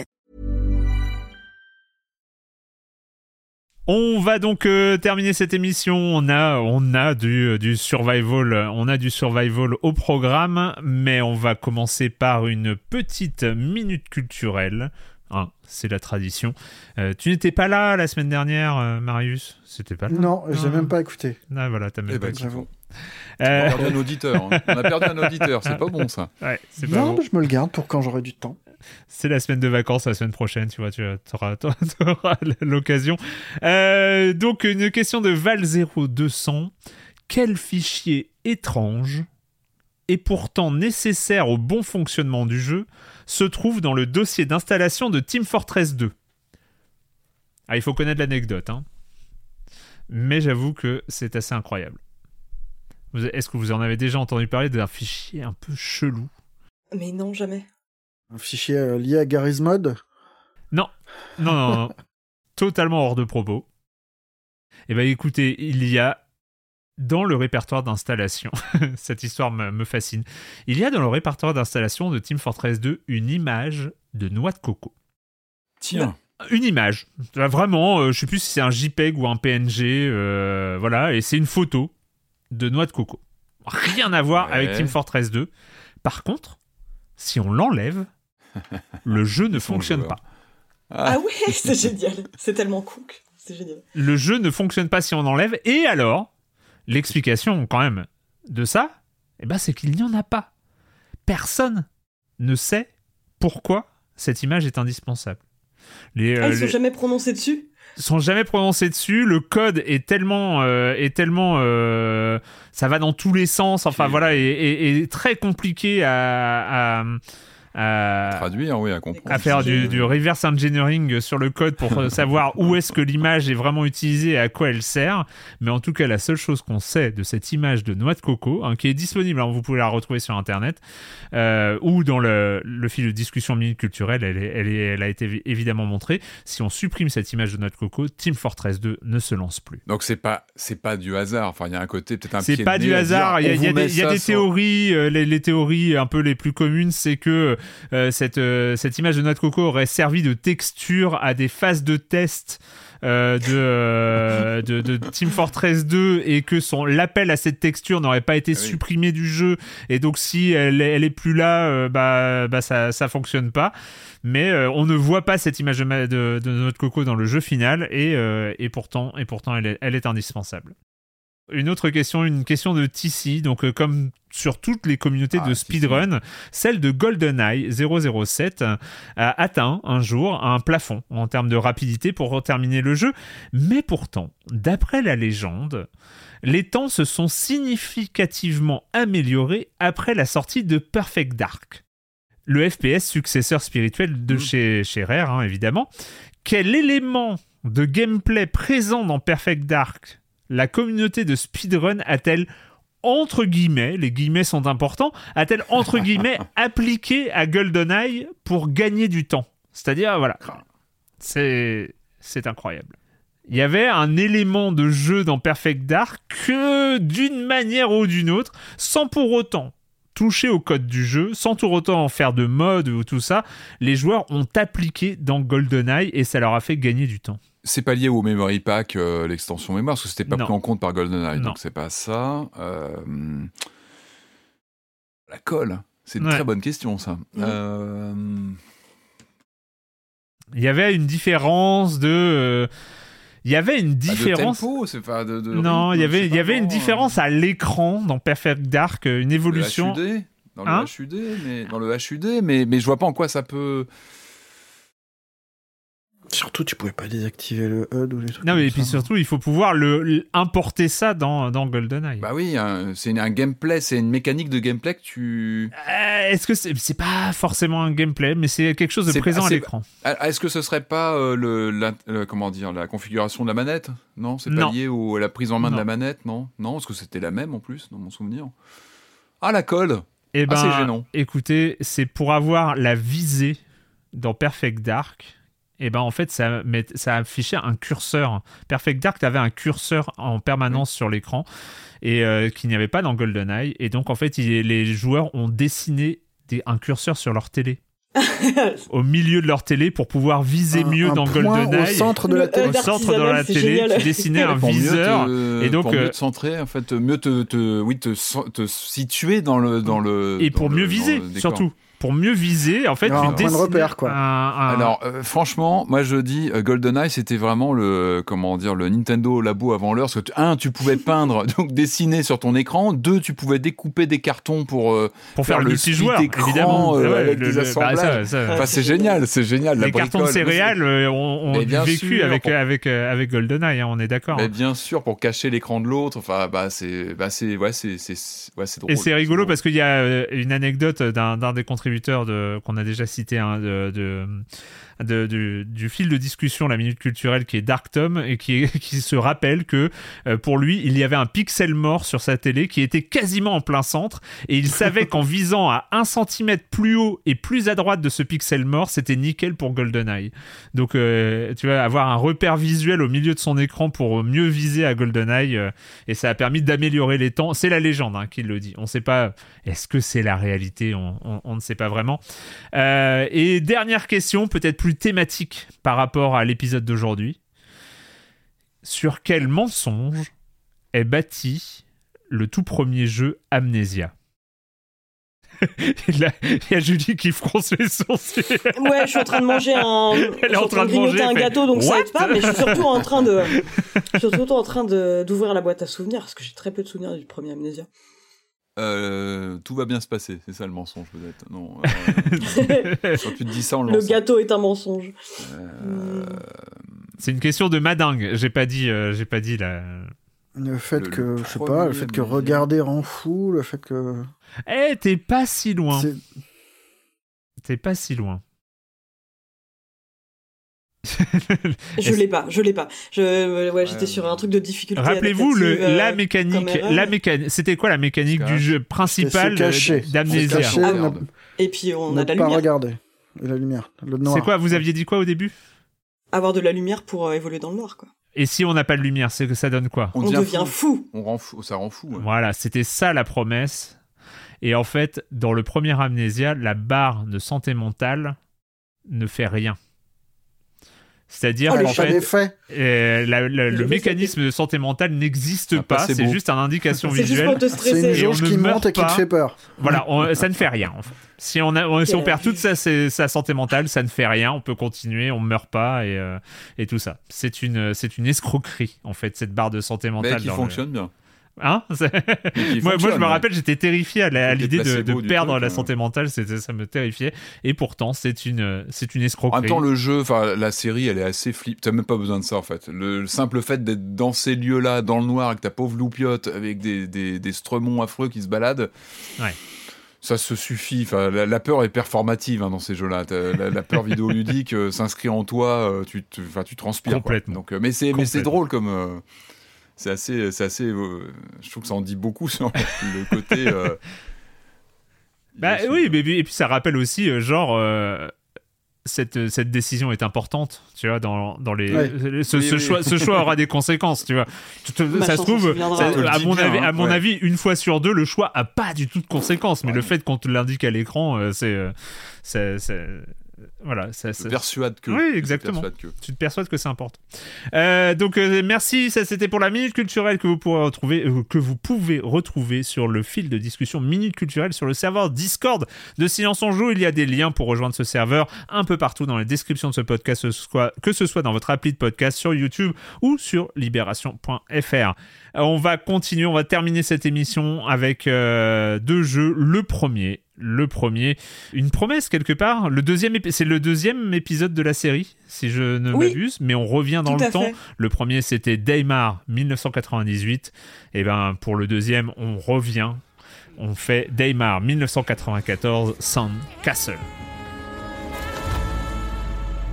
On va donc euh, terminer cette émission. On a, on a du, du survival, on a du survival au programme, mais on va commencer par une petite minute culturelle. Hein, c'est la tradition. Euh, tu n'étais pas là la semaine dernière, euh, Marius? C'était pas là? Non, j'ai Ah. même pas écouté. Ah voilà, t'as même Eh pas ben, écouté. On a Euh, perdu un auditeur. hein. On a perdu un auditeur, c'est pas bon ça. ouais, c'est pas Non, bon. je me le garde pour quand j'aurai du temps. C'est la semaine de vacances, la semaine prochaine, tu vois, tu auras, l'occasion. Euh, donc, une question de Val0200. Quel fichier étrange et pourtant nécessaire au bon fonctionnement du jeu se trouve dans le dossier d'installation de Team Fortress 2 Ah, il faut connaître l'anecdote, hein. Mais j'avoue que c'est assez incroyable. Est-ce que vous en avez déjà entendu parler d'un fichier un peu chelou? Mais non, jamais. Un fichier euh, lié à Garry's Mod? Non, non, non, non. totalement hors de propos. Eh bien, écoutez, il y a dans le répertoire d'installation, cette histoire me, me fascine, il y a dans le répertoire d'installation de Team Fortress 2 une image de noix de coco. Tiens. Une image. Là, Vraiment, euh, je sais plus si c'est un JPEG ou un PNG, euh, voilà, et c'est une photo de noix de coco. Rien à voir Ouais. avec Team Fortress 2. Par contre, si on l'enlève, le jeu ne fonctionne pas. Ah ouais, c'est génial. C'est tellement cool. C'est génial. le jeu ne fonctionne pas si on enlève. Et alors, l'explication quand même de ça, Eh ben, c'est qu'il n'y en a pas. Personne ne sait pourquoi cette image est indispensable. Les, ah, ils sont jamais prononcés dessus? Sont jamais prononcés dessus. Le code est tellement, euh, est tellement, euh, ça va dans tous les sens. Enfin voilà, et, très compliqué à, à traduire, oui, à comprendre. À faire du, reverse engineering sur le code pour savoir où est-ce que l'image est vraiment utilisée et à quoi elle sert. Mais en tout cas, la seule chose qu'on sait de cette image de noix de coco, hein, qui est disponible, hein, vous pouvez la retrouver sur Internet, euh, ou dans le, le, fil de discussion minute culturelle, elle, est, elle, est, elle, a été évidemment montrée. Si on supprime cette image de noix de coco, Team Fortress 2 ne se lance plus. Donc c'est pas, c'est pas du hasard. Enfin, il y a un côté peut-être un C'est pas du hasard. Il y a, y a des, y a des théories, euh, les, les, théories un peu les plus communes, c'est que euh, cette, euh, cette image de noix de coco aurait servi de texture à des phases de test de, de, Team Fortress 2 et que son l'appel à cette texture n'aurait pas été ah supprimé du jeu. Et donc si elle, elle est plus là bah, bah ça ça fonctionne pas. Mais on ne voit pas cette image de, de, de noix de coco dans le jeu final et, et pourtant et pourtant elle est, elle est indispensable. Une autre question, une question de TC, donc euh, comme sur toutes les communautés de ah, speedrun, celle de GoldenEye 007 a atteint un jour un plafond en termes de rapidité pour terminer le jeu, mais pourtant, d'après la légende, les temps se sont significativement améliorés après la sortie de Perfect Dark. Le FPS successeur spirituel de mmh. chez, chez Rare, hein, évidemment. Quel élément de gameplay présent dans Perfect Dark la communauté de speedrun a-t-elle entre guillemets, les guillemets sont importants, a-t-elle entre guillemets appliqué à GoldenEye pour gagner du temps? C'est-à-dire, voilà, c'est c'est incroyable. Il y avait un élément de jeu dans Perfect Dark que d'une manière ou d'une autre, sans pour autant toucher au code du jeu, sans pour autant en faire de mode ou tout ça, les joueurs ont appliqué dans GoldenEye et ça leur a fait gagner du temps. C'est pas lié au memory pack, euh, l'extension mémoire, parce que c'était pas pris en compte par GoldenEye, donc c'est pas ça. Euh, la colle, c'est une très bonne question, ça. Euh, il y avait une différence de. Il y avait une différence. de non, il y avait, il y avait une différence à l'écran dans Perfect Dark, une évolution. dans le HUD, hein mais dans le HUD, mais mais je vois pas en quoi ça peut. Surtout, tu pouvais pas désactiver le HUD ou les trucs. Non, mais et puis surtout, il faut pouvoir le, importer ça dans, dans GoldenEye. Bah oui, c'est un gameplay, c'est une mécanique de gameplay que tu. Euh, est-ce que c'est pas forcément un gameplay, mais c'est quelque chose de présent à l'écran. Ah, est-ce que ce serait pas euh, le, comment dire la configuration de la manette? Non, c'est pas lié à la prise en main de la manette, non? Non, parce que c'était la même en plus dans mon souvenir. Ah la colle. Eh ben, ah, gênant. écoutez, c'est pour avoir la visée dans Perfect Dark et ben en fait ça, ça affichait un curseur. Perfect Dark avait un curseur en permanence sur l'écran et euh, qu'il n'y avait pas dans GoldenEye. Et donc en fait les joueurs ont dessiné un curseur sur leur télé. au milieu de leur télé pour pouvoir viser mieux dans GoldenEye au centre de la télé, au centre de la télé tu dessinais un viseur et donc pour mieux euh, te centrer en fait mieux te, te oui te, te, situer dans le dans le et pour mieux viser surtout pour mieux viser. En fait, tu un point de repère, quoi. Alors, euh, franchement, moi je dis euh, GoldenEye, c'était vraiment le comment dire le Nintendo Labo avant l'heure. Parce que un, tu pouvais peindre, donc dessiner sur ton écran. Deux, tu pouvais découper des cartons pour euh, pour faire, le multijoueur, évidemment, avec des bah, assemblages. enfin, c'est génial, c'est génial. Les cartons céréales ont, vécu avec avec avec GoldenEye. Hein, on est d'accord. Mais bien sûr, pour cacher l'écran de l'autre. Enfin, bah c'est bah c'est ouais c'est c'est ouais, drôle. Et c'est rigolo parce qu'il y a une anecdote d'un des contributeurs de, qu'on a déjà cité, hein, de, du, fil de discussion, la minute culturelle, qui est Dark Tom, et qui, qui se rappelle que euh, pour lui, il y avait un pixel mort sur sa télé qui était quasiment en plein centre, et il savait qu'en visant à un centimètre plus haut et plus à droite de ce pixel mort, c'était nickel pour GoldenEye. Donc, euh, tu vas avoir un repère visuel au milieu de son écran pour mieux viser à GoldenEye, euh, et ça a permis d'améliorer les temps. C'est la légende hein, qui le dit. On ne sait pas, est-ce que c'est la réalité? On, on, ne sait pas vraiment. et dernière question, peut-être plus thématique par rapport à l'épisode d'aujourd'hui. Sur quel mensonge est bâti le tout premier jeu Amnesia? Il, y a Julie qui fronce les sourcils. Ouais, je suis en train de manger un. Elle est en train de, manger un gâteau, donc ça aide pas. Mais je suis surtout en train de. Je suis surtout en train d'ouvrir la boîte à souvenirs parce que j'ai très peu de souvenirs du premier Amnesia. Euh, tout va bien se passer, c'est ça le mensonge peut-être. Non. euh, quand tu te dis ça, on le gâteau est un mensonge. Euh, C'est une question de madingue. J'ai pas dit, euh, j'ai pas dit la. Le fait Le- que, le je sais pas, le fait que regarder rend fou, le fait que. Eh, t'es pas si loin. T'es pas si loin. Je l'ai pas, je l'ai pas. Je, ouais, j'étais sur un truc de difficulté. Rappelez-vous le, euh, la mécanique, erreur. la mécanique. C'était quoi la mécanique du jeu principal euh, d'Amnésia Ah. Et puis on a de la pas lumière. regarder. Et la lumière, le noir. C'est quoi Vous aviez dit quoi au début? Avoir de la lumière pour euh, évoluer dans le noir, quoi. Et si on n'a pas de lumière, c'est que ça donne quoi? On, devient devient fou. On rend fou, ça rend fou. ouais. Voilà, c'était ça la promesse. Et en fait, dans le premier Amnésia, la barre de santé mentale ne fait rien. C'est-à-dire Oh, qu'en fait, euh, la- la- le mécanisme de santé mentale n'existe Un pas, c'est juste une indication C'est juste visuelle. pour te C'est une stresser. Et on jauge ne qui meurt monte et qui te pas. fait peur. Voilà, on- ça ne fait rien. en fait. Si on, a, on- si on Quelle perd toute sa, sa, sa santé mentale, ça ne fait rien. On peut continuer, on ne meurt pas et, euh, et tout ça. C'est une, c'est une escroquerie en fait cette barre de santé mentale. Mais qui le- fonctionne bien. Hein moi, moi, je me rappelle, j'étais terrifié à l'idée de, perdre truc, la euh. santé mentale. C'était, ça me terrifiait. Et pourtant, c'est une, c'est une En escroquerie. même temps, le jeu, enfin la série, elle est assez flip. T'as même pas besoin de ça en fait. Le, le simple fait d'être dans ces lieux-là, dans le noir, avec ta pauvre loupiote, avec des, des, des stremons affreux qui se baladent. Ouais. Ça se suffit. Enfin, la, la peur est performative hein, dans ces jeux-là. La, la peur vidéoludique euh, s'inscrit en toi. euh, tu, te, enfin, tu transpires. quoi. Complètement. Donc, euh, mais c'est, mais c'est Complètement. drôle comme. C'est assez, c'est assez. euh, je trouve que ça en dit beaucoup sur le côté. euh, Bah oui, mais, et puis ça rappelle aussi, euh, genre, euh, cette, cette décision est importante, tu vois, dans, dans les. Ouais. Ce, Oui, ce oui. choix, ce choix aura des conséquences, tu vois. Ma ça se trouve, ça- à, mon bien, avis, hein, à mon ouais. avis, une fois sur deux, le choix a pas du tout de conséquences, mais Ouais. le fait qu'on te l'indique à l'écran, c'est. C'est- c'est- voilà, ça, Je ça- persuade que. Oui, je exactement. persuade que. tu te persuades que c'est important. Euh, donc euh, merci, ça c'était pour la minute culturelle que vous pourrez retrouver, euh, que vous pouvez retrouver sur le fil de discussion minute culturelle sur le serveur Discord de Silence on joue. Il y a des liens pour rejoindre ce serveur un peu partout dans la description de ce podcast, que ce soit, que ce soit dans votre appli de podcast sur YouTube ou sur libération.fr. On va continuer, on va terminer cette émission avec deux jeux. Le premier. Le premier, une promesse quelque part. Le deuxième, c'est le deuxième épisode de la série, si je ne Oui. m'abuse, mais on revient dans Tout le temps. fait. Le premier, c'était Daymar 1998. Et ben pour le deuxième, on revient. On fait Daymar 1994 Sand Castle.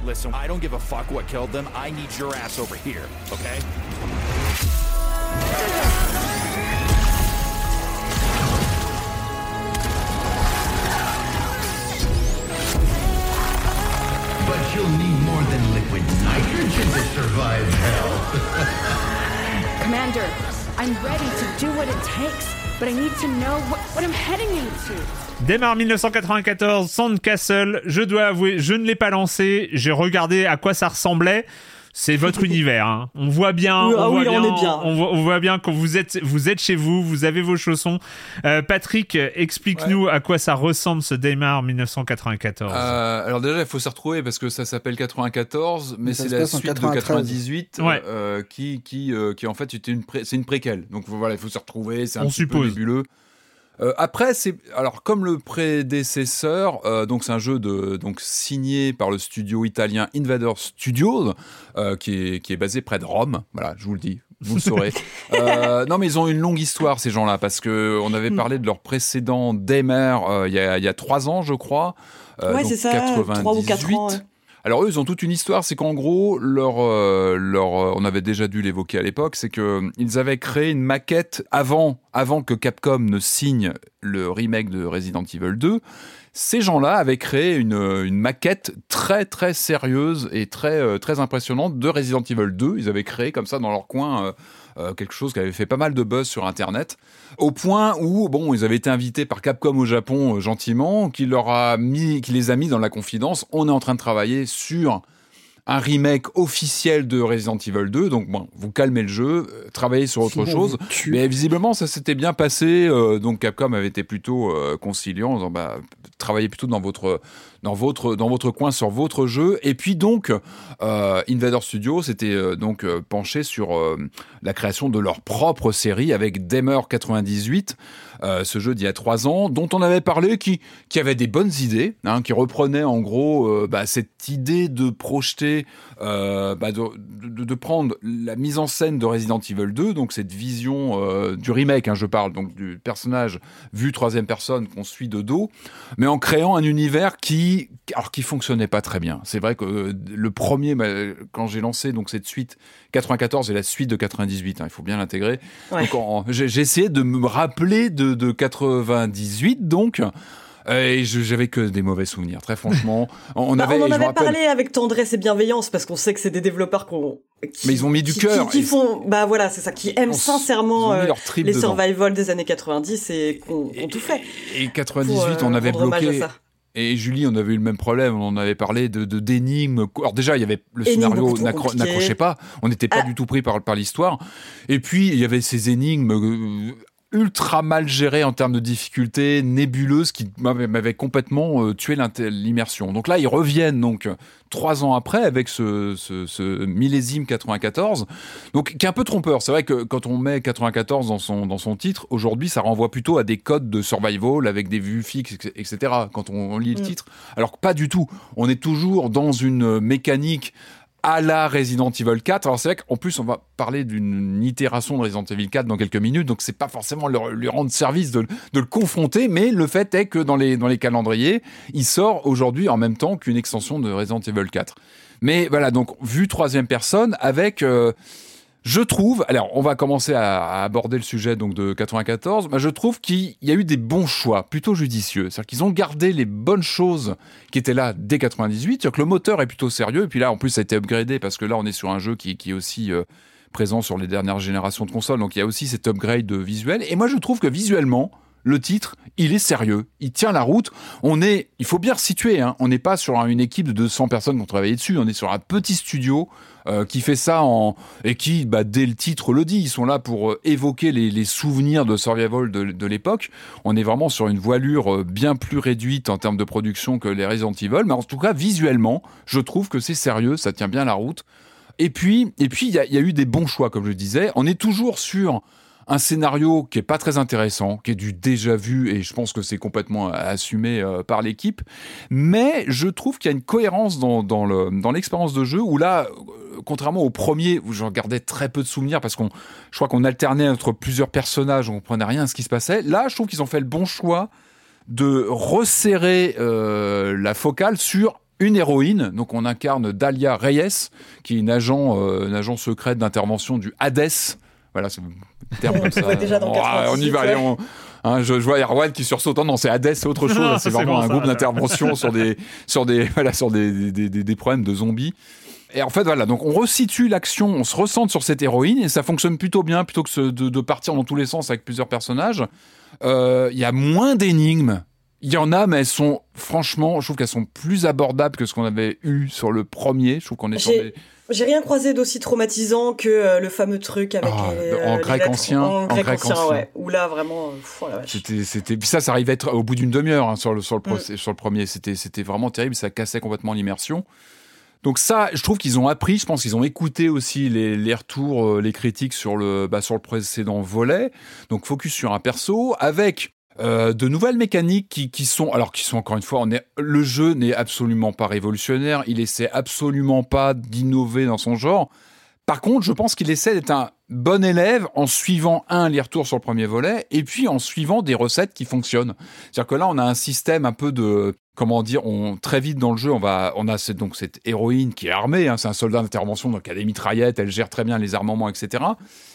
Listen, I don't give a fuck what killed them. I need your ass over here, okay? You'll need more than liquid nitrogen to survive hell. Commander, I'm ready to do what it takes, but I need to know what, what I'm heading into. Daymar 1994 Sand Castle. Je dois avouer, je ne l'ai pas lancé. J'ai regardé à quoi ça ressemblait. C'est votre univers. hein. On voit bien. Oui, on ah voit oui, on bien, est bien. On voit, on voit bien quand vous êtes, vous êtes chez vous, vous avez vos chaussons. Euh, Patrick, explique-nous à quoi ça ressemble ce Daymar 1994. Euh, alors déjà, il faut se retrouver parce que ça s'appelle 94, mais c'est la suite 93. de 98, Ouais. euh, qui, qui, euh, qui en fait était une, pré- c'est une préquelle. Donc voilà, il faut se retrouver, c'est un On petit suppose. peu nébuleux. Euh, après, c'est alors comme le prédécesseur, euh, donc c'est un jeu de donc signé par le studio italien Invader Studios, euh, qui est qui est basé près de Rome. Voilà, je vous le dis, vous le saurez. Euh, non, mais ils ont une longue histoire ces gens-là parce que on avait parlé de leur précédent Daymare euh, il y a il y a trois ans, je crois. Euh, ouais, c'est ça, 3 ou 4 ans. ouais. Alors eux, ils ont toute une histoire, c'est qu'en gros, leur, euh, euh, on avait déjà dû l'évoquer à l'époque, c'est que euh, avaient créé une maquette avant, que Capcom ne signe le remake de Resident Evil 2. Ces gens-là avaient créé une, maquette très très sérieuse et très très impressionnante de Resident Evil 2. Ils avaient créé comme ça dans leur coin euh, quelque chose qui avait fait pas mal de buzz sur Internet, au point où bon, ils avaient été invités par Capcom au Japon euh, gentiment, qui leur a mis, qui les a mis dans la confidence. On est en train de travailler sur un remake officiel de Resident Evil 2, donc bon, vous calmez le jeu, euh, travaillez sur autre chose. Mais visiblement, ça s'était bien passé. euh, donc Capcom avait été plutôt euh, conciliant, en disant bah, travaillez plutôt dans votre dans votre dans votre coin sur votre jeu. Et puis donc euh, Invader Studios s'était euh, donc euh, penché sur euh, la création de leur propre série avec Damer 98, euh, ce jeu d'il y a trois ans, dont on avait parlé, qui qui avait des bonnes idées, hein, qui reprenait en gros bah, cette idée de projeter, bah, de, de, prendre la mise en scène de Resident Evil 2, donc cette vision du remake, hein, je parle donc du personnage vu troisième personne qu'on suit de dos, mais en créant un univers qui, alors qui fonctionnait pas très bien. C'est vrai que euh, le premier, bah, quand j'ai lancé donc cette suite 94 et la suite de 98, hein, il faut bien l'intégrer. Ouais. J'ai essayé de me rappeler de, de 98 donc. euh, Et j'avais que des mauvais souvenirs, très franchement. On Bah, avait, on en je me avait rappelle- parlé avec tendresse et bienveillance parce qu'on sait que c'est des développeurs qu'on qui- Mais ils ont mis du qui- cœur. qui, qui font bah voilà c'est ça qui aiment ont sincèrement euh, les dedans. survival des années 90 et qu'on qu'on tout fait Et 98, pour, euh, on avait bloqué. Et Julie, on avait eu le même problème. On en avait parlé de d'énigmes. Alors déjà, il y avait le Énigmes scénario n'accrochait pas. On n'était pas Ah. du tout pris par par l'histoire. Et puis il y avait ces énigmes euh, ultra mal gérées en termes de difficultés, nébuleuses, qui m'avaient m'avaient complètement euh, tué l'immersion. Donc là, ils reviennent donc trois ans après avec ce, ce, ce millésime 94, donc qui est un peu trompeur. C'est vrai que quand on met 94 dans son dans son titre, aujourd'hui, ça renvoie plutôt à des codes de survival avec des vues fixes, etc. Quand on, on lit le Mm. titre, alors que pas du tout. On est toujours dans une mécanique à la Resident Evil 4. Alors c'est vrai qu'en plus on va parler d'une itération de Resident Evil 4 dans quelques minutes, donc c'est pas forcément leur- lui rendre service de, le confronter, mais le fait est que dans les, dans les calendriers, il sort aujourd'hui en même temps qu'une extension de Resident Evil 4. Mais voilà, donc vu troisième personne avec... euh, je trouve, alors on va commencer à, aborder le sujet donc de 94, bah, je trouve qu'il y a eu des bons choix, plutôt judicieux. C'est-à-dire qu'ils ont gardé les bonnes choses qui étaient là dès 98, c'est-à-dire que le moteur est plutôt sérieux, et puis là en plus ça a été upgradé parce que là on est sur un jeu qui, est aussi euh, présent sur les dernières générations de consoles, donc il y a aussi cet upgrade visuel. Et moi je trouve que visuellement, le titre, il est sérieux, il tient la route. On est, il faut bien resituer, hein, on n'est pas sur un- une équipe de 200 personnes qui ont travaillé dessus, on est sur un petit studio euh, qui fait ça en et qui, bah, dès le titre le dit, ils sont là pour euh, évoquer les, souvenirs de survival de, de l'époque. On est vraiment sur une voilure euh, bien plus réduite en termes de production que les Resident Evil, mais en tout cas visuellement, je trouve que c'est sérieux, ça tient bien la route. Et puis, et puis, il y, y a eu des bons choix, comme je disais. On est toujours sur un scénario qui est pas très intéressant, qui est du déjà vu, et je pense que c'est complètement assumé euh, par l'équipe. Mais je trouve qu'il y a une cohérence dans, dans le dans l'expérience de jeu où là, euh, contrairement au premier où j'en gardais très peu de souvenirs parce qu'on, je crois qu'on alternait entre plusieurs personnages, on comprenait rien à ce qui se passait. Là, je trouve qu'ils ont fait le bon choix de resserrer euh, la focale sur une héroïne. Donc on incarne Dahlia Reyes, qui est une agent secrète d'intervention du Hades. Voilà, comme ça. déjà dans on y va, 98, allez, on- hein, je, je vois Erwan qui sursaute. Non, c'est Hades, c'est autre chose. C'est vraiment bon, un ça groupe d'intervention sur des, sur des, voilà, sur des, des, des- des problèmes de zombies. Et en fait, voilà, donc on resitue l'action, on se ressente sur cette héroïne et ça fonctionne plutôt bien plutôt que ce- de, de partir dans tous les sens avec plusieurs personnages. Euh, Il y a moins d'énigmes. Il y en a, mais elles sont, franchement, je trouve qu'elles sont plus abordables que ce qu'on avait eu sur le premier. Je trouve qu'on est sur des. J'ai rien croisé d'aussi traumatisant que euh, le fameux truc avec Ah, les, en euh, les grec lettres- ancien, en en grec, ancien, ancien. ouais. Où là vraiment, euh, oh. C'était, c'était, puis ça, ça arrivait à être au bout d'une demi-heure hein, sur le sur le, Mm. sur le premier. C'était, c'était vraiment terrible. Ça cassait complètement l'immersion. Donc ça, je trouve qu'ils ont appris. Je pense qu'ils ont écouté aussi les, les retours, les critiques sur le bah, sur le précédent volet. Donc focus sur un perso avec euh, de nouvelles mécaniques qui, qui sont alors qui sont encore une fois on est le jeu n'est absolument pas révolutionnaire. Il essaie absolument pas d'innover dans son genre. Par contre je pense qu'il essaie d'être un bon élève en suivant un les retours sur le premier volet et puis en suivant des recettes qui fonctionnent. C'est à dire que là on a un système un peu de comment dire on très vite dans le jeu on va on a cette, donc cette héroïne qui est armée hein, c'est un soldat d'intervention donc elle a des mitraillettes elle gère très bien les armements etc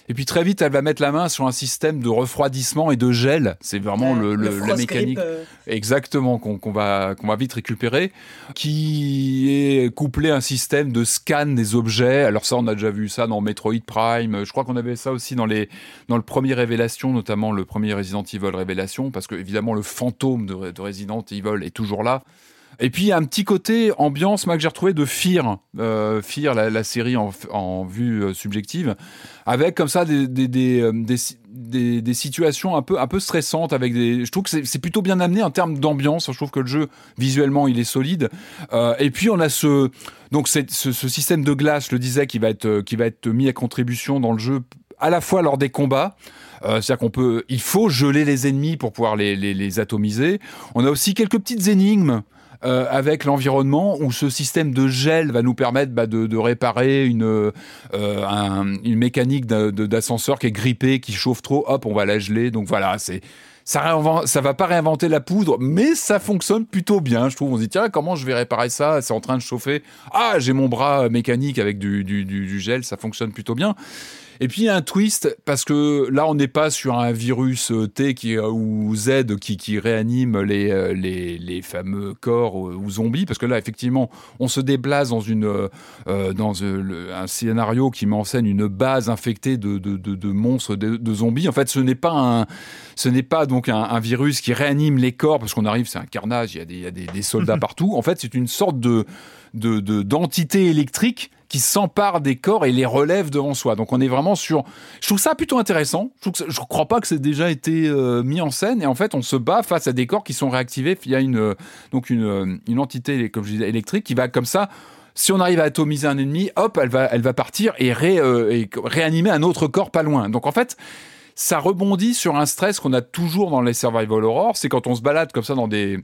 et puis très vite, elle va mettre la main sur un système de refroidissement et de gel. C'est vraiment le, la mécanique euh, exactement qu'on qu'on va qu'on va vite récupérer, qui est couplé à un système de scan des objets. Alors ça, on a déjà vu ça dans Metroid Prime. Je crois qu'on avait ça aussi dans les dans le premier Révélation, notamment le premier Resident Evil Révélation, parce que évidemment le fantôme de, de Resident Evil est toujours là. Et puis un petit côté ambiance moi, que j'ai retrouvé de Fear, euh, la, série en, en vue euh, subjective, avec comme ça des, des, euh, des- des, situations un peu, un peu stressantes avec des. Je trouve que c'est- plutôt bien amené en termes d'ambiance. Je trouve que le jeu visuellement il est solide. Euh, et puis on a ce donc ce, système de glace, je le disais, qui va être qui va être mis à contribution dans le jeu à la fois lors des combats. C'est-à-dire qu'on peut, il faut geler les ennemis pour pouvoir les, les atomiser. On a aussi quelques petites énigmes euh, avec l'environnement où ce système de gel va nous permettre bah, de, de réparer une, euh, un- une mécanique d'ascenseur qui est grippée, qui chauffe trop. Hop, on va la geler. Donc voilà, c'est ça va pas réinventer la poudre, mais ça fonctionne plutôt bien, je trouve. On se dit, tiens, comment je vais réparer ça? C'est en train de chauffer. Ah, j'ai mon bras mécanique avec du, du, du- du gel, ça fonctionne plutôt bien. Et puis il y a un twist parce que là on n'est pas sur un virus euh, T qui, euh, ou Z qui, qui réanime les, euh, les, les fameux corps ou zombies parce que là effectivement on se déplace dans une euh, dans euh, un scénario qui met en scène une base infectée de, de, de, de monstres de, zombies. En fait ce n'est pas un ce n'est pas donc un, un virus qui réanime les corps parce qu'on arrive c'est un carnage il y a des, il y a des, des soldats partout. En fait c'est une sorte de de de- d'entité électrique qui s'empare des corps et les relève devant soi. Donc on est vraiment sur. Je trouve ça plutôt intéressant. Je trouve crois pas que c'est déjà été euh, mis en scène. Et en fait, on se bat face à des corps qui sont réactivés via une euh, donc une euh, une entité comme je disais électrique qui va comme ça. Si on arrive à atomiser un ennemi, hop, elle va elle va partir et, ré- et réanimer un autre corps pas loin. Donc en fait. Ça rebondit sur un stress qu'on a toujours dans les survival horror, c'est quand on se balade comme ça dans des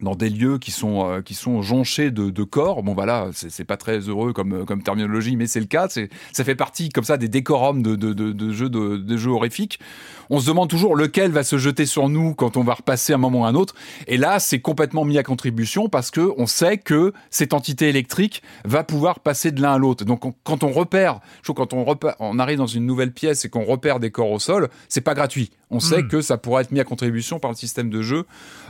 dans des lieux qui sont euh, qui sont jonchés de, de corps. Bon voilà, c'est pas très heureux comme euh, comme terminologie, mais c'est le cas. Ça fait partie comme ça des décorums de de, de, de jeux de, de jeux horrifiques. On se demande toujours lequel va se jeter sur nous quand on va repasser un moment ou un autre. Et là, c'est complètement mis à contribution parce que on sait que cette entité électrique va pouvoir passer de l'un à l'autre. Donc on- quand on repère, je trouve quand on repère, on arrive dans une nouvelle pièce et qu'on repère des corps au sol, c'est pas gratuit. On sait Mm. que ça pourra être mis à contribution par le système de jeu.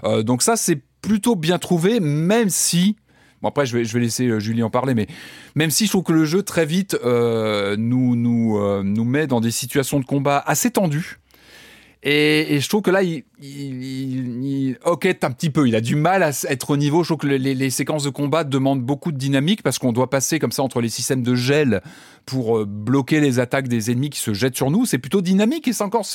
Euh, donc ça, c'est plutôt bien trouvé, même si. Bon après, je vais, je vais laisser euh, Julie en parler, mais même si je trouve que le jeu très vite euh, nous nous euh, nous met dans des situations de combat assez tendues. Et, je trouve que là, il, il, hoquette un petit peu. Il a du mal à être au niveau. Je trouve que les, séquences de combat demandent beaucoup de dynamique parce qu'on doit passer comme ça entre les systèmes de gel pour bloquer les attaques des ennemis qui se jettent sur nous. C'est plutôt dynamique et c'est encore,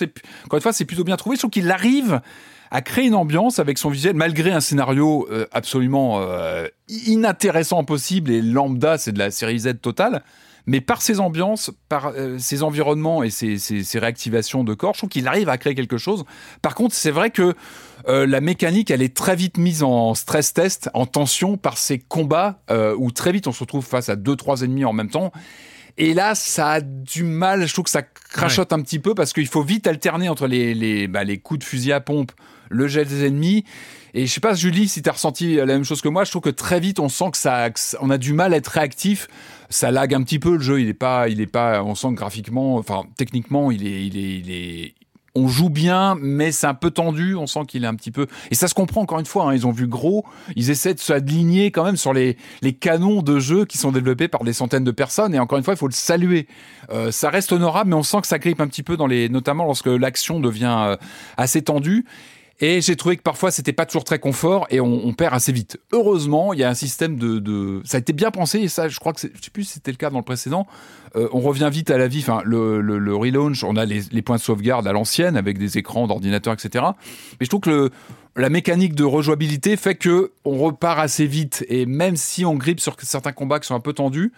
encore une fois, c'est plutôt bien trouvé. Je trouve qu'il arrive à créer une ambiance avec son visuel, malgré un scénario euh, absolument euh, inintéressant possible et lambda, c'est de la série Z totale. Mais par ses ambiances, par euh, ses environnements et ses, ses- ses réactivations de corps, je trouve qu'il arrive à créer quelque chose. Par contre, c'est vrai que la mécanique, elle est très vite mise en stress test, en tension par ces combats où très vite on se retrouve face à deux, trois ennemis en même temps. Et là, ça a du mal. Je trouve que ça crachote un petit peu parce qu'il faut vite alterner entre les, les, bah, les coups de fusil à pompe, le gel des ennemis. Et je sais pas, Julie, si tu as ressenti la même chose que moi. Je trouve que très vite, on sent que ça, on a du mal à être réactif. Ça lag un petit peu le jeu. Il est pas, il est pas. On sent que graphiquement, enfin techniquement, il est, il est, il est. On joue bien, mais c'est un peu tendu. On sent qu'il est un petit peu. Et ça se comprend encore une fois. hein, ils ont vu gros. Ils essaient de s'aligner quand même sur les, les canons de jeu qui sont développés par des centaines de personnes. Et encore une fois, il faut le saluer. Euh, ça reste honorable, mais on sent que ça grippe un petit peu dans les, notamment lorsque l'action devient euh, assez tendue. Et j'ai trouvé que parfois c'était pas toujours très confort et on, perd assez vite. Heureusement, il y a un système de, ça a été bien pensé et ça, je crois que je sais plus si c'était le cas dans le précédent. Euh, on revient vite à la vie. Enfin, le, relaunch, on a les, points de sauvegarde à l'ancienne avec des écrans d'ordinateur, etc. Mais je trouve que la mécanique de rejouabilité fait que on repart assez vite et même si on grippe sur certains combats qui sont un peu tendus,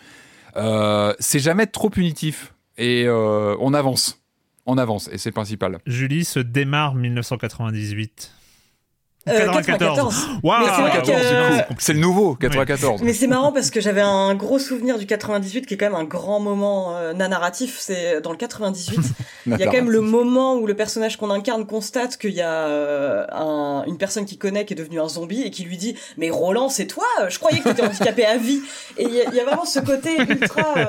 euh, c'est jamais trop punitif et euh, on avance, on avance et c'est principal. Julie se démarre 1998. Euh, 94. 94. Waouh, Mais c'est vrai 94, que- du coup. C'est le nouveau, 94. Mais c'est marrant parce que j'avais un gros souvenir du 98 qui est quand même un grand moment euh, nanarratif. C'est dans le 98. Il y a quand même le moment où le personnage qu'on incarne constate qu'il y a euh, un- une personne qu'il connaît qui est devenue un zombie et qui lui dit mais Roland c'est toi? Je croyais que t'étais handicapé à vie et il y, a- il y a vraiment ce côté ultra euh,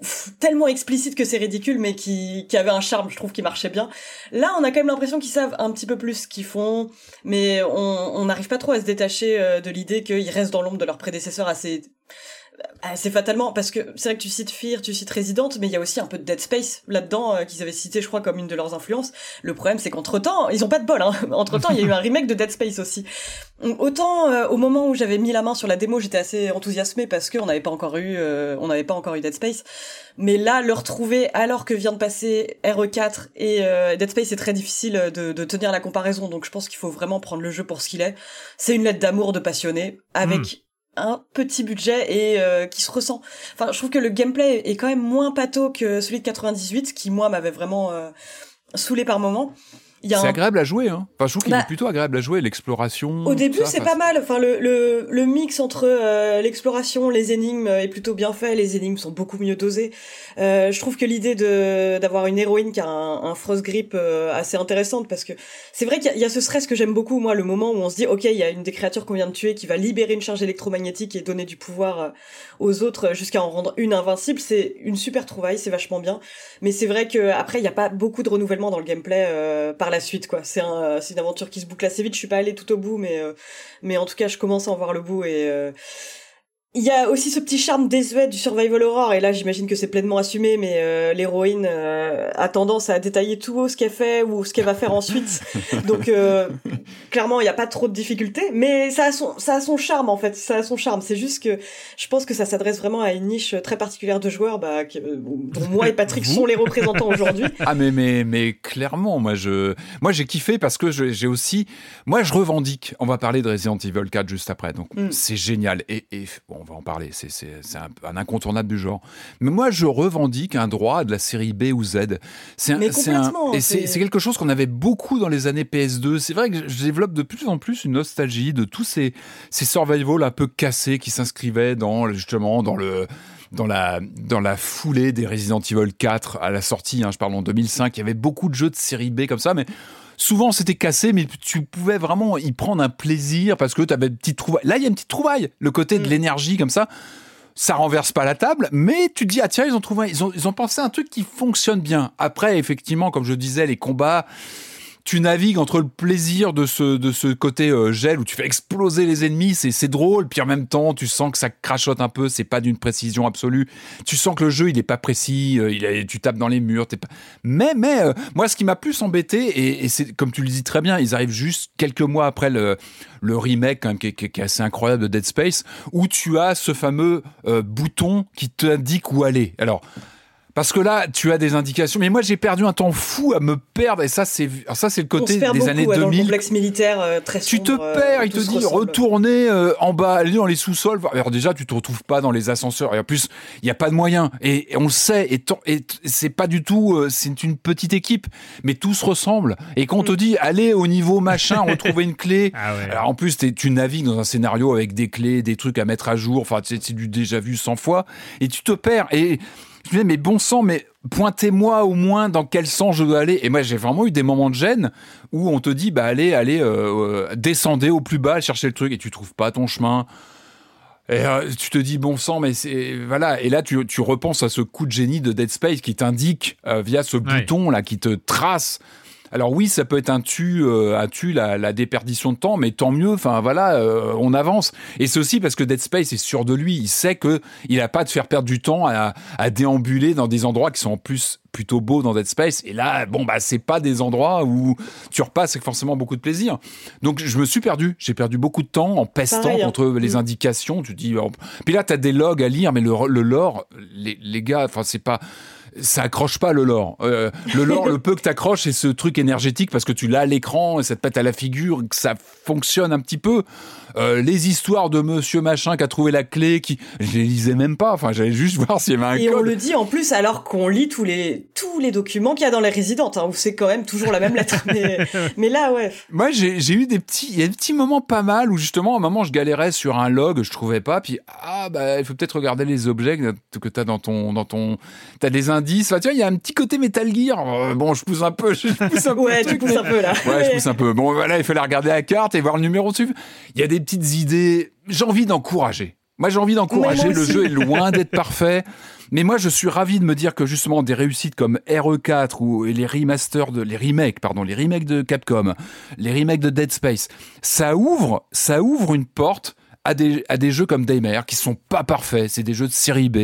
pff, tellement explicite que c'est ridicule mais qui, qui avait un charme je trouve qui marchait bien là on a quand même l'impression qu'ils savent un petit peu plus ce qu'ils font mais on on n'arrive pas trop à se détacher euh, de l'idée qu'ils restent dans l'ombre de leurs prédécesseurs assez c'est fatalement parce que c'est vrai que tu cites Fear, tu cites Resident, mais il y a aussi un peu de Dead Space là-dedans euh, qu'ils avaient cité, je crois, comme une de leurs influences. Le problème, c'est qu'entre temps, ils ont pas de bol. Hein. Entre temps, il y a eu un remake de Dead Space aussi. Autant euh, au moment où j'avais mis la main sur la démo, j'étais assez enthousiasmée parce qu'on n'avait pas encore eu, euh, on n'avait pas encore eu Dead Space. Mais là, le retrouver alors que vient de passer RE4 et Dead Space, c'est très difficile de, de, tenir la comparaison. Donc, je pense qu'il faut vraiment prendre le jeu pour ce qu'il est. C'est une lettre d'amour de passionné avec hmm un petit budget et euh, qui se ressent. Enfin, je trouve que le gameplay est quand même moins pâteau que celui de 98, qui moi m'avait vraiment euh, saoulé par moment. C'est agréable à jouer, hein. Enfin, je trouve qu'il est bah, plutôt agréable à jouer, l'exploration. Au début, c'est pas mal. Enfin, le, le, le mix entre euh, l'exploration, les énigmes est plutôt bien fait. Les énigmes sont beaucoup mieux dosées. Euh, je trouve que l'idée de d'avoir une héroïne qui a un, un frost grip euh, assez intéressante parce que c'est vrai qu'il y, y, a ce stress que j'aime beaucoup, moi, le moment où on se dit, ok, il y a une des créatures qu'on vient de tuer qui va libérer une charge électromagnétique et donner du pouvoir euh, aux autres jusqu'à en rendre une invincible. C'est une super trouvaille, c'est vachement bien. Mais c'est vrai que après, il n'y a pas beaucoup de renouvellement dans le gameplay par la suite, quoi. C'est un, c'est une aventure qui se boucle assez vite. Je suis pas allée tout au bout, mais, mais en tout cas, je commence à en voir le bout et il y a aussi ce petit charme désuet du survival horror et là j'imagine que c'est pleinement assumé mais euh, l'héroïne euh, a tendance à détailler tout ce qu'elle fait ou ce qu'elle va faire ensuite. Donc euh, clairement il n'y a pas trop de difficultés mais ça a son ça a son charme en fait. Ça a son charme. C'est juste que je pense que ça s'adresse vraiment à une niche très particulière de joueurs bah, dont moi et Patrick sont les représentants aujourd'hui. Ah mais mais mais clairement moi je moi j'ai kiffé parce que j'ai aussi moi je revendique. On va parler de Resident Evil 4 juste après donc mm. c'est génial. Et, et bon on va en parler, c'est un, un, incontournable du genre. Mais moi, je revendique un droit de la série B ou Z. C'est et c'est quelque chose qu'on avait beaucoup dans les années PS2. C'est vrai que je développe de plus en plus une nostalgie de tous ces, ces survival un peu cassés qui s'inscrivaient dans justement dans le dans la, dans la foulée des Resident Evil 4 à la sortie, hein, je parle en 2005, il y avait beaucoup de jeux de série B comme ça, mais souvent c'était cassé, mais tu pouvais vraiment y prendre un plaisir parce que tu avais une petite trouvaille. Là, il y a une petite trouvaille, le côté de mm. l'énergie comme ça. Ça renverse pas la table, mais tu te dis, ah tiens, ils ont trouvé, ils ont, ils ont pensé un truc qui fonctionne bien. Après, effectivement, comme je disais, les combats, tu navigues entre le plaisir de ce, de ce côté euh, gel où tu fais exploser les ennemis, c'est, drôle, puis en même temps, tu sens que ça crachote un peu, c'est pas d'une précision absolue. Tu sens que le jeu, il est pas précis, euh, tu tapes dans les murs, t'es pas... Mais, mais, euh, moi, ce qui m'a plus embêté, et, c'est, comme tu le dis très bien, ils arrivent juste quelques mois après le, le remake, quand même, qui, qui, est assez incroyable de Dead Space, où tu as ce fameux bouton qui t'indique où aller. Alors, parce que là, tu as des indications. Mais moi, j'ai perdu un temps fou à me perdre. Et ça, c'est ça, c'est le côté des années 2000. Dans le complexe militaire euh, très sombre, Tu te euh, perds. il te dit retourner euh, en bas, aller dans les sous-sols. Alors déjà, tu te retrouves pas dans les ascenseurs. Et en plus, il y a pas de moyens. Et, on le sait. Et, et c'est pas du tout. c'est une petite équipe, mais tout se ressemble. Et quand on te mm. dit allez au niveau machin, retrouver une clé. Ah ouais. Alors en plus, tu navigues dans un scénario avec des clés, des trucs à mettre à jour. Enfin, c'est du déjà vu 100 fois. Et tu te perds. Et je me disais, mais bon sang, mais pointez-moi au moins dans quel sens je dois aller. Et moi, j'ai vraiment eu des moments de gêne où on te dit, bah allez, allez, euh, euh descendez au plus bas, chercher le truc, et tu trouves pas ton chemin. Et euh, tu te dis bon sang, mais c'est voilà. Et là, tu, tu repenses à ce coup de génie de Dead Space qui t'indique via ce bouton là qui te trace alors oui, ça peut être un tu, euh, un tu la, la, déperdition de temps, mais tant mieux. Enfin voilà, euh, on avance. Et c'est aussi parce que Dead Space est sûr de lui. Il sait que il a pas à te faire perdre du temps à, à déambuler dans des endroits qui sont en plus plutôt beaux dans Dead Space. Et là, bon bah c'est pas des endroits où tu repasses avec forcément beaucoup de plaisir. Donc je me suis perdu. J'ai perdu beaucoup de temps en pestant hein. contre les mm. indications. Tu dis. Oh. Puis là, t'as des logs à lire, mais le, le lore, les, les gars, enfin c'est pas ça accroche pas le lore. Euh, le lore, le peu que t'accroches, c'est ce truc énergétique parce que tu l'as à l'écran et ça te pète à la figure, ça fonctionne un petit peu. Euh, les histoires de monsieur machin qui a trouvé la clé, qui je les lisais même pas. Enfin, j'allais juste voir s'il y avait un Et on le dit en plus alors qu'on lit tous les tous les documents qu'il y a dans les résidentes, hein, où c'est quand même toujours la même lettre. mais, là, ouais. Moi, j'ai eu des petits, il y a des petits moments pas mal où justement, à un moment, je galérais sur un log, je trouvais pas, puis ah bah il faut peut-être regarder les objets que t'as dans ton dans ton, t'as des indices. Enfin, tu vois, il y a un petit côté Metal Gear. Euh, bon, je pousse un peu, je pousse un peu. ouais, tu pousses un peu là. Ouais, je pousse un peu. Bon, voilà, il fallait regarder la carte et voir le numéro dessus. Il y a des petites idées. J'ai envie d'encourager. Moi, j'ai envie d'encourager. Le jeu est loin d'être parfait. Mais moi, je suis ravi de me dire que justement des réussites comme RE4 ou les remasters de les remakes, pardon, les remakes de Capcom, les remakes de Dead Space, ça ouvre, ça ouvre une porte à des, à des jeux comme Daymare qui sont pas parfaits. C'est des jeux de série B.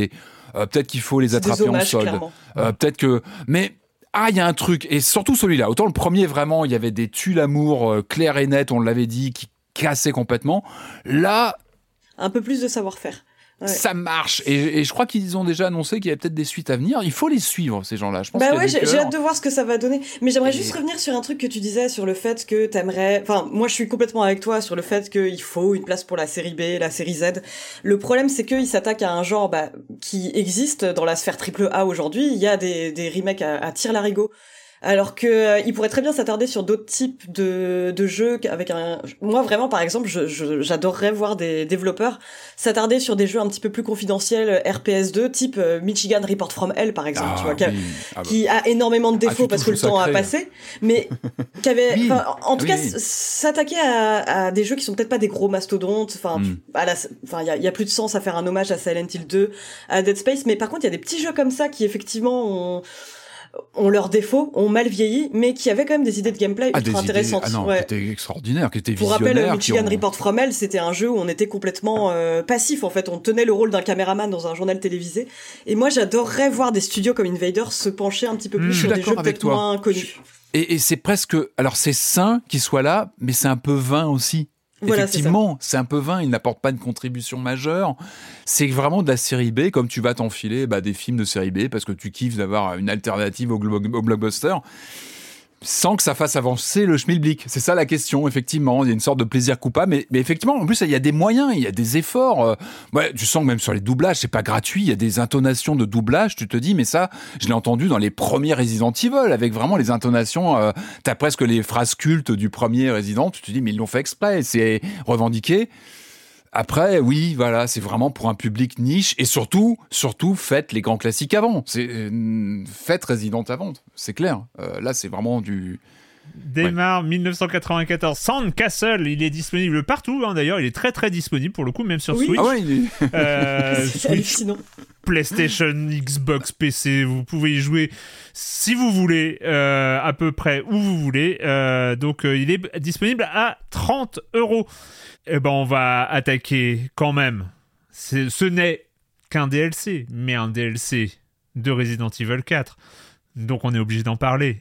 Euh, peut-être qu'il faut les attraper en solde. Euh, peut-être que, mais ah, il y a un truc et surtout celui-là. Autant le premier vraiment, il y avait des tu l'amour euh, clair et net, on l'avait dit, qui cassaient complètement. Là, Un peu plus de savoir-faire. Ouais. ça marche et, et je crois qu'ils ont déjà annoncé qu'il y avait peut-être des suites à venir. Il faut les suivre ces gens-là. Je pense Bah ouais, j'ai hâte de voir ce que ça va donner. Mais j'aimerais Et- juste revenir sur un truc que tu disais sur le fait que t'aimerais. Enfin, moi, je suis complètement avec toi sur le fait qu'il faut une place pour la série B, la série Z. Le problème, c'est qu'ils s'attaquent à un genre bah, qui existe dans la sphère triple A aujourd'hui. Il y a des, des remakes à, à tir larigot. Alors que euh, il pourrait très bien s'attarder sur d'autres types de, de jeux avec un. Moi vraiment par exemple, je- je- j'adorerais voir des développeurs s'attarder sur des jeux un petit peu plus confidentiels RPS2 type euh, Michigan Report from Hell par exemple. Ah, tu vois, qui a- oui. Ah bah. qui a énormément de Ah, défauts parce que le temps a passé, mais qui avait, Oui. en tout Oui, cas, s'attaquer à, à des jeux qui sont peut-être pas des gros mastodontes. Enfin, Mm. enfin, il y y a plus de sens à faire un hommage à Silent Hill 2, à Dead Space, mais par contre, il y a des petits jeux comme ça qui effectivement ont ont leurs défauts, ont mal vieilli, mais qui avaient quand même des idées de gameplay Ah, des ultra idées- intéressantes. ah non, Ouais. qui étaient extraordinaires, qui étaient Pour rappel, Michigan ont- Report from Hell, c'était un jeu où on était complètement euh, passif. En fait, on tenait le rôle d'un caméraman dans un journal télévisé. Et moi, j'adorerais voir des studios comme Invader se pencher un petit peu Hmm, plus suis sur des jeux peut-être moins connus. Et, et c'est presque. Alors, c'est sain qu'il soit là, mais c'est un peu vain aussi. Effectivement, c'est un peu vain, il n'apporte pas une contribution majeure. C'est vraiment de la série B, comme tu vas t'enfiler bah, des films de série B parce que tu kiffes d'avoir une alternative au blockbuster. Sans que ça fasse avancer le schmilblick. C'est ça la question, effectivement. Il y a une sorte de plaisir coupable. Mais, mais effectivement, en plus, il y a des moyens, il y a des efforts. Euh, ouais, tu sens que même sur les doublages, c'est pas gratuit. Il y a des intonations de doublage. Tu te dis, mais ça, je l'ai entendu dans les premiers Resident Evil, avec vraiment les intonations. Euh, T'as presque les phrases cultes du premier Resident. Tu te dis, mais ils l'ont fait exprès. C'est revendiqué. Après, oui, voilà, c'est vraiment pour un public niche et surtout, surtout, faites les grands classiques avant. C'est euh, faites Resident avant, c'est clair. Euh, là, c'est vraiment du. Démarre 1994. Sandcastle, il est disponible partout. hein, D'ailleurs, il est très très disponible pour le coup, même sur Oui. Switch. Ah ouais, il est- Euh, C'est Switch, hallucinant. PlayStation, Xbox, PC, vous pouvez y jouer si vous voulez, euh, à peu près où vous voulez. Euh, donc, euh, il est disponible à 30 euros. Eh ben, on va attaquer quand même. Ce n'est qu'un DLC, mais un DLC de Resident Evil 4. Donc, on est obligé d'en parler.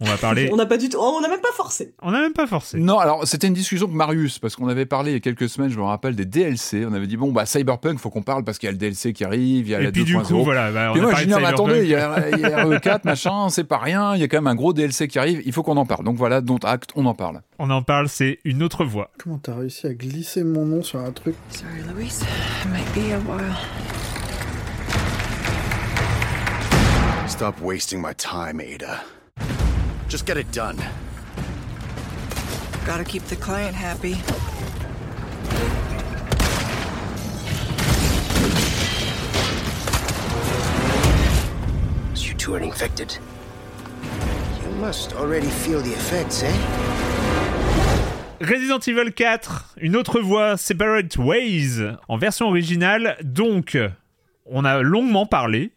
On va parler. On n'a pas du tout, on n'a même pas forcé. On n'a même pas forcé. Non, alors c'était une discussion que Marius, parce qu'on avait parlé il y a quelques semaines, je me rappelle, des DLC. On avait dit, bon, bah, Cyberpunk, faut qu'on parle parce qu'il y a le DLC qui arrive, il y a la Et puis, du 2.0. coup, voilà. bah, on a moi, j'ai non, mais attendez, il y a, il y a RE4, machin, c'est pas rien, il y a quand même un gros DLC qui arrive, il faut qu'on en parle. Donc voilà, dont acte, on en parle. On en parle, c'est une autre voix. Comment t'as réussi à glisser mon nom sur un truc Sorry, Luis. It might be a while. Stop wasting my time, Ada. Just get it done. Gotta keep the client happy. You two are infected? You must already feel the effects, eh? Resident Evil 4, une autre voix, Separate Ways, en version originale. Donc, on a longuement parlé,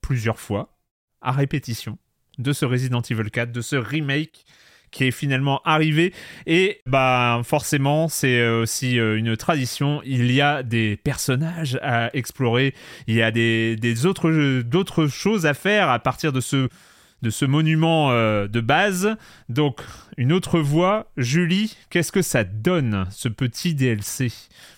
plusieurs fois, à répétition, de ce Resident Evil 4, de ce remake qui est finalement arrivé. Et bah forcément, c'est euh, aussi euh, une tradition. Il y a des personnages à explorer, il y a des, autres, d'autres choses à faire à partir de ce de ce monument euh, de base. Donc, une autre voix. Julie, qu'est-ce que ça donne, ce petit DLC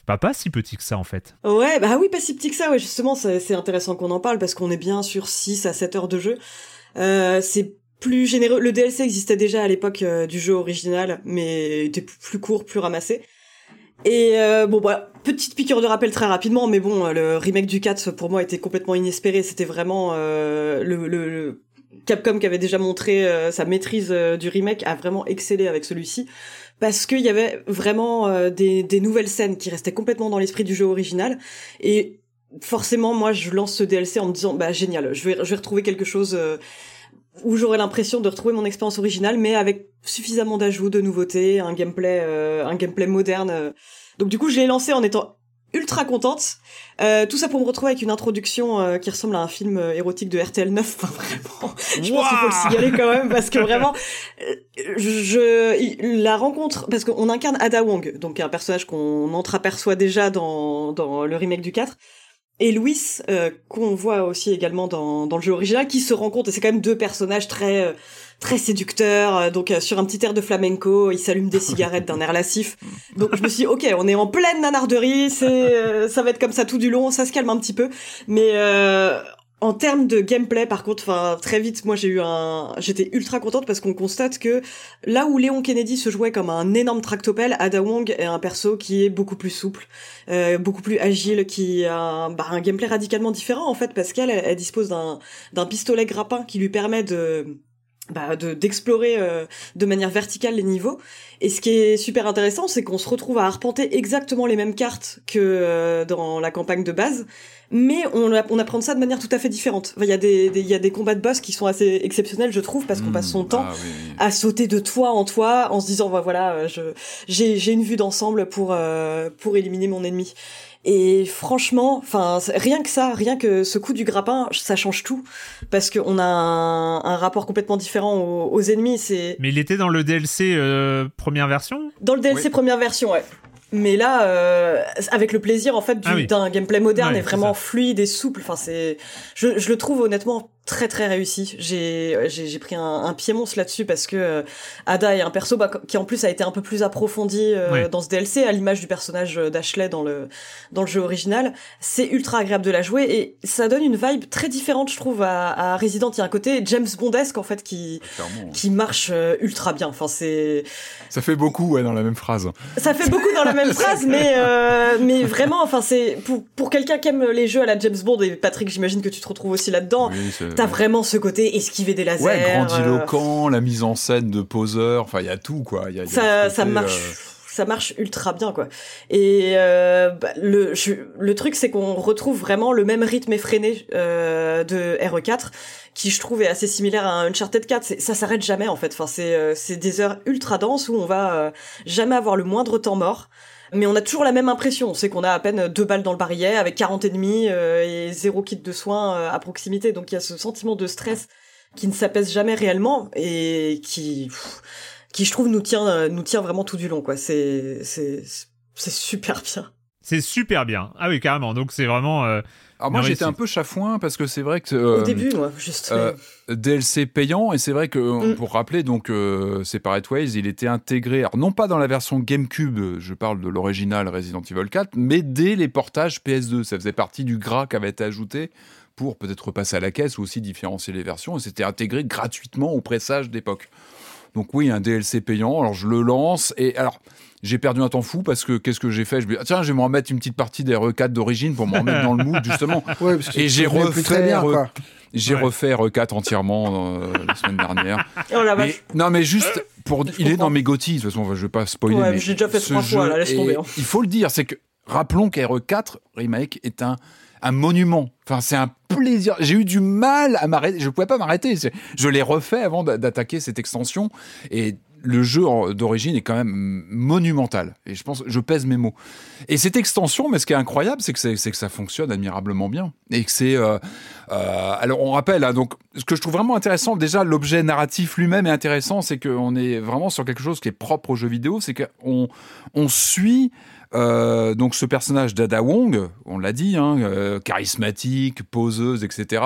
Bah, pas si petit que ça, en fait. Ouais, bah oui, pas si petit que ça, ouais, justement, c'est intéressant qu'on en parle parce qu'on est bien sur 6 à 7 heures de jeu. Euh, c'est plus généreux. Le DLC existait déjà à l'époque euh, du jeu original, mais était plus court, plus ramassé. Et euh, bon, bah, petite piqûre de rappel très rapidement, mais bon, le remake du 4 pour moi était complètement inespéré. C'était vraiment le, Capcom qui avait déjà montré sa maîtrise du remake a vraiment excellé avec celui-ci parce qu'il y avait vraiment des, des nouvelles scènes qui restaient complètement dans l'esprit du jeu original et forcément moi je lance ce DLC en me disant bah génial je vais je vais retrouver quelque chose euh, où j'aurai l'impression de retrouver mon expérience originale mais avec suffisamment d'ajouts de nouveautés un gameplay euh, un gameplay moderne donc du coup je l'ai lancé en étant ultra contente. Euh, tout ça pour me retrouver avec une introduction euh, qui ressemble à un film euh, érotique de RTL 9. Enfin, vraiment, je pense qu'il faut le signaler quand même parce que vraiment, je la rencontre parce qu'on incarne Ada Wong, donc un personnage qu'on entreaperçoit déjà dans dans le remake du 4 et Louis, euh, qu'on voit aussi également dans, dans le jeu original, qui se rencontrent, et c'est quand même deux personnages très euh, très séducteurs, euh, donc euh, sur un petit air de flamenco, ils s'allument des cigarettes d'un air lascif. Donc je me suis dit, ok, on est en pleine nanarderie, c'est euh, ça va être comme ça tout du long, ça se calme un petit peu, mais euh, en termes de gameplay, par contre, enfin très vite, moi j'ai eu un, j'étais ultra contente parce qu'on constate que là où Léon Kennedy se jouait comme un énorme tractopelle, Ada Wong est un perso qui est beaucoup plus souple, euh, beaucoup plus agile, qui a un, bah, un gameplay radicalement différent en fait parce qu'elle elle, elle dispose d'un d'un pistolet grappin qui lui permet de bah, de d'explorer euh, de manière verticale les niveaux. Et ce qui est super intéressant, c'est qu'on se retrouve à arpenter exactement les mêmes cartes que euh, dans la campagne de base, mais on, on apprend ça de manière tout à fait différente. Enfin, Il y a des, des- il y a des combats de boss qui sont assez exceptionnels, je trouve, parce qu'on passe son temps Ah, oui, à sauter de toit en toit en se disant bah, voilà, euh, je j'ai j'ai une vue d'ensemble pour euh, pour éliminer mon ennemi. Et franchement, enfin rien que ça, rien que ce coup du grappin, ça change tout parce qu'on a un, un rapport complètement différent aux, aux ennemis. C'est Mais il était dans le DLC euh, première version? Dans le DLC Oui. première version, ouais. Mais là, euh, avec le plaisir en fait du- Ah oui. d'un gameplay moderne Ouais, et vraiment ça. fluide et souple. Enfin, c'est, je, je le trouve honnêtement très très réussi. J'ai j'ai j'ai pris un, un pied monstre là-dessus parce que euh, Ada est un perso bah, qui en plus a été un peu plus approfondi euh, Ouais. dans ce DLC à l'image du personnage d'Ashley dans le dans le jeu original. C'est ultra agréable de la jouer et ça donne une vibe très différente, je trouve, à, à Resident. Il y a un côté James Bondesque en fait qui Clairement. qui marche euh, ultra bien. Enfin, c'est Ça fait beaucoup, ouais, dans la même phrase. ça fait beaucoup dans la même phrase, mais euh, mais vraiment, enfin c'est pour pour quelqu'un qui aime les jeux à la James Bond et Patrick, j'imagine que tu te retrouves aussi là-dedans. Oui, c'est- T'as vraiment ce côté esquiver des lasers. Ouais, euh, grandiloquent, la mise en scène de poseur, enfin, il y a tout, quoi. Il y a, il y a ça, ça marche. euh, Ça marche ultra bien quoi. Et euh, bah, le je- le truc c'est qu'on retrouve vraiment le même rythme effréné euh, de RE4 qui je trouve est assez similaire à un Uncharted 4. C'est- Ça s'arrête jamais en fait. Enfin c'est euh, c'est des heures ultra denses où on va euh, jamais avoir le moindre temps mort. Mais on a toujours la même impression. On sait qu'on a à peine deux balles dans le barillet avec 40 ennemis euh, et zéro kit de soins euh, à proximité. Donc il y a ce sentiment de stress qui ne s'apaise jamais réellement et qui, qui je trouve nous tient, euh, nous tient vraiment tout du long. quoi. C'est, c'est, c'est super bien. C'est super bien. Ah oui, carrément. Donc c'est vraiment. euh, Alors moi j'étais un peu chafouin parce que c'est vrai que Au euh, début, moi, juste. euh, DLC payant et c'est vrai que Mm. pour rappeler donc euh, Separate Ways il était intégré alors non pas dans la version GameCube je parle de l'original Resident Evil 4 mais dès les portages PS2 ça faisait partie du gras qui avait été ajouté pour peut-être repasser à la caisse ou aussi différencier les versions et c'était intégré gratuitement au pressage d'époque donc oui un DLC payant alors je le lance et alors j'ai perdu un temps fou parce que qu'est-ce que j'ai fait? Je me dis, ah, tiens je vais me remettre une petite partie des RE4 d'origine pour me remettre dans le mood justement Ouais, parce que et j'ai plus très bien, refait quoi. j'ai Ouais. refait RE4 entièrement euh, la semaine dernière. Oh la Mais- non, mais juste pour, il est dans mes GOTY. De toute façon, je vais pas spoiler. Ouais, mais j'ai déjà fait ce trois fois, là, laisse tomber, hein. Il faut le dire, c'est que rappelons qu'RE4 remake est un un monument. Enfin, c'est un plaisir. J'ai eu du mal à m'arrêter. Je pouvais pas m'arrêter. Je l'ai refait avant d'a- d'attaquer cette extension et le jeu d'origine est quand même monumental. Et je pense, je pèse mes mots. Et cette extension, mais ce qui est incroyable, c'est que, que ça fonctionne admirablement bien. Et que c'est. euh, euh, alors, on rappelle, hein, donc, ce que je trouve vraiment intéressant, déjà, l'objet narratif lui-même est intéressant, c'est qu'on est vraiment sur quelque chose qui est propre aux jeux vidéo, c'est qu'on on suit. Euh, donc ce personnage d'Ada Wong, on l'a dit, hein, euh, charismatique, poseuse, etc.,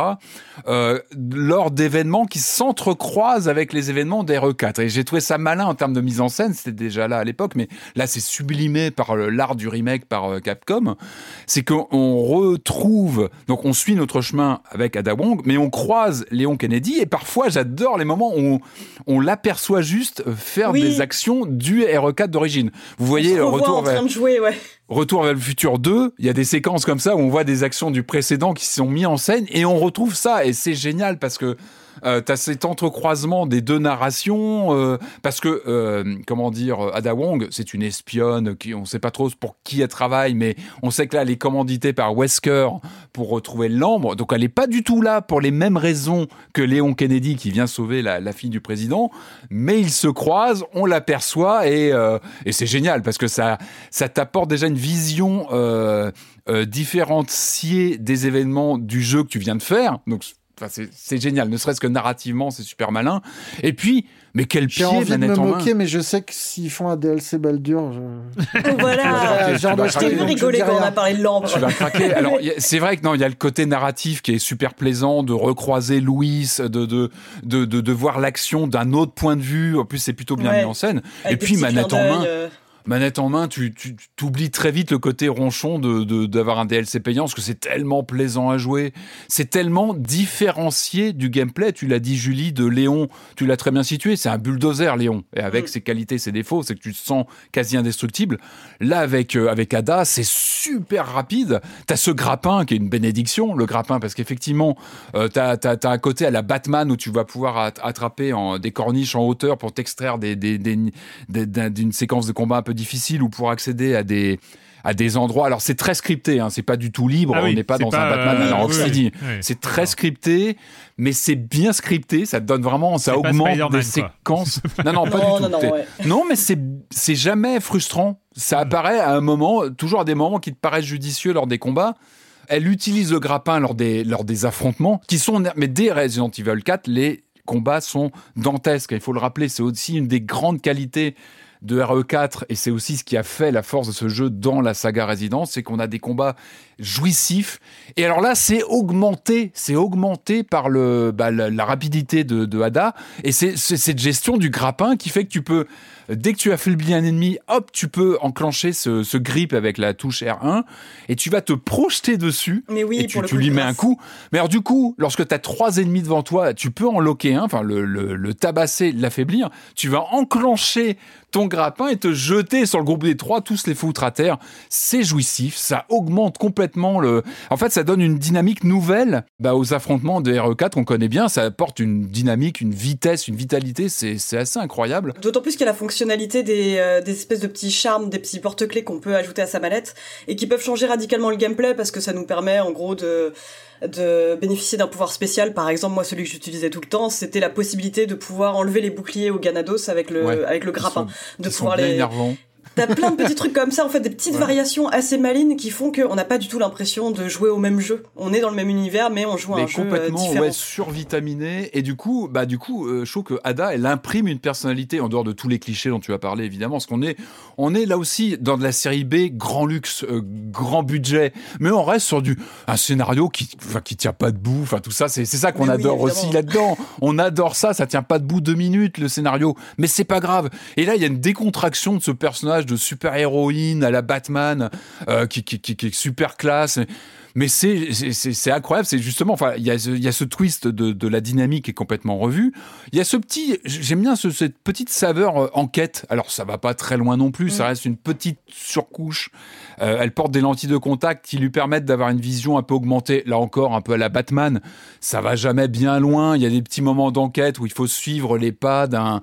euh, lors d'événements qui s'entrecroisent avec les événements d'RE4. Et j'ai trouvé ça malin en termes de mise en scène, c'était déjà là à l'époque, mais là c'est sublimé par l'art du remake par Capcom. C'est qu'on retrouve, donc on suit notre chemin avec Ada Wong, mais on croise Léon Kennedy, et parfois j'adore les moments où on, on l'aperçoit juste faire Oui. des actions du RE4 d'origine. Vous voyez On se retour en vers... train de jouer, Retour vers le futur 2, il y a des séquences comme ça où on voit des actions du précédent qui sont mis en scène et on retrouve ça. Et c'est génial parce que Euh, t'as cet entrecroisement des deux narrations euh, parce que euh, comment dire, Ada Wong, c'est une espionne qui on sait pas trop pour qui elle travaille, mais on sait que là elle est commanditée par Wesker pour retrouver l'ambre, donc elle est pas du tout là pour les mêmes raisons que Léon Kennedy qui vient sauver la, fille du président, mais ils se croisent, on l'aperçoit et, euh, et c'est génial parce que ça ça t'apporte déjà une vision euh, euh, des événements du jeu que tu viens de faire, donc Enfin, c'est- génial, ne serait-ce que narrativement, c'est super malin. Et puis, mais quel pied, envie de me main. moquer, mais je sais que s'ils font un DLC Baldur, je... Voilà. Vas de Je t'ai vu rigoler quand on a parlé de l'ambre. Tu vas craquer. Alors, c'est vrai que non, il y a le côté narratif qui est super plaisant de recroiser Louis, de de de de, de voir l'action d'un autre point de vue. En plus, c'est plutôt bien Ouais. mis en scène. Avec Et puis manette en main. euh. Manette en main, tu t'oublies très vite le côté ronchon de de- d'avoir un DLC payant parce que c'est tellement plaisant à jouer. C'est tellement différencié du gameplay. Tu l'as dit, Julie, de Léon. Tu l'as très bien situé. C'est un bulldozer, Léon. Et avec Mm. ses qualités, ses défauts, c'est que tu te sens quasi indestructible. Là, avec euh, avec Ada, c'est super rapide. T'as ce grappin qui est une bénédiction, le grappin, parce qu'effectivement, euh, t'as t'as un côté à la Batman où tu vas pouvoir at- attraper en, des corniches en hauteur pour t'extraire des des- des- des- d'un- d'une séquence de combat un peu difficile ou pour accéder à des à des endroits. Alors c'est très scripté, hein, c'est pas du tout libre. Ah oui, on n'est pas dans pas, un Batman à la euh, Rocksteady. oui, oui, oui. C'est très scripté, mais c'est bien scripté. Ça donne vraiment, ça augmente des séquences. Non, non, pas Non, du tout. non, non, T'es- ouais. non, mais c'est c'est jamais frustrant. Ça apparaît à un moment, toujours à des moments qui te paraissent judicieux lors des combats. Elle utilise le grappin lors des lors des affrontements, qui sont mais dès Resident Evil 4, les combats sont dantesques. Il faut le rappeler, c'est aussi une des grandes qualités de RE4 et c'est aussi ce qui a fait la force de ce jeu dans la saga Resident, c'est qu'on a des combats jouissifs. Et alors là, c'est augmenté, c'est augmenté par le bah, la, la rapidité de, de Ada et c'est cette gestion du grappin qui fait que tu peux dès que tu affaiblis un ennemi, hop, tu peux enclencher ce, ce grip avec la touche R1 et tu vas te projeter dessus Mais oui, et tu, lui mets un coup. Mais alors du coup, lorsque tu as trois ennemis devant toi, tu peux en loquer un, enfin le, le, le tabasser, l'affaiblir. Tu vas enclencher ton grappin et te jeter sur le groupe des trois, tous les foutre à terre. C'est jouissif, ça augmente complètement le. En fait, ça donne une dynamique nouvelle bah, aux affrontements de RE4 qu'on connaît bien. Ça apporte une dynamique, une vitesse, une vitalité. C'est assez incroyable. D'autant plus qu'il y a la fonctionnalité des, euh, des espèces de petits charmes, des petits porte-clés qu'on peut ajouter à sa mallette et qui peuvent changer radicalement le gameplay parce que ça nous permet en gros de de bénéficier d'un pouvoir spécial. Par exemple, moi, celui que j'utilisais tout le temps, c'était la possibilité de pouvoir enlever les boucliers au Ganados avec le Ouais. avec le grappin, sont- de pouvoir les énervants. T'as plein de petits trucs comme ça, en fait, des petites Ouais. variations assez malines qui font qu'on n'a pas du tout l'impression de jouer au même jeu. On est dans le même univers, mais on joue à mais un jeu euh, complètement différent. ouais, survitaminé. Et du coup bah du coup euh, je trouve que Ada elle imprime une personnalité en dehors de tous les clichés dont tu as parlé évidemment parce qu'on est on est là aussi dans de la série B grand luxe euh, grand budget. Mais on reste sur du un scénario qui qui tient pas debout. Enfin tout ça c'est c'est ça qu'on oui, adore aussi là-dedans. On adore ça ça tient pas debout deux minutes le scénario. Mais c'est pas grave. Et là il y a une décontraction de ce personnage de super héroïne à la Batman euh, qui, qui, qui, qui est super classe mais c'est incroyable c'est justement enfin il y a ce- il y a ce twist de, de la dynamique qui est complètement revu il y a ce petit j'aime bien ce- cette petite saveur euh, enquête. Alors ça va pas très loin non plus ça reste une petite surcouche. Euh, elle porte des lentilles de contact qui lui permettent d'avoir une vision un peu augmentée. Là encore un peu à la Batman. Ça va jamais bien loin. Il y a des petits moments d'enquête où il faut suivre les pas d'un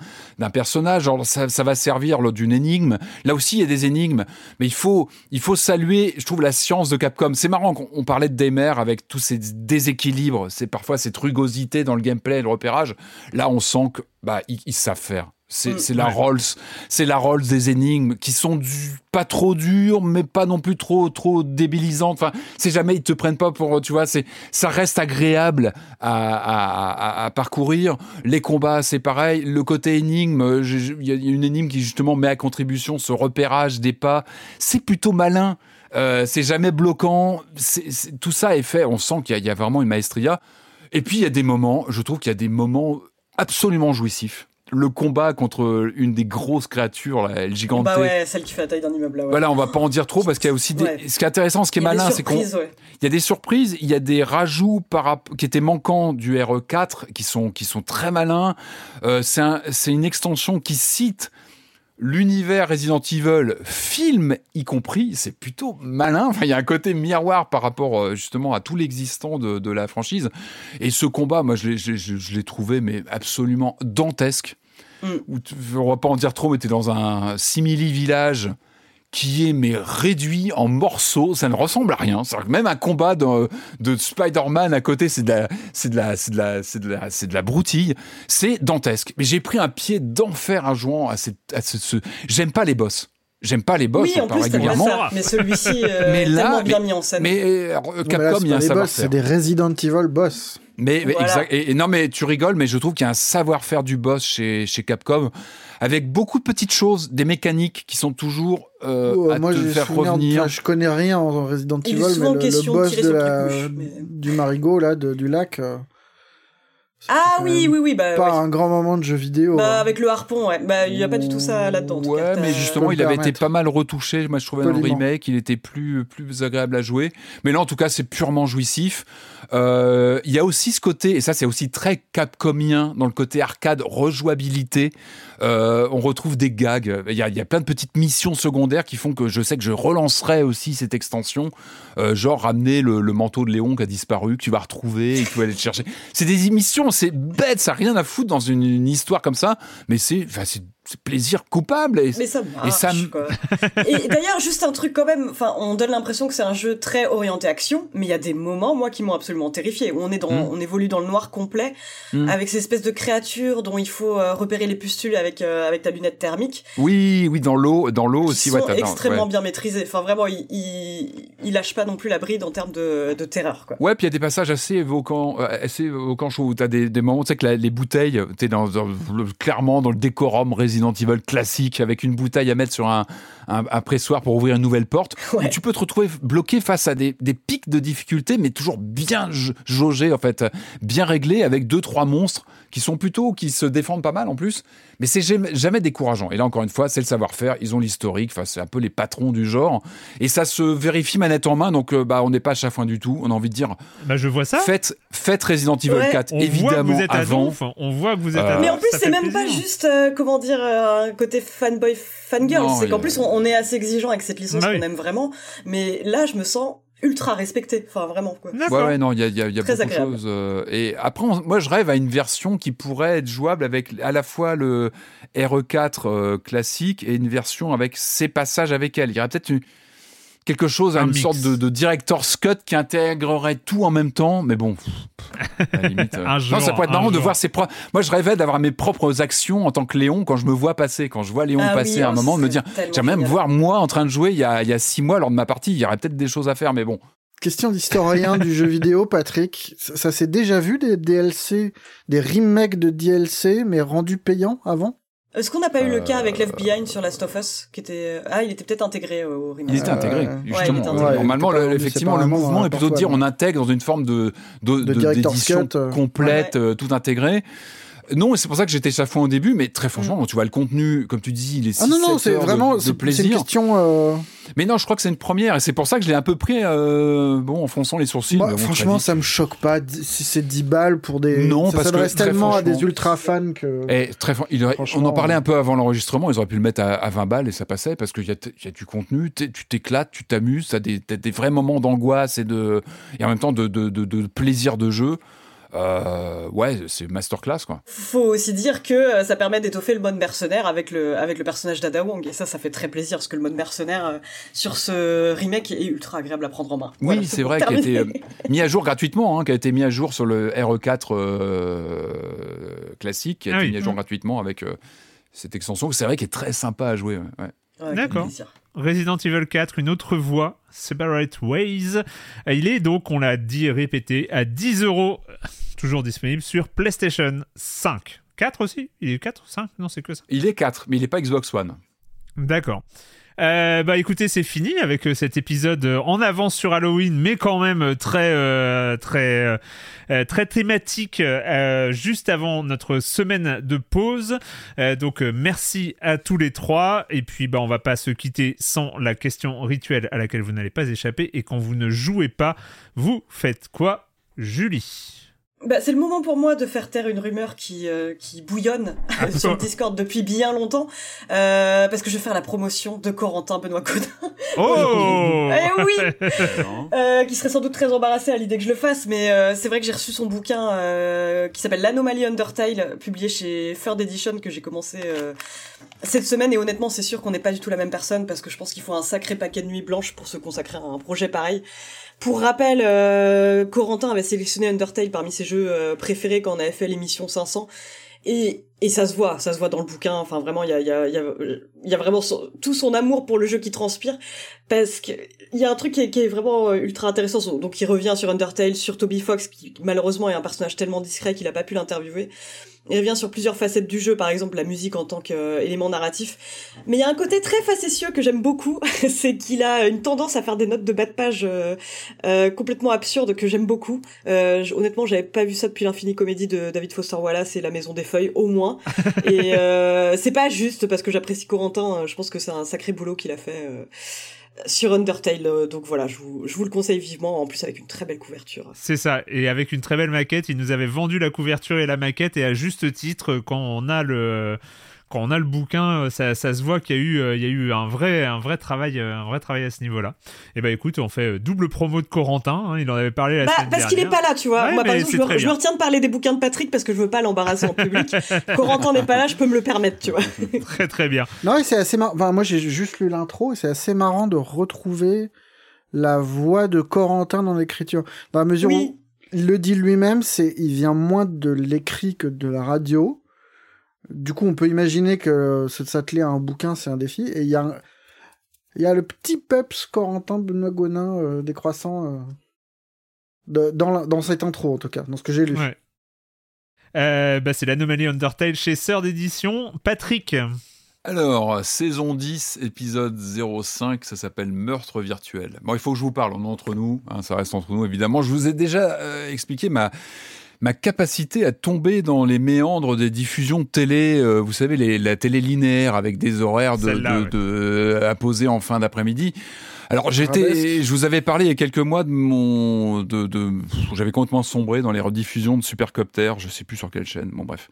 personnage. Genre ça, ça va servir là, d'une énigme. Là aussi il y a des énigmes. Mais il faut il faut saluer je trouve la science de Capcom. C'est marrant qu'on on parlait de Daymer avec tous ces déséquilibres c'est parfois cette rugosité dans le gameplay et le repérage. Là on sent que bah ils, ils savent faire. C'est Mm. la Ouais. Rolls c'est la Rolls des énigmes qui sont du, pas trop dures mais pas non plus trop trop débilisantes. Enfin c'est jamais ils te prennent pas pour tu vois c'est ça reste agréable à, à, à- à parcourir. Les combats c'est pareil. Le côté énigme il y a une énigme qui justement met à contribution ce repérage des pas. C'est plutôt malin euh, c'est jamais bloquant tout ça est fait on sent qu'il y, a- il y a vraiment une maestria et puis il y a des moments je trouve qu'il y a des moments absolument jouissifs le combat contre une des grosses créatures là, le Bah ouais, celle qui fait la taille d'un immeuble là. Ouais. voilà, on va pas en dire trop parce qu'il y a aussi des... Ouais. ce qui est intéressant, ce qui est malin, c'est qu'on surprises, ouais. il y a des surprises, il y a des rajouts par qui étaient manquants du RE4 qui sont qui sont très malins. Euh, c'est un- c'est une extension qui cite l'univers Resident Evil, film y compris, c'est plutôt malin. Enfin, il y a un côté miroir par rapport euh, justement à tout l'existant de, de la franchise. Et ce combat, moi, je l'ai- trouvé mais absolument dantesque. Mm. Où on va pas en dire trop, mais tu es dans un simili village qui est mais réduit en morceaux, ça ne ressemble à rien. C'est-à-dire que même un combat de, de Spider-Man à côté, c'est de la, c'est de la, c'est de la, c'est de la, c'est de la broutille. C'est dantesque. Mais j'ai pris un pied d'enfer en jouant à cette, à ce, ce- j'aime pas les boss. J'aime pas les boss oui, en plus, régulièrement. ça. Mais celui-ci, euh, Mais est là, tellement bien mais- mis en scène. Mais euh, Non, mais là, Capcom, c'est il y a un des boss, savoir-faire. c'est des Resident Evil boss. Mais, mais Voilà. exact. Et, et non, mais tu rigoles, mais je trouve qu'il y a un savoir-faire du boss chez, chez Capcom, avec beaucoup de petites choses, des mécaniques qui sont toujours euh, Oh, à moi, te faire revenir. je connais rien en Resident Il est Evil, mais souvent le, le question de boss tirer de sur la, mais- du marigot là, de- du lac. euh, Ah oui, oui, oui, bah, pas ouais. un grand moment de jeu vidéo. Bah, hein. avec le harpon, ouais. Bah, il y a pas du tout ça là-dedans. Ouais, mais justement, il avait été pas mal retouché. Moi, je trouvais dans le remake, il était plus, plus agréable à jouer. Mais là, en tout cas, c'est purement jouissif. Euh, Il y a aussi ce côté, et ça, c'est aussi très capcomien dans le côté arcade, rejouabilité. Euh, on retrouve des gags. Il y, a, plein de petites missions secondaires qui font que je sais que je relancerai aussi cette extension. Euh, genre ramener le, manteau de Léon qui a disparu, que tu vas retrouver et que tu vas aller le chercher. C'est des missions, c'est bête, ça n'a rien à foutre dans une, une histoire comme ça. Mais c'est plaisir coupable. Et, Mais ça marche, et ça me- quoi. Et d'ailleurs, juste un truc quand même, enfin, on donne l'impression que c'est un jeu très orienté action, mais il y a des moments, moi, qui m'ont absolument terrifié, où on est dans, Mm. on évolue dans le noir complet, Mm. avec ces espèces de créatures dont il faut euh, repérer les pustules avec, euh, avec ta lunette thermique, Oui, oui, dans l'eau, dans l'eau aussi. sont ouais, extrêmement ouais. bien maîtrisés. Enfin, vraiment, il, il, il lâche pas non plus la bride en termes de, de terreur, quoi. Ouais, puis il y a des passages assez évoquants, euh, assez évoquants, je trouve, où t'as des, des moments, tu sais que la- les bouteilles, t'es dans, dans le- clairement dans le décorum Resident Evil classique, avec une bouteille à mettre sur un, un, un pressoir pour ouvrir une nouvelle porte, Ouais. où tu peux te retrouver bloqué face à des, des pics de difficulté, mais toujours bien ja- jaugés, en fait, bien réglés, avec deux, trois monstres qui sont plutôt, qui se défendent pas mal en plus, mais c'est jamais, jamais décourageant. Et là, encore une fois, c'est le savoir-faire, ils ont l'historique, enfin, c'est un peu les patrons du genre, et ça se vérifie manette en main, donc euh, bah, on n'est pas à chafouin du tout, on a envie de dire, Bah, je vois ça. Faites, faites Resident Evil Ouais. 4, on voit que évidemment, vous êtes à avant. donf, on voit que vous êtes Euh, à Mais en plus, c'est même pas juste, euh, comment dire, euh, un côté fanboy, fangirl. C'est qu'en plus, on, on est assez exigeant avec cette licence Bah qu'on oui. aime vraiment. Mais là, je me sens ultra respecté. Enfin, vraiment, quoi. Ouais, ouais, non, il y a, il y a- il y a Très beaucoup agréable. de choses. euh, et après, on- moi, je rêve à une version qui pourrait être jouable avec à la fois le RE4 euh, classique et une version avec ses passages avec elle. Il y aurait peut-être une- quelque chose, Un une mix. sorte de, de director's cut qui intégrerait tout en même temps. Mais bon, pff, à la limite, euh, Un non, ça pourrait être marrant de voir ses propres. Moi, je rêvais d'avoir mes propres actions en tant que Léon quand je me vois passer. Quand je vois Léon Ah passer oui, à un oh, moment, de me dire, j'aimerais même voir moi en train de jouer il y, a, il y a six mois lors de ma partie. Il y aurait peut-être des choses à faire, mais bon. Question d'historien du jeu vidéo, Patrick. Ça, ça s'est déjà vu des DLC, des remakes de DLC, mais rendus payants avant? Est-ce qu'on n'a pas eu le cas avec Left Behind sur Last of Us qui était... Ah, il était peut-être intégré au Il remake. était intégré, Ouais, justement. il était intégré. Ouais, Normalement, le- effectivement, le mouvement est plutôt de dire on intègre dans une forme de, de, d'édition euh. complète, euh, tout intégré. Non, c'est pour ça que j'étais chafouin au début, mais très franchement, quand tu vois le contenu, comme tu dis, il est Ah non, non, 6-7 c'est heures de- vraiment de, c'est une question. euh, Mais non, je crois que c'est une première, et c'est pour ça que je l'ai un peu pris, euh, bon, en fronçant les sourcils. moi, mais bon, très franchement, ça me choque pas si c'est 10 balles pour des. Non, ça parce que s'adresse très tellement à des ultra fans que. Et très, fran- il aurait- on en parlait euh, un peu avant l'enregistrement, ils auraient pu le mettre à, à 20 balles et ça passait parce qu'il y y a du contenu, tu t'éclates, tu t'amuses, t'as des, des vrais moments d'angoisse et, de, et en même temps de, de, de, de plaisir de jeu. Euh, ouais, c'est masterclass quoi. Faut aussi dire que euh, ça permet d'étoffer le mode mercenaire avec le, avec le personnage d'Ada Wong. Et ça, ça fait très plaisir parce que le mode mercenaire euh, sur ce remake est ultra agréable à prendre en main. Oui, Voilà, c'est vrai qu'il a été mis à jour gratuitement, hein, qui a été mis à jour sur le RE4 euh, classique, qui a Ah été oui. mis à jour gratuitement avec euh, cette extension. C'est vrai qu'il est très sympa à jouer. ouais, ouais. D'accord. Resident Evil 4, une autre voie, Separate Ways. Il est donc, on l'a dit et répété, à 10 euros, toujours disponible sur PlayStation 5. 4 aussi? Il est 4 5 Non, c'est que ça. Il est 4, mais il n'est pas Xbox One. D'accord. Euh, bah écoutez, c'est fini avec euh, cet épisode euh, en avance sur Halloween, mais quand même euh, très euh, très euh, très thématique juste avant notre semaine de pause. Donc merci à tous les trois. Et puis bah on va pas se quitter sans la question rituelle à laquelle vous n'allez pas échapper. Et quand vous ne jouez pas, vous faites quoi, Julie? Bah, c'est le moment pour moi de faire taire une rumeur qui, euh, qui bouillonne sur le Discord depuis bien longtemps, euh, parce que je vais faire la promotion de Corentin Benoît Codin. Oh Eh oui euh, Qui serait sans doute très embarrassé à l'idée que je le fasse, mais euh, c'est vrai que j'ai reçu son bouquin euh, qui s'appelle L'Anomalie Undertale, publié chez Third Edition, que j'ai commencé euh, cette semaine, et honnêtement, c'est sûr qu'on n'est pas du tout la même personne, parce que je pense qu'il faut un sacré paquet de nuits blanches pour se consacrer à un projet pareil. Pour rappel, euh, Corentin avait sélectionné Undertale parmi ses jeux euh, préférés quand on avait fait l'émission 500. Et, et ça se voit, ça se voit dans le bouquin. Enfin, vraiment, il y a, il y a vraiment son- tout son amour pour le jeu qui transpire. Parce que il y a un truc qui est, qui est vraiment euh, ultra intéressant. Donc, il revient sur Undertale, sur Toby Fox, qui malheureusement est un personnage tellement discret qu'il a pas pu l'interviewer. Il revient sur plusieurs facettes du jeu, par exemple la musique en tant qu'élément narratif. Mais il y a un côté très facétieux que j'aime beaucoup, c'est qu'il a une tendance à faire des notes de bas de page euh, euh, complètement absurdes que j'aime beaucoup. Euh, honnêtement, j'avais pas vu ça depuis l'infini comédie de David Foster Wallace et La Maison des Feuilles, au moins. et euh, c'est pas juste parce que j'apprécie Corentin. Euh, Je pense que c'est un sacré boulot qu'il a fait. euh, sur Undertale, euh, donc voilà, je vous, je vous le conseille vivement, en plus avec une très belle couverture. C'est ça, et avec une très belle maquette, il nous avait vendu la couverture et la maquette, et à juste titre, quand on a le, quand on a le bouquin, ça, ça se voit qu'il y a eu, euh, il y a eu un vrai, un vrai travail, euh, un vrai travail à ce niveau-là. Et bah écoute, on fait euh, double promo de Corentin, hein, il en avait parlé la Bah, semaine parce qu'il est dernière. pas là, tu vois. Ouais, Moi, par mais exemple, c'est je me, je retiens de parler des bouquins de Patrick parce que je veux pas l'embarrasser en public. Corentin n'est pas là, je peux me le permettre, tu vois. très très bien. Non, c'est assez marrant. Enfin, moi, j'ai juste lu l'intro et c'est assez marrant de retrouver la voix de Corentin dans l'écriture. Dans la mesure Oui. où il le dit lui-même, c'est il vient moins de l'écrit que de la radio. Du coup, on peut imaginer que se s'atteler à un bouquin, c'est un défi. Et il y a, y a le petit peps Corentin Benoît Gonin euh, décroissant euh, de- dans, la- dans cette intro, en tout cas, dans ce que j'ai lu. Ouais. Euh, bah, c'est l'anomalie Undertale chez Sœur d'édition. Patrick, Alors, saison 10, épisode 05, ça s'appelle Meurtre virtuel. Bon, il faut que je vous parle, on est entre nous, hein, ça reste entre nous évidemment. Je vous ai déjà euh, expliqué ma, ma capacité à tomber dans les méandres des diffusions de télé, euh, vous savez, les- la télé linéaire avec des horaires de, Celle-là, de- ouais. de- à poser en fin d'après-midi. Alors Arabesque. j'étais, je vous avais parlé il y a quelques mois de mon, de, de j'avais complètement sombré dans les rediffusions de Supercopter, je sais plus sur quelle chaîne, bon bref.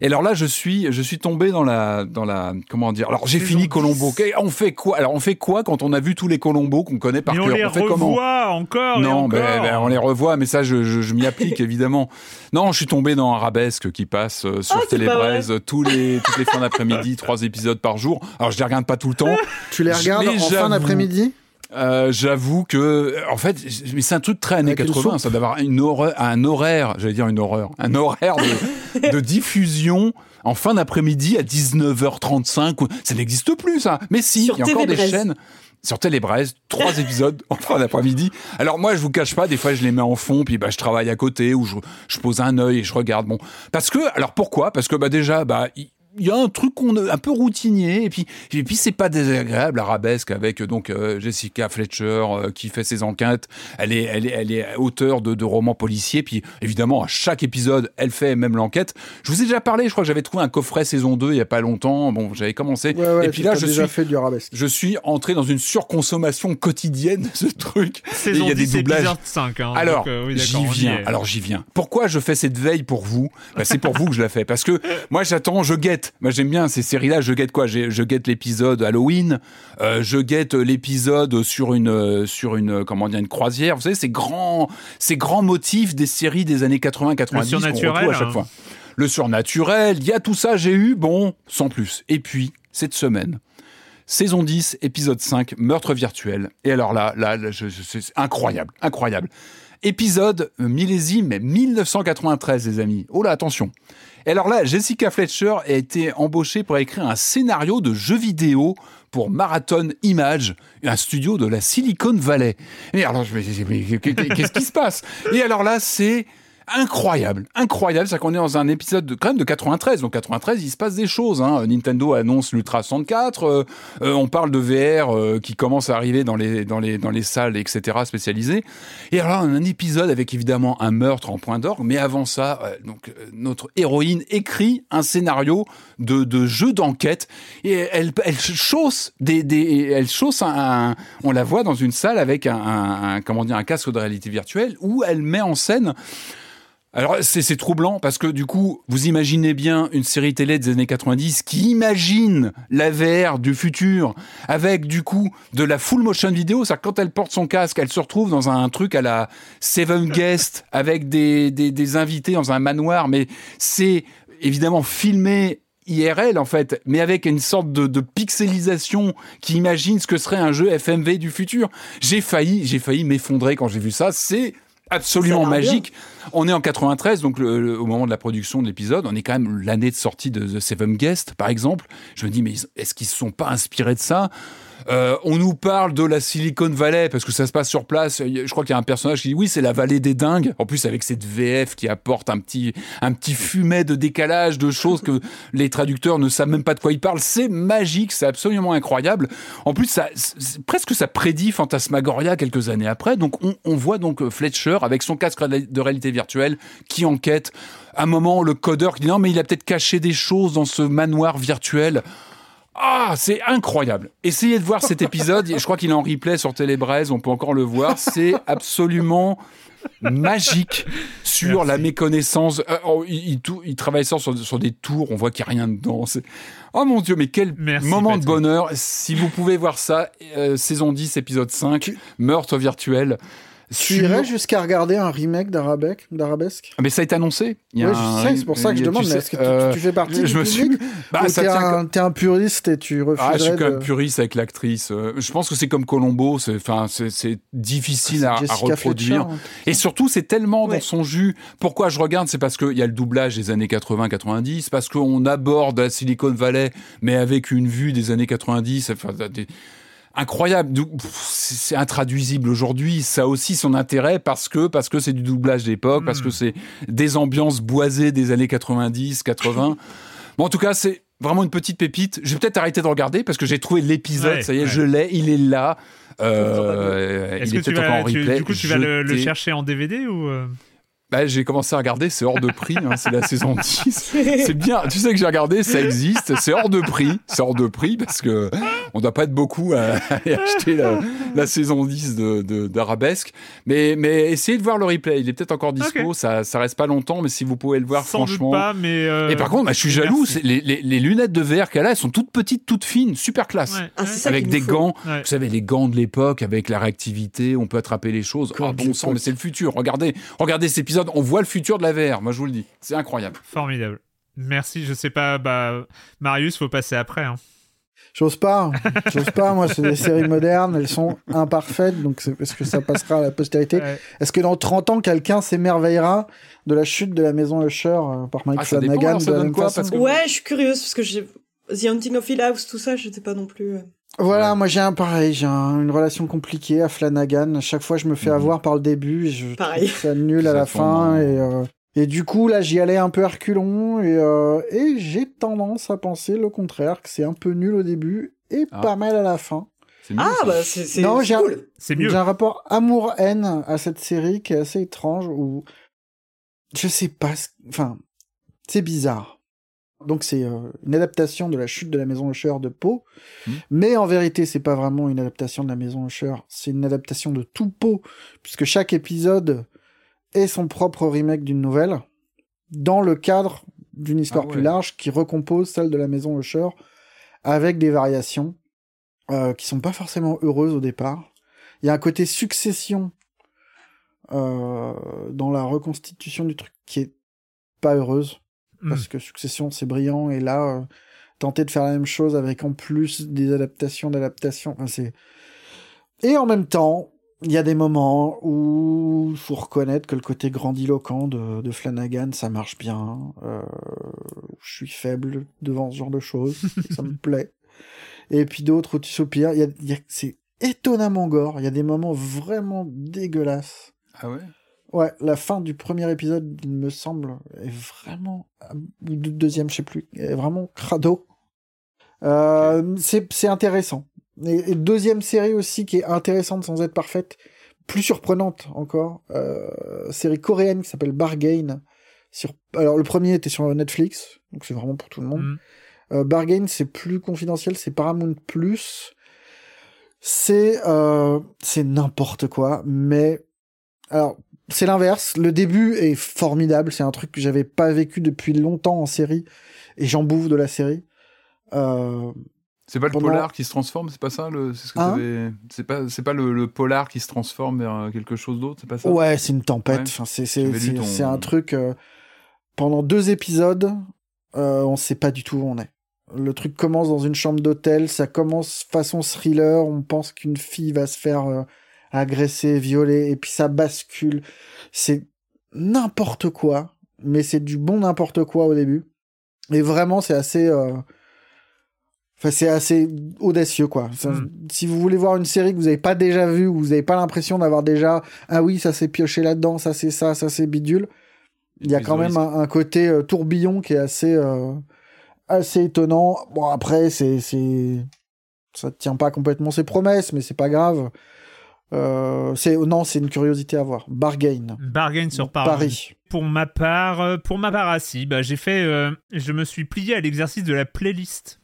Et alors là, je suis, je suis tombé dans la, dans la, comment dire. Alors j'ai fini 10. Colombo. On fait quoi Alors on fait quoi quand on a vu tous les Colombos qu'on connaît par mais on cœur? les fait comment? revoit encore et non, encore. ben, ben, on les revoit, mais ça, je, je, je m'y applique évidemment. Non, je suis tombé dans Arabesque qui passe euh, sur Télébraise tous les, toutes les fins d'après-midi, trois épisodes par jour. Alors, je les regarde pas tout le temps. Tu les regardes en fin d'après-midi? Euh, J'avoue que, en fait, mais c'est un truc très années Avec une 80, soupe ça d'avoir une horreur, un horaire, j'allais dire une horreur, un horaire de, de diffusion en fin d'après-midi à 19h35. ou- Ça n'existe plus, ça. Mais si, Sur il y a encore des chaînes. Sur Télébraise, trois épisodes en fin d'après-midi. Alors moi, je vous cache pas, des fois je les mets en fond, puis bah je travaille à côté ou je, je pose un œil et je regarde. Bon, parce que, alors pourquoi? Parce que bah déjà, bah il y a un truc qu'on un peu routinier et puis et puis c'est pas désagréable arabesque avec donc euh, Jessica Fletcher euh, qui fait ses enquêtes elle est elle est elle est auteure de, de romans policiers puis évidemment à chaque épisode elle fait même l'enquête je vous ai déjà parlé je crois que j'avais trouvé un coffret saison 2 il y a pas longtemps bon j'avais commencé Ouais, ouais, et puis là je déjà suis fait du arabesque. je suis entré dans une surconsommation quotidienne de ce truc Saison il y a des 10, doublages épisode 5. hein, alors, euh, oui, j'y viens. Alors, j'y viens. Pourquoi je fais cette veille pour vous? Bah, C'est pour vous que je la fais. Parce que moi, j'attends, je guette. Moi, j'aime bien ces séries-là. Je guette quoi? Je guette l'épisode Halloween. euh, je guette l'épisode sur une, euh, sur une, euh, comment dire, une croisière. Vous savez, ces grands, ces grands motifs des séries des années 80-90 qu'on retrouve à chaque hein. fois. Le surnaturel, il y a tout ça, j'ai eu, bon, sans plus. Et puis, cette semaine, Saison 10, épisode 5, meurtre virtuel. Et alors là, là, là, c'est incroyable, incroyable. Épisode millésime 1993, les amis. Oh là, attention. Et alors là, Jessica Fletcher a été embauchée pour écrire un scénario de jeu vidéo pour Marathon Image, un studio de la Silicon Valley. Et alors, je me dis, qu'est-ce qui se passe? Et alors là, c'est incroyable, incroyable, c'est qu'on est dans un épisode de, quand même de 93, donc 93, il se passe des choses. Hein. Nintendo annonce l'Ultra 64, euh, euh, on parle de VR euh, qui commence à arriver dans les, dans les, dans les salles, etc., spécialisées. Et alors, on a un épisode avec évidemment un meurtre en point d'orgue, mais avant ça, euh, donc, euh, notre héroïne écrit un scénario de, de jeu d'enquête et elle, elle chausse des, des elle chausse un, un- on la voit dans une salle avec un, un- un- comment dire un casque de réalité virtuelle où elle met en scène Alors c'est troublant parce que du coup, vous imaginez bien une série télé des années 90 qui imagine la VR du futur avec du coup de la full motion vidéo, c'est quand elle porte son casque, elle se retrouve dans un truc à la Seven Guest avec des, des, des invités dans un manoir, mais c'est évidemment filmé IRL en fait, mais avec une sorte de, de pixelisation qui imagine ce que serait un jeu FMV du futur. J'ai failli, j'ai failli m'effondrer quand j'ai vu ça. C'est absolument magique. On est en 93, donc le- le- au moment de la production de l'épisode, on est quand même l'année de sortie de The Seven Guest, par exemple. Je me dis, mais est-ce qu'ils se sont pas inspirés de ça? Euh, On nous parle de la Silicon Valley parce que ça se passe sur place. Je crois qu'il y a un personnage qui dit, oui, c'est la vallée des dingues. En plus, avec cette VF qui apporte un petit, un petit fumet de décalage de choses que les traducteurs ne savent même pas de quoi ils parlent. C'est magique, c'est absolument incroyable. En plus, ça, presque ça prédit Fantasmagoria quelques années après. Donc, on, on voit donc euh, Fletcher avec son casque de réalité virtuelle qui enquête. À un moment, le codeur qui dit non, mais il a peut-être caché des choses dans ce manoir virtuel. Ah, c'est incroyable. Essayez de voir cet épisode. Je crois qu'il est en replay sur Télébraise. On peut encore le voir. C'est absolument magique sur la méconnaissance. Euh, oh, il, il tou- il travaille ça sur, sur des tours. On voit qu'il n'y a rien dedans. Oh mon Dieu, mais quel moment de bonheur. Si vous pouvez voir ça, euh, saison 10, épisode 5, meurtre virtuel. Tu sur- irais jusqu'à regarder un remake d'Arabesque Ah, Mais ça a été annoncé. Il y a Ouais, je un- sais, c'est pour ça que je demande, tu mais est-ce que tu, euh, tu fais partie je du me suis- Bah, ou ça t'es un, t'es un puriste et tu refuserais Ah, je suis quand de- même puriste avec l'actrice. Euh, Je pense que c'est comme Colombo, c'est enfin c'est c'est difficile à, à Jessica reproduire. Fletcher, hein. Et surtout, c'est tellement dans son jus. Pourquoi je regarde C'est parce qu'il y a le doublage des années 80-90, parce qu'on aborde la Silicon Valley, mais avec une vue des années 90. Enfin, des- incroyable. C'est intraduisible aujourd'hui. Ça a aussi son intérêt parce que parce que c'est du doublage d'époque, parce que c'est des ambiances boisées des années 90, 80. bon, en tout cas, c'est vraiment une petite pépite. Je vais peut-être arrêter de regarder parce que j'ai trouvé l'épisode. Ouais, ça y est, ouais. je l'ai. Il est là. Euh, Est-ce que tu vas, en tu- replay. du coup, tu vas le, le chercher en DVD ou euh Bah, j'ai commencé à regarder, c'est hors de prix, hein, c'est la saison 10. C'est bien, tu sais que j'ai regardé, ça existe, c'est hors de prix, c'est hors de prix parce que on doit pas être beaucoup à aller acheter la, la saison 10 de, de- d'Arabesque. Mais, mais essayez de voir le replay, il est peut-être encore dispo, ça, ça reste pas longtemps, mais si vous pouvez le voir, Sans doute franchement. pas, mais, euh, Et par contre, bah, je suis jaloux, les, les, les lunettes de VR qu'elle a, elles sont toutes petites, toutes fines, super classe. Ouais, Ah, c'est ça avec qu'il des gants, Ouais. vous savez, les gants de l'époque, avec la réactivité, on peut attraper les choses. Ah, bon sang, mais c'est le futur. Regardez, regardez cet épisode, on voit le futur de la VR, moi je vous le dis. C'est incroyable. Formidable. Merci, je sais pas, bah, Marius, faut passer après. Hein. J'ose pas, j'ose pas. Moi, c'est des séries modernes, elles sont imparfaites, donc c'est parce que ça passera à la postérité. Est-ce que dans 30 ans, quelqu'un s'émerveillera de la chute de la maison Usher euh, par Mike Ah, ça dépend, Flanagan alors, ça de la même quoi, façon parce que- Ouais, je suis curieuse parce que j'ai The Hill House, tout ça, j'étais pas non plus. Voilà, moi j'ai un pareil, j'ai un- une relation compliquée à Flanagan. À chaque fois, je me fais avoir par le début et je Pareil. trouve ça nul à la fin. Et, euh, et du coup, là, j'y allais un peu à reculons et, euh, et j'ai tendance à penser le contraire, que c'est un peu nul au début et Ah. pas mal à la fin. C'est Ah, bah c'est Non, c'est j'ai un- cool. C'est mieux. J'ai un rapport amour-haine à cette série qui est assez étrange où je sais pas, ce- enfin, c'est bizarre. Donc c'est euh, une adaptation de la chute de la maison Usher de Poe, Mhm. mais en vérité c'est pas vraiment une adaptation de la maison Usher, c'est une adaptation de tout Poe, puisque chaque épisode est son propre remake d'une nouvelle, dans le cadre d'une histoire Ah ouais. plus large qui recompose celle de la maison Usher avec des variations euh, qui sont pas forcément heureuses au départ. Il y a un côté succession euh, dans la reconstitution du truc qui est pas heureuse Parce que succession c'est brillant et là euh, tenter de faire la même chose avec en plus des adaptations d'adaptations enfin, c'est et en même temps il y a des moments où il faut reconnaître que le côté grandiloquent de, de Flanagan ça marche bien euh, je suis faible devant ce genre de choses ça me plaît. Et puis d'autres où tu soupires il y a, il y a- c'est étonnamment gore il y a des moments vraiment dégueulasses. Ah ouais? Ouais, la fin du premier épisode, il me semble, est vraiment, ou du deuxième, je sais plus, est vraiment crado. Euh, c'est, c'est intéressant. Et, et deuxième série aussi qui est intéressante sans être parfaite, plus surprenante encore, euh, série coréenne qui s'appelle Bargain. Sur, alors le premier était sur Netflix, donc c'est vraiment pour tout le monde. Mm. Euh, Bargain, c'est plus confidentiel, c'est Paramount Plus. C'est euh, c'est n'importe quoi, mais alors c'est l'inverse. Le début est formidable. C'est un truc que j'avais pas vécu depuis longtemps en série. Et j'en bouffe de la série. Euh, C'est pas le polar qui se transforme, c'est pas ça le, c'est ce que Hein c'est pas, c'est pas le, polar qui se transforme vers euh, quelque chose d'autre, c'est pas ça? Ouais, c'est une tempête. Ouais. Enfin, ton- c'est un truc. euh, pendant deux épisodes, euh, on sait pas du tout où on est. Le truc commence dans une chambre d'hôtel, ça commence façon thriller. On pense qu'une fille va se faire agresser, violer, et puis ça bascule. C'est n'importe quoi, mais c'est du bon n'importe quoi au début. Et vraiment, c'est assez. euh, Enfin, c'est assez audacieux, quoi. Ça- Mm. Si vous voulez voir une série que vous n'avez pas déjà vue, ou vous n'avez pas l'impression d'avoir déjà, ah oui, ça s'est pioché là-dedans, ça c'est ça, ça c'est bidule. Il y a quand même un, un côté euh, tourbillon qui est assez, euh, assez étonnant. Bon, après, c'est, c'est, ça tient pas complètement ses promesses, mais c'est pas grave. Euh, c'est, non, c'est une curiosité à voir. Bargain. Bargain sur Paris. Paris. Pour ma part, euh, pour ma part, ah, si, bah, j'ai fait, euh, je me suis plié à l'exercice de la playlist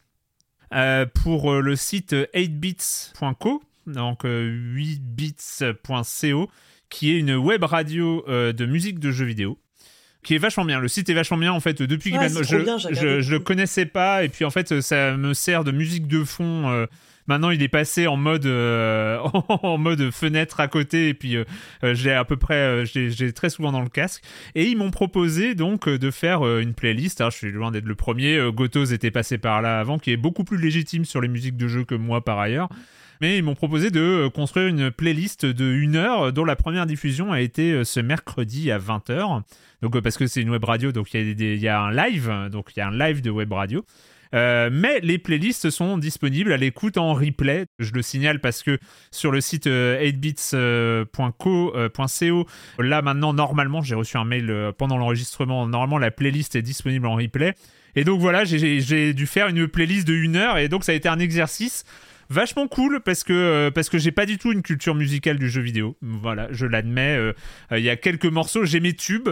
euh, pour euh, le site 8bits.co, donc euh, 8bits.co, qui est une web radio euh, de musique de jeux vidéo. Qui est vachement bien. Le site est vachement bien en fait. Depuis Ouais, c'est je, bien, le connaissais pas et puis en fait ça me sert de musique de fond. euh, Maintenant, il est passé en mode euh, en mode fenêtre à côté et puis euh, l'ai à peu près, euh, l'ai très souvent dans le casque. Et ils m'ont proposé donc de faire une playlist. Alors, je suis loin d'être le premier. Gotos était passé par là avant, qui est beaucoup plus légitime sur les musiques de jeu que moi par ailleurs. Mais ils m'ont proposé de construire une playlist de une heure, dont la première diffusion a été ce mercredi à 20h. Donc, parce que c'est une web radio, donc il y a un live, donc il y a un live de web radio. Euh, mais les playlists sont disponibles à l'écoute en replay. Je le signale parce que sur le site euh, 8bits.co, là maintenant, normalement, j'ai reçu un mail euh, pendant l'enregistrement. Normalement, la playlist est disponible en replay. Et donc voilà, j'ai- dû faire une playlist de une heure et donc ça a été un exercice vachement cool parce que euh, parce que j'ai pas du tout une culture musicale du jeu vidéo. Voilà, je l'admets. euh, euh, Il y a quelques morceaux, j'ai mes tubes.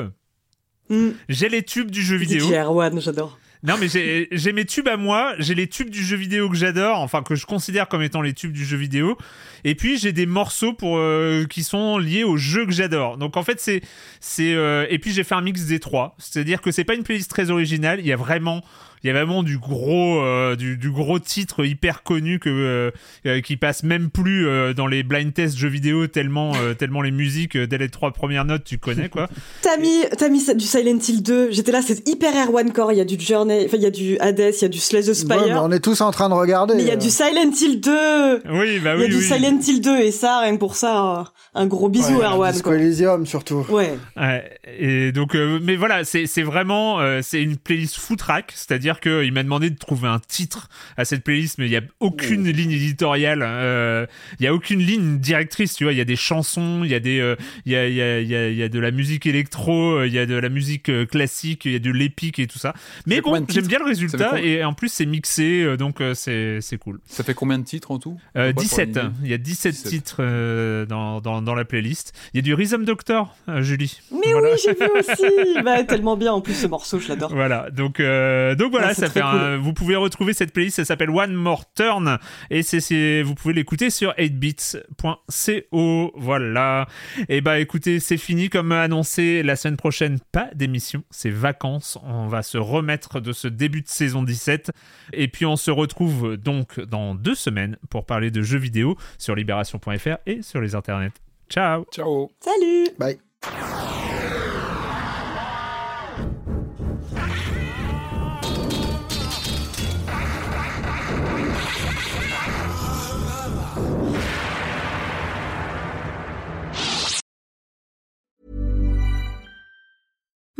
Mm. J'ai les tubes du jeu vidéo. DJ Erwan, j'adore. Non, mais j'ai mes tubes à moi, j'ai les tubes du jeu vidéo que j'adore, enfin que je considère comme étant les tubes du jeu vidéo, et puis j'ai des morceaux pour euh, qui sont liés au jeu que j'adore. Donc en fait c'est c'est euh, et puis j'ai fait un mix des trois, c'est-à-dire que c'est pas une playlist très originale, il y a vraiment il y a vraiment du gros euh, du, du gros titre hyper connu que euh, euh, qui passe même plus euh, dans les blind tests jeux vidéo tellement euh, tellement les musiques dès les trois premières notes tu connais quoi. T'as mis, t'as mis du Silent Hill 2. J'étais là, c'est hyper Erwan Core. Il y a du Journey, enfin, il y a du Hades, il y a du Slay the Spire. Ouais, mais on est tous en train de regarder. Mais il y a du Silent Hill 2. Oui, bah Il y a oui du oui. Silent Hill 2 et ça, rien que pour ça, un gros bisou Ouais, Erwan. Disco quoi. Elysium surtout. Ouais. Ouais, et donc, euh, mais voilà, c'est vraiment, euh, c'est une playlist footrack, c'est-à-dire qu'il m'a demandé de trouver un titre à cette playlist, mais il y a aucune ligne éditoriale, euh, il y a aucune ligne directrice, tu vois, il y a des chansons, il y a des, euh, il y a, il y a, il y a, y a de la musique électro, euh, il y a de la musique euh, classique, il y a de l'épique et tout ça. Mais bon, j'aime bien le résultat et en plus c'est mixé, euh, donc euh, c'est c'est cool. Ça fait combien de titres en tout? Euh, À peu près pour 17, une idée il y a 17, 17. titres euh, dans, dans, dans la playlist. Il y a du Rhythm Doctor, euh, Julie. Mais Voilà. oui, j'ai vu aussi. bah, tellement bien en plus ce morceau, je l'adore. Voilà, donc, euh, donc voilà, C'est ça très fait un- vous pouvez retrouver cette playlist, ça s'appelle One More Turn, et c'est, c'est- vous pouvez l'écouter sur 8bits.co, voilà. Et bah écoutez, c'est fini, comme annoncé, la semaine prochaine, pas d'émission, c'est vacances, on va se remettre de ce début de saison 17, et puis on se retrouve donc dans deux semaines pour parler de jeux vidéo sur libération.fr et sur les internets. Ciao. Ciao. Salut. Bye.